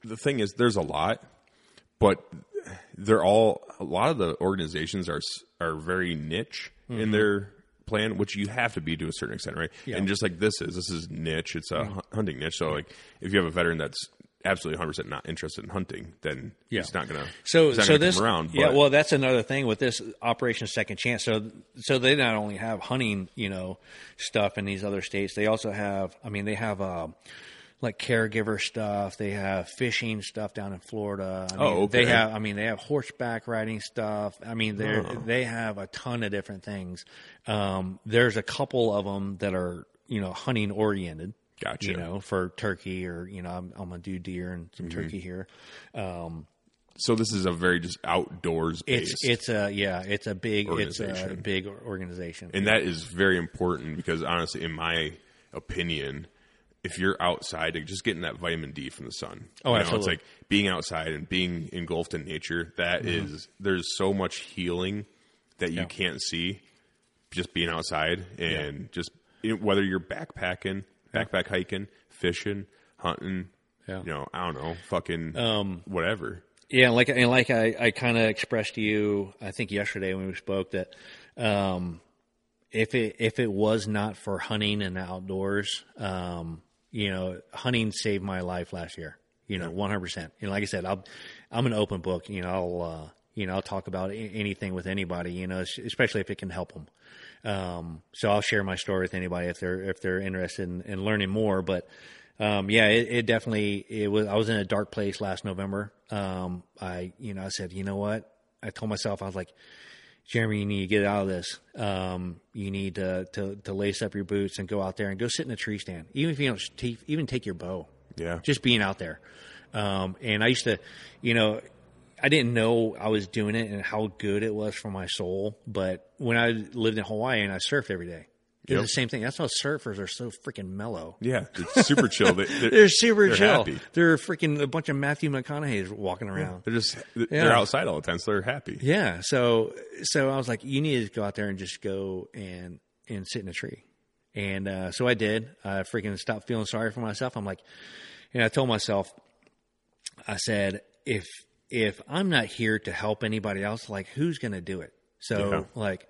the thing is, there's a lot, but they're all a lot of the organizations are are very niche in their plan, which you have to be to a certain extent, right? And just like this is, this is niche. It's a hu- hunting niche. So like, if you have a veteran that's absolutely 100 percent not interested in hunting, then Yeah. it's not gonna. So, not so gonna this, around. yeah. Well, that's another thing with this Operation Second Chance. So, so they not only have hunting, you know, stuff in these other states, they also have. I mean, they have uh, like caregiver stuff. They have fishing stuff down in Florida. I mean, Oh, okay. They have. I mean, they have horseback riding stuff. I mean, they Oh. they have a ton of different things. Um, there's a couple of them that are you know hunting oriented. Gotcha. You know, for turkey or you know, I'm, I'm gonna do deer and some Mm-hmm. turkey here. so this is a very just outdoors It's it's a yeah, it's a big it's a big organization. And that is very important because honestly, in my opinion, if you're outside, like, just getting that vitamin D from the sun. Oh, you know, absolutely. It's like being outside and being engulfed in nature. That is, there's so much healing that you Mm-hmm. Yeah. can't see just being outside and just you know, whether you're backpacking, backpack hiking, fishing, hunting. Yeah. Um, You know, I don't know, fucking whatever. Yeah, like and like I, I kind of expressed to you, I think yesterday when we spoke that um, if it if it was not for hunting and the outdoors, um, you know, hunting saved my life last year. You know, one hundred percent. And like I said, I'll, I'm an open book. You know, I'll uh, you know I'll talk about anything with anybody. You know, especially if it can help them. Um, so I'll share my story with anybody if they're if they're interested in, in learning more. But um, yeah, it, it definitely it was. I was in a dark place last November. Um, I you know I said you know what I told myself I was like Jeremy, you need to get out of this. Um, you need to, to to lace up your boots and go out there and go sit in a tree stand. Even if you don't take, even take your bow. Yeah. Just being out there. Um, and I used to, you know, I didn't know I was doing it and how good it was for my soul. But when I lived in Hawaii and I surfed every day, Yep. the same thing. That's why surfers are so freaking mellow. Yeah, super chill. They, they're, [LAUGHS] They're super they're chill. happy. They're freaking a bunch of Matthew McConaughey's walking around. They're just they're Yeah. outside all the time, so they're happy. Yeah. So so I was like, you need to go out there and just go and and sit in a tree. And uh, so I did. I freaking stopped feeling sorry for myself. I'm like, and I told myself, I said, if if I'm not here to help anybody else, like who's gonna do it? So Yeah. like,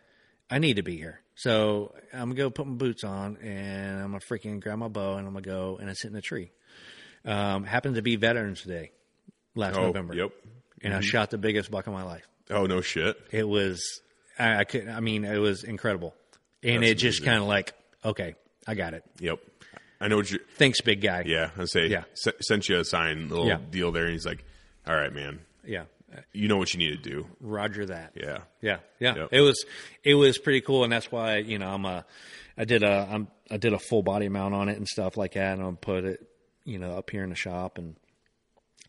I need to be here. So I'm gonna go put my boots on and I'm gonna freaking grab my bow and I'm gonna go and I sit in a tree. Um, happened to be Veterans Day last Oh, November. yep. And I shot the biggest buck of my life Oh no shit. it was I, I could I mean it was incredible, and That's it just kind of like okay, I got it. Yep. I know what you. Thanks, big guy. Yeah, I say. Yeah. s- sent you a sign little Yeah. deal there, and he's like, "All right, man, yeah. You know what you need to do." Roger that. Yeah. yeah, yeah. Yep. It was it was pretty cool, and that's why you know I'm a I did a I'm I did a full body mount on it and stuff like that, and I'll put it you know up here in the shop and.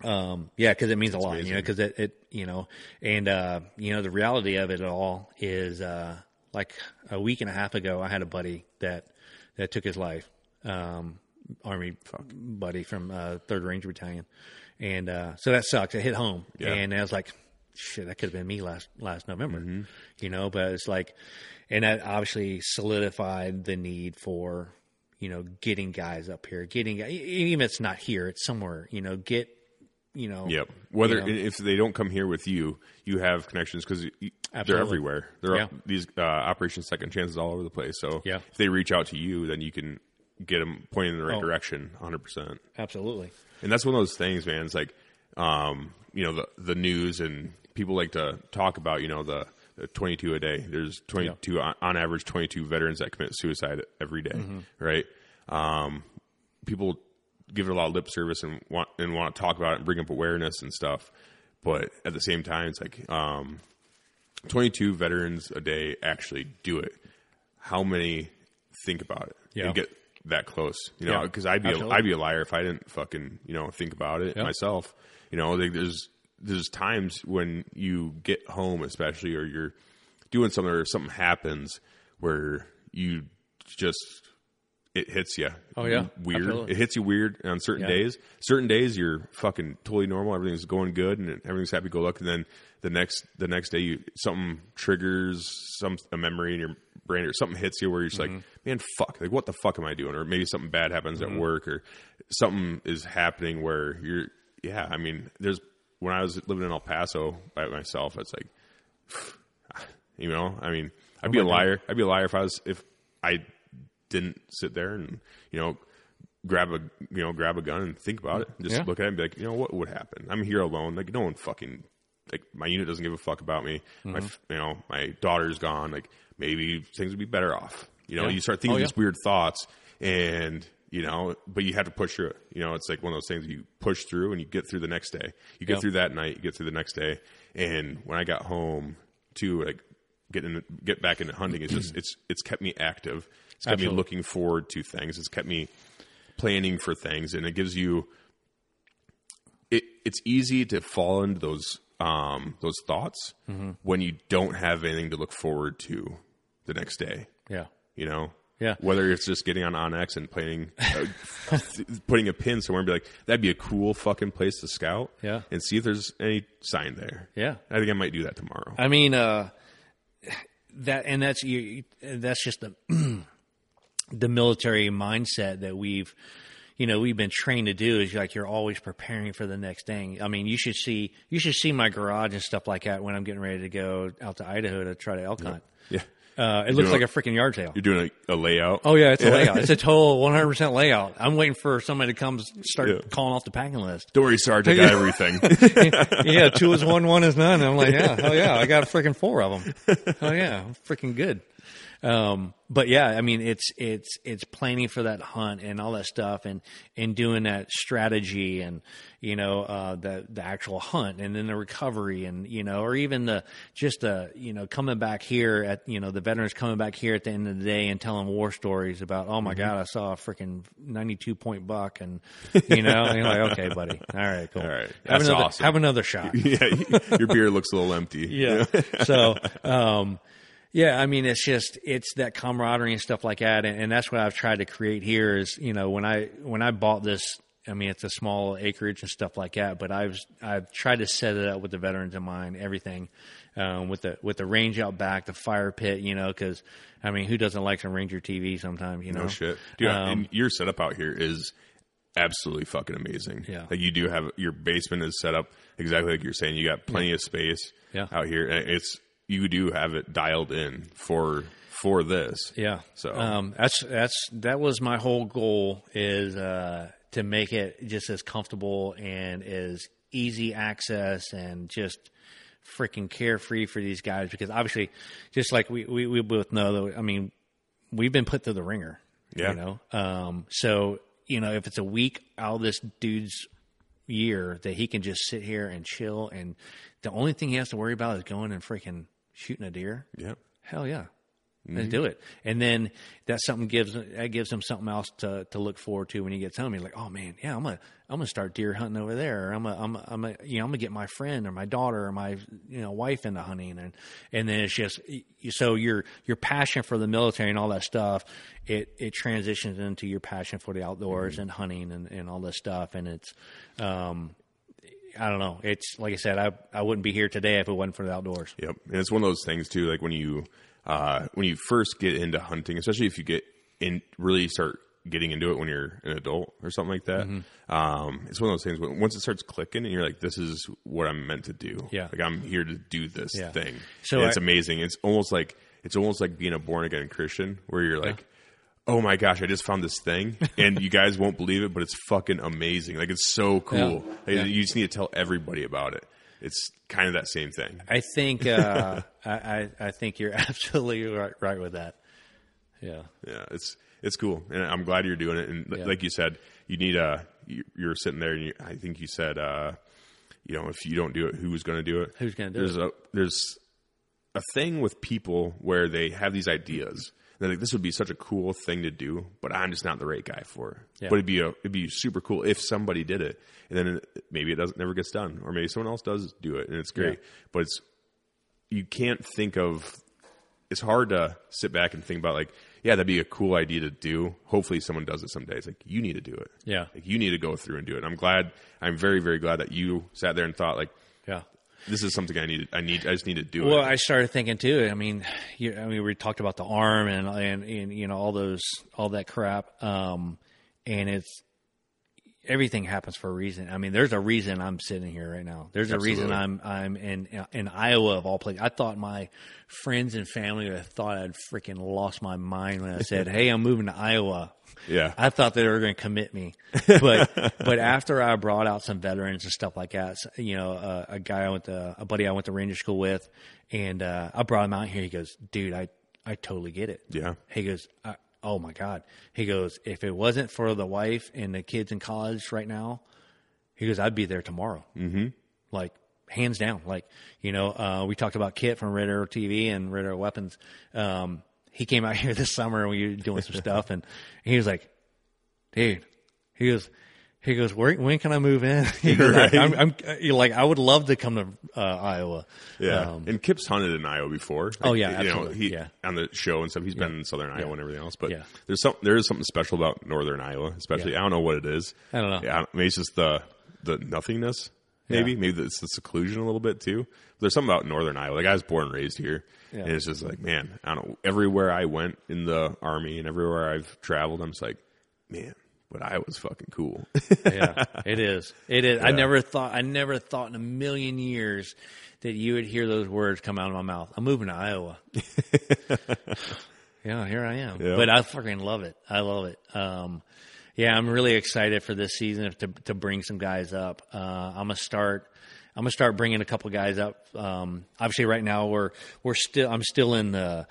Um, yeah, cause it means a lot, you know, cause it, it, you know, and, uh, you know, the reality of it all is, uh, like a week and a half ago, I had a buddy that, that took his life, um, army buddy from, uh, third ranger battalion. And, uh, so that sucks. It hit home Yeah. and I was like, shit, that could have been me last, last November, you know, but it's like, and that obviously solidified the need for, you know, getting guys up here, getting, even if it's not here, it's somewhere, you know, get, you know, Yep. Whether You know. if they don't come here with you, you have connections because they're everywhere. They're Yeah. these uh, Operation Second Chances all over the place. So Yeah. if they reach out to you, then you can get them pointed in the right Oh. direction, hundred percent. absolutely. And that's one of those things, man. It's like, um, you know, the the news and people like to talk about, you know, the, the 22 a day. There's 22 on, on average 22 veterans that commit suicide every day, right? Um, people give it a lot of lip service and want and want to talk about it and bring up awareness and stuff, but at the same time, it's like um, 22 veterans a day actually do it. How many think about it Yeah. and get that close? You know, Yeah. because I'd be a. I'd be a liar if I didn't fucking you know think about it Yeah. myself. You know, like there's there's times when you get home, especially, or you're doing something, or something happens where you just it hits you. Oh, yeah. weird. Absolutely. It hits you weird on certain Yeah. days. Certain days you're fucking totally normal. Everything's going good and everything's happy go lucky. And then the next the next day you something triggers some a memory in your brain or something hits you where you're just Mm-hmm. like, man, fuck, like what the fuck am I doing? Or maybe something bad happens Mm-hmm. at work or something is happening where you're. Yeah, I mean, there's when I was living in El Paso by myself, it's like [SIGHS] you know, I mean, I'd be a my God. liar. I'd be a liar if I was if I didn't sit there and you know grab a you know grab a gun and think about it. Just Yeah. look at it and be like, you know, what would happen? I'm here alone. Like no one fucking like my unit doesn't give a fuck about me. My Mm-hmm. f you know my daughter's gone. Like maybe things would be better off. You know, Yeah. you start thinking Oh, yeah. these weird thoughts and. You know, but you have to push through it. You know, it's like one of those things you push through and you get through the next day. You get Yeah. through that night, you get through the next day. And when I got home, to like getting get back into hunting is just [CLEARS THROAT] it's it's kept me active. It's kept Absolutely. me looking forward to things. It's kept me planning for things, and it gives you. It it's easy to fall into those um those thoughts Mm-hmm. when you don't have anything to look forward to the next day. Yeah. You know. Yeah. Whether it's just getting on onX and playing, uh, [LAUGHS] putting a pin somewhere and be like, that'd be a cool fucking place to scout. Yeah. And see if there's any sign there. Yeah. I think I might do that tomorrow. I mean, uh, that and that's you. you- That's just the [CLEARS THROAT] the military mindset that we've, you know, we've been trained to do. Is like you're always preparing for the next thing. I mean, you should see you should see my garage and stuff like that when I'm getting ready to go out to Idaho to try to elk hunt. yeah. Uh, it looks like a freaking yard sale. You're doing a, a layout. Oh yeah, it's a layout. It's a [LAUGHS] total 100 percent layout. I'm waiting for somebody to come start Yeah. calling off the packing list. Don't worry, Sarge. I got [LAUGHS] everything. [LAUGHS] yeah, two is one, one is none. I'm like, yeah, hell yeah, I got freaking four of them. Oh yeah, I'm freaking good. Um, but yeah, I mean, it's it's it's planning for that hunt and all that stuff, and and doing that strategy, and you know, uh, the the actual hunt, and then the recovery, and you know, or even the just the you know coming back here at you know the veterans coming back here at the end of the day and telling war stories about, oh my Mm-hmm. god, I saw a freaking 92 point buck, and [LAUGHS] you know, and you're like, okay, buddy, all right, cool, All right. have That's another awesome. have another shot. [LAUGHS] yeah, your beer looks a little empty. [LAUGHS] Yeah. so, um, yeah, I mean, it's just it's that camaraderie and stuff like that, and, and that's what I've tried to create here. Is you know when I when I bought this, I mean, it's a small acreage and stuff like that, but I've I've tried to set it up with the veterans in mind, everything, um, with the with the range out back, the fire pit, you know, because I mean, who doesn't like some Ranger TV sometimes, you know? No shit, dude. Um, and your setup out here is absolutely fucking amazing. Yeah. like you do have your basement is set up exactly like you're saying. You got plenty of space. Yeah. out here, and it's you do have it dialed in for for this. Yeah. So- um, that's that's that was my whole goal is uh, to make it just as comfortable and as easy access and just freaking carefree for these guys because obviously, just like we we, we both know though, I mean, we've been put through the ringer. Yeah. You know. Um, so you know, if it's a week out of this dude's year that he can just sit here and chill and the only thing he has to worry about is going and freaking shooting a deer. Yeah, Hell yeah. Mm-hmm. Let's do it. And then that something gives that gives him something else to, to look forward to when he gets home. He's like, oh man, yeah, I'm gonna I'm gonna start deer hunting over there. Or I'm gonna, I'm gonna, I'm gonna, you know I'm gonna get my friend or my daughter or my you know wife into hunting and and then it's just so your your passion for the military and all that stuff it it transitions into your passion for the outdoors Mm-hmm. and hunting and, and all this stuff and it's um I don't know. It's like I said, I I wouldn't be here today if it wasn't for the outdoors. Yep, and it's one of those things too. Like when you uh, when you first get into hunting, especially if you get in, really start getting into it when you're an adult or something like that. Mm-hmm. Um, it's one of those things. When, once it starts clicking, and you're like, "This is what I'm meant to do." Yeah. like I'm here to do this Yeah. thing. So And it's amazing. It's almost like it's almost like being a born again Christian, where you're like. Oh my gosh! I just found this thing, [LAUGHS] and you guys won't believe it, but it's fucking amazing. Like it's so cool. Yeah. Like, Yeah. You just need to tell everybody about it. It's kind of that same thing. I think uh, [LAUGHS] I, I I think you're [LAUGHS] absolutely right, right with that. Yeah, Yeah, it's it's cool, and I'm glad you're doing it. And Yeah. like you said, you need a you- you're sitting there, and you, I think you said, uh, you know, if you don't do it, who's going to do it? Who's gonna do there's A, there's a thing with people where they have these ideas. They're like, this would be such a cool thing to do, but I'm just not the right guy for it. Yeah. But it'd be a, it'd be super cool if somebody did it, and then maybe it doesn't never gets done, or maybe someone else does do it, and it's great. Yeah. But it's you can't think of it's hard to sit back and think about like, yeah, that'd be a cool idea to do. Hopefully, someone does it someday. It's like you need to do it. Yeah. like you need to go through and do it. I'm glad. I'm very very glad that you sat there and thought like, Yeah. This is something I need. I need. I just need to do Well, it. I started thinking too. I mean, you, I mean, we talked about the arm and, and and you know all those all that crap. Um, and it's everything happens for a reason. I mean, there's a reason I'm sitting here right now. There's a reason I'm I'm in in Iowa of all places. I thought my friends and family have thought I'd freaking lost my mind when I said, [LAUGHS] "Hey, I'm moving to Iowa." Yeah. I thought they were going to commit me, [LAUGHS] but but after I brought out some veterans and stuff like that, you know, uh, a guy I went to, a buddy I went to Ranger School with, and uh, I brought him out here. He goes, "Dude, I I totally get it." Yeah. He goes, I, "Oh my god." He goes, "If it wasn't for the wife and the kids in college right now, he goes, I'd be there tomorrow." Mm-hmm. Like hands down. Like you know, uh, we talked about Kip from Red Arrow TV and Red Arrow Weapons. Um, he came out [LAUGHS] here this summer and we were doing some stuff, and he was like, "Dude," he goes. He goes, Where, when can I move in? [LAUGHS] Goes, Right. I, I'm, I'm like, I would love to come to uh, Iowa. Yeah, Um, and Kip's hunted in Iowa before. Oh, yeah, you know, absolutely, he yeah. on the show and stuff. He's been in Southern Iowa and everything else. But Yeah. there's some there is something special about Northern Iowa, especially. Yeah. I don't know what it is. I don't know. Yeah, maybe it's just the the nothingness. Maybe Yeah. maybe it's the seclusion a little bit too. There's something about Northern Iowa. Like I was born and raised here, Yeah. and it's just like man, I don't know. Everywhere I went in the army and everywhere I've traveled, I'm just like, man, but I was fucking cool. [LAUGHS] yeah, it is. It is. I never thought. I never thought in a million years that you would hear those words come out of my mouth. I'm moving to Iowa. [LAUGHS] yeah, here I am. Yeah. But I fucking love it. I love it. Um, yeah, I'm really excited for this season to to bring some guys up. Uh, I'm gonna start. I'm gonna start bringing a couple guys up. Um, obviously, right now we're we're still. I'm still in the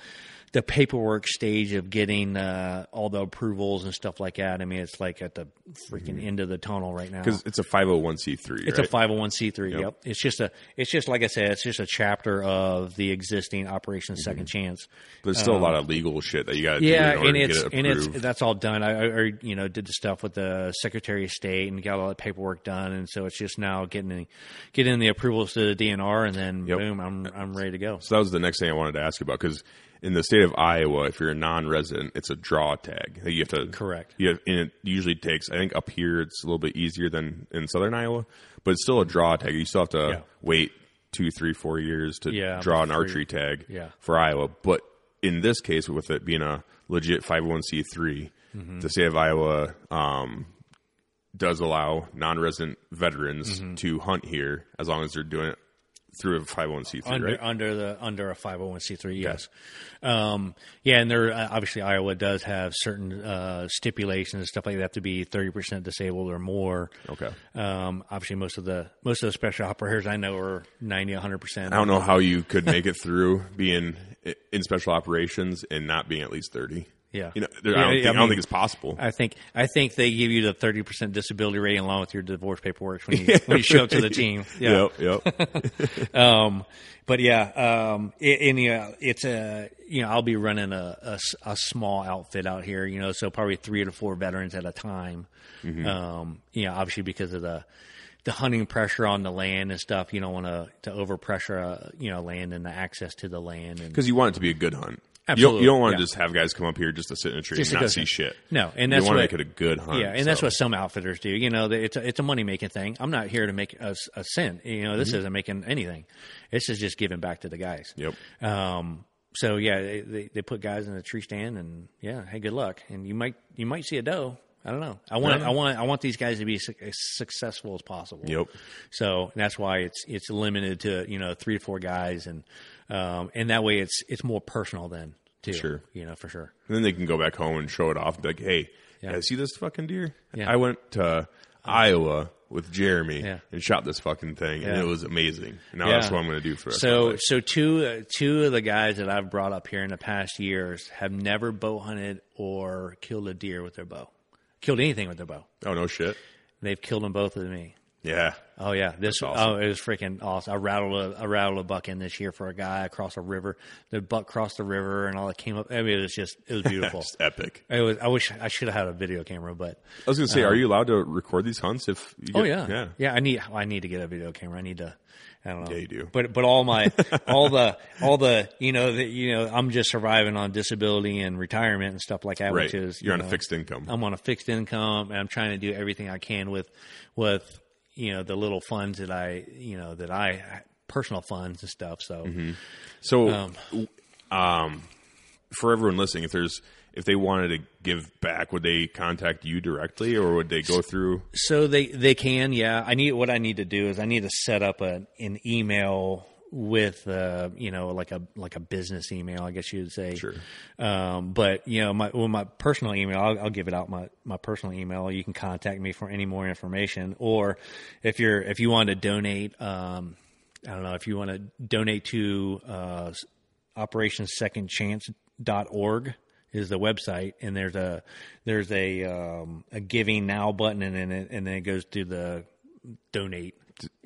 the paperwork stage of getting uh, all the approvals and stuff like that. I mean, it's like at the freaking mm-hmm. end of the tunnel right now. Because it's a 501c3. It's right? a 501c3. Yep. Yep. It's just a. It's just like I said. It's just a chapter of the existing Operation 2nd mm-hmm. Chance. But there's still a um, lot of legal shit that you got to Yeah, do in order and to it's get it and it's that's all done. I, I I, you know did the stuff with the Secretary of State and got all that paperwork done, and so it's just now getting the, getting the approvals to the DNR, and then Yep. boom, I'm I'm ready to go. So that was the next thing I wanted to ask you about because in the state of Iowa, if you're a non-resident, it's a draw tag. You have to Correct. You have, and it usually takes. I think up here it's a little bit easier than in southern Iowa, but it's still a draw tag. You still have to Yeah. wait two, three, four years to Yeah, draw an you- archery tag Yeah. for Iowa. But in this case, with it being a legit 501c3, Mm-hmm. the state of Iowa um, does allow non-resident veterans Mm-hmm. to hunt here as long as they're doing it through a 501c3, under right? under the under a 501c3 yes um yeah and there uh, obviously iowa does have certain uh stipulations and stuff like that have to be 30% disabled or more Okay. um obviously most of the most of the special operators i know are 90 100% I don't know how you could make it through being in special operations and not being at least 30. Yeah. You know, Yeah, I, don't yeah, think, I I, don't think it's possible. I think I think they give you the thirty percent disability rating along with your divorce paperwork when you [LAUGHS] when you show up to the team. [LAUGHS] Yeah. Yep, yep. [LAUGHS] Um, but yeah, um, it, and yeah, it's a you know I'll be running a a small outfit out here, you know, so probably three to four veterans at a time. Um, you know, obviously because of the the hunting pressure on the land and stuff, you don't want to to overpressure uh, you know land and the access to the land and Because you want it to be a good hunt. You don't, Absolutely, you don't want to yeah. just have guys come up here just to sit in a tree Just and not see shit. No, and that's you want to make it a good hunt. Yeah, and that's what some outfitters do. You know, it's a, it's a money making thing. I'm not here to make a, a cent. You know, this isn't making anything. This is just giving back to the guys. Yep. Um. So yeah, they, they they put guys in a tree stand, and yeah, hey, good luck. And you might you might see a doe. I don't know. I want Yeah. I want I want these guys to be su- as successful as possible. Yep. So that's why it's it's limited to you know three to four guys, and um and that way it's it's more personal then too. Sure. You know for sure. And then they can go back home and show it off and be like, hey, Yeah. guys, see this fucking deer? Yeah. I went to Iowa with Jeremy Yeah. and shot this fucking thing, and it was amazing. Now Yeah. that's what I'm going to do for the rest of my So, so two uh, two of the guys that I've brought up here in the past years have never bow hunted or killed a deer with their bow, killed anything with their bow. Oh, no shit. They've killed them both with me. Yeah. Oh yeah, this awesome. oh it was freaking awesome. I rattled a I rattled a buck in this year for a guy across a river. The buck crossed the river and all that came up. I mean, it was just it was [LAUGHS] beautiful. Just epic. it was. I wish I should have had a video camera, but I was going to say, are you allowed to record these hunts if you get, Um, oh yeah, Yeah. yeah. I need I need to get a video camera. I need to. I don't know. Yeah, you do. But but all my [LAUGHS] all the all the you know the, you know I'm just surviving on disability and retirement and stuff like that, Right. which is You're you on a fixed income. I'm on a fixed income and I'm trying to do everything I can with with you know the little funds that I you know that I personal funds and stuff. So So, Um, um, for everyone listening, if there's if they wanted to give back, would they contact you directly, or would they go through? so they they can yeah. I need what I need to do is I need to set up a, an email with uh you know like a like a business email I guess you would say. Sure. um but you know my well, my personal email I'll, I'll give it out. My my personal email you can contact me for any more information. Or if you're if you want to donate um I don't know if you want to donate to uh operationsecondchance.org is the website and there's a there's a um a giving now button and then it, and then it goes to the donate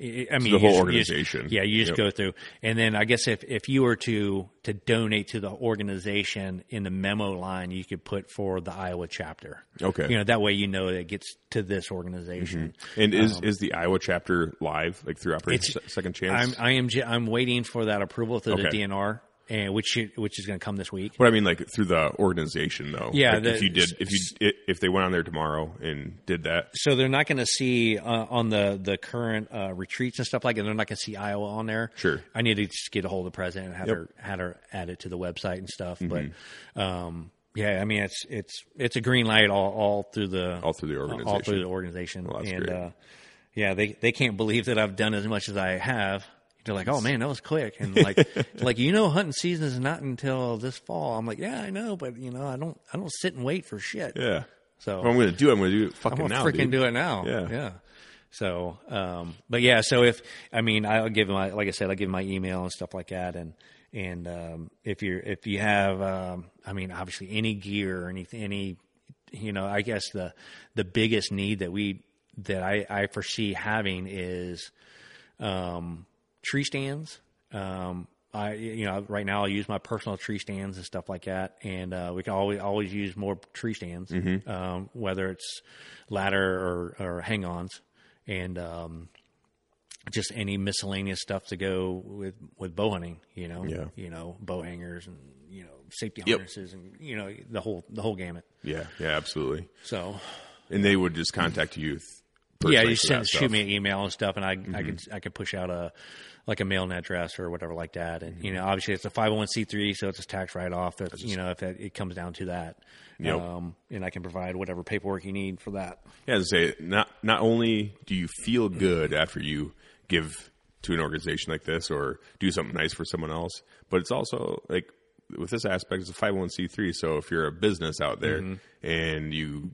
I mean the whole just- you just- organization. yeah you just Yep. go through and then I guess if if you were to to donate to the organization in the memo line you could put for the Iowa chapter Okay. you know that way you know that it gets to this organization mm-hmm. And is um, is the Iowa chapter live, like through Operation Second Chance? I'm I am I'm waiting for that approval through the DNR and which which is going to come this week But I mean, like through the organization, though. Yeah, Like, if you did, if you if they went on there tomorrow and did that, so they're not going to see uh, on the the current uh, retreats and stuff like that. They're not going to see Iowa on there. Sure. I need to just get a hold of the president and have Yep. Mm-hmm. her had her add it to the website and stuff. But um, yeah, I mean it's it's it's a green light all, all through the All through the organization, all organization. through the organization. Well, that's and great. uh, yeah, they they can't believe that I've done as much as I have. They're like, "Oh man, that was quick," and like, [LAUGHS] like you know, hunting season is not until this fall. I'm like, "Yeah, I know, but you know, I don't, I don't sit and wait for shit." yeah. So What I'm going to do, I'm going to do it fucking I'm now, freaking dude. do it now. Yeah. yeah. So, um, but yeah, so if I mean, I'll give my like I said, I'll give my email and stuff like that, and and um, if you're if you have, um, I mean, obviously any gear or anything, any, you know, I guess the the biggest need that we that I I foresee having is um, tree stands. Um, I you know right now I use my personal tree stands and stuff like that, and uh, we can always always use more tree stands, um, whether it's ladder or, or hang-ons, and um, just any miscellaneous stuff to go with with bow hunting. You know, Yeah. you know bow hangers and you know safety Yep. harnesses and you know the whole the whole gamut. Yeah, yeah, absolutely. So And they would just contact you. th- yeah, you send shoot. Mm-hmm. me an email and stuff, and I I could I could push out a like a mailing address or whatever like that, and Mm-hmm. you know obviously it's a five hundred one c three, so it's a tax write off. That's you know if it, it comes down to that, Yep. um, and I can provide whatever paperwork you need for that. Yeah, to say not not only do you feel good after you give to an organization like this or do something nice for someone else, but it's also like with this aspect, it's a five hundred one c three. So if you're a business out there Mm-hmm. and you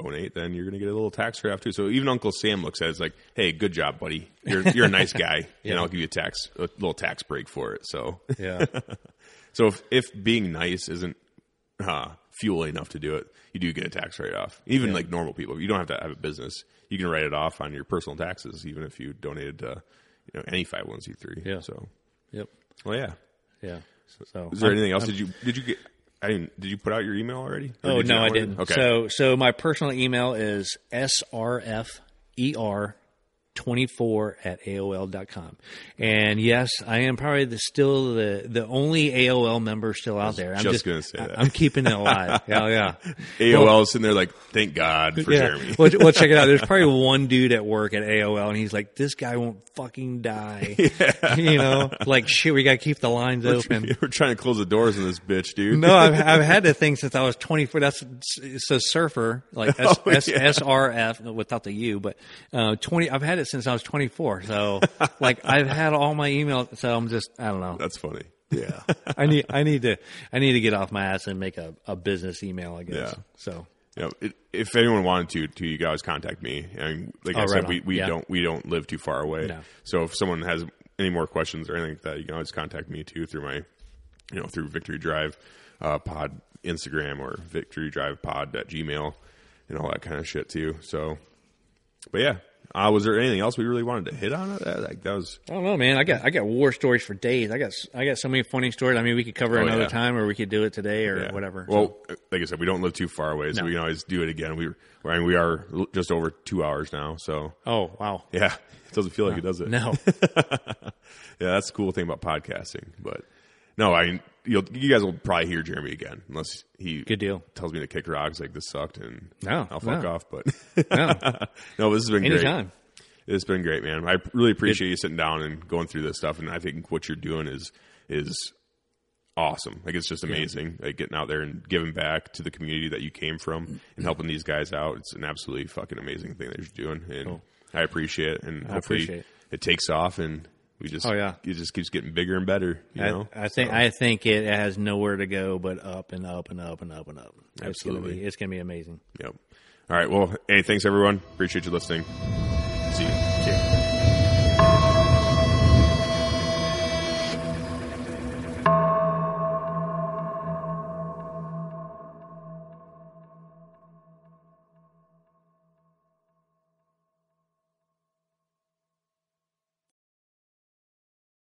donate, then you're going to get a little tax write off too. So even Uncle Sam looks at it as like, "Hey, good job, buddy. You're you're a nice [LAUGHS] guy, and I'll give you a tax a little tax break for it." So Yeah, [LAUGHS] so if if being nice isn't uh, fuel enough to do it, you do get a tax write off. Even like normal people, you don't have to have a business. You can write it off on your personal taxes, even if you donated to you know any five hundred one c three. Yeah. So yep, well, yeah. yeah. So Is there I'm- anything else? Did you did you get? I didn't. Did you put out your email already? Or Oh did no, I didn't. Okay. So so my personal email is srfer 24 at AOL.com. And yes, I am probably the, still the, the only AOL member still out there. I'm just gonna say I- that. I'm keeping it alive. [LAUGHS] yeah, yeah. AOL is sitting there like, thank God for Yeah. Jeremy. well, well, check it out. There's [LAUGHS] probably one dude at work at AOL, and he's like, "This guy won't fucking die." [LAUGHS] You know, like shit. We got to keep the lines open. We're trying to close the doors on this bitch, dude. No, I've, I've had the thing since I was 24. That's it's a surfer, like S, Oh, S, yeah. SRF without the U, but uh, 20. I've had it since I was 24. So, [LAUGHS] like, I've had all my emails. So I'm just, I don't know. That's funny. Yeah, [LAUGHS] I need, I need to, I need to get off my ass and make a, a business email. I guess. Yeah. So. you know, it, if anyone wanted to, to you guys contact me. I mean, like I Oh, said, right on. we, we Yeah. don't we don't live too far away. No. So if someone has any more questions or anything like that, you can always contact me too through my, you know, through Victory Drive uh, Pod Instagram or Victory Drive Pod at Gmail and all that kind of shit too. So, but yeah, Uh, was there anything else we really wanted to hit on? That, like, that was I don't know, man. I got I got war stories for days. I got I got so many funny stories. I mean, we could cover Oh, another yeah. time, or we could do it today, or yeah. whatever. Well, like I said, we don't live too far away, so No. we can always do it again. We I mean, we are just over two hours now, so So, oh wow, yeah, it [LAUGHS] doesn't feel like it does it. no, [LAUGHS] Yeah, that's the cool thing about podcasting. But no, I you guys will probably hear Jeremy again unless he good deal. tells me to kick rocks like this sucked and No, I'll fuck no. off. But No, [LAUGHS] no, this has been great. anytime. It's been great, man. I really appreciate you sitting down and going through this stuff. And I think what you're doing is is awesome. Like it's just amazing. Like getting out there and giving back to the community that you came from and helping these guys out. It's an absolutely fucking amazing thing that you're doing, and I appreciate it. And hopefully appreciate it. it takes off and. We just, Oh, yeah. it just keeps getting bigger and better. You know, I, I think I think it has nowhere to go but up and up and up and up and up. It's gonna Absolutely. be it's gonna be amazing. Yep. All right. Well, hey, thanks everyone. Appreciate you listening. See you. Cheers.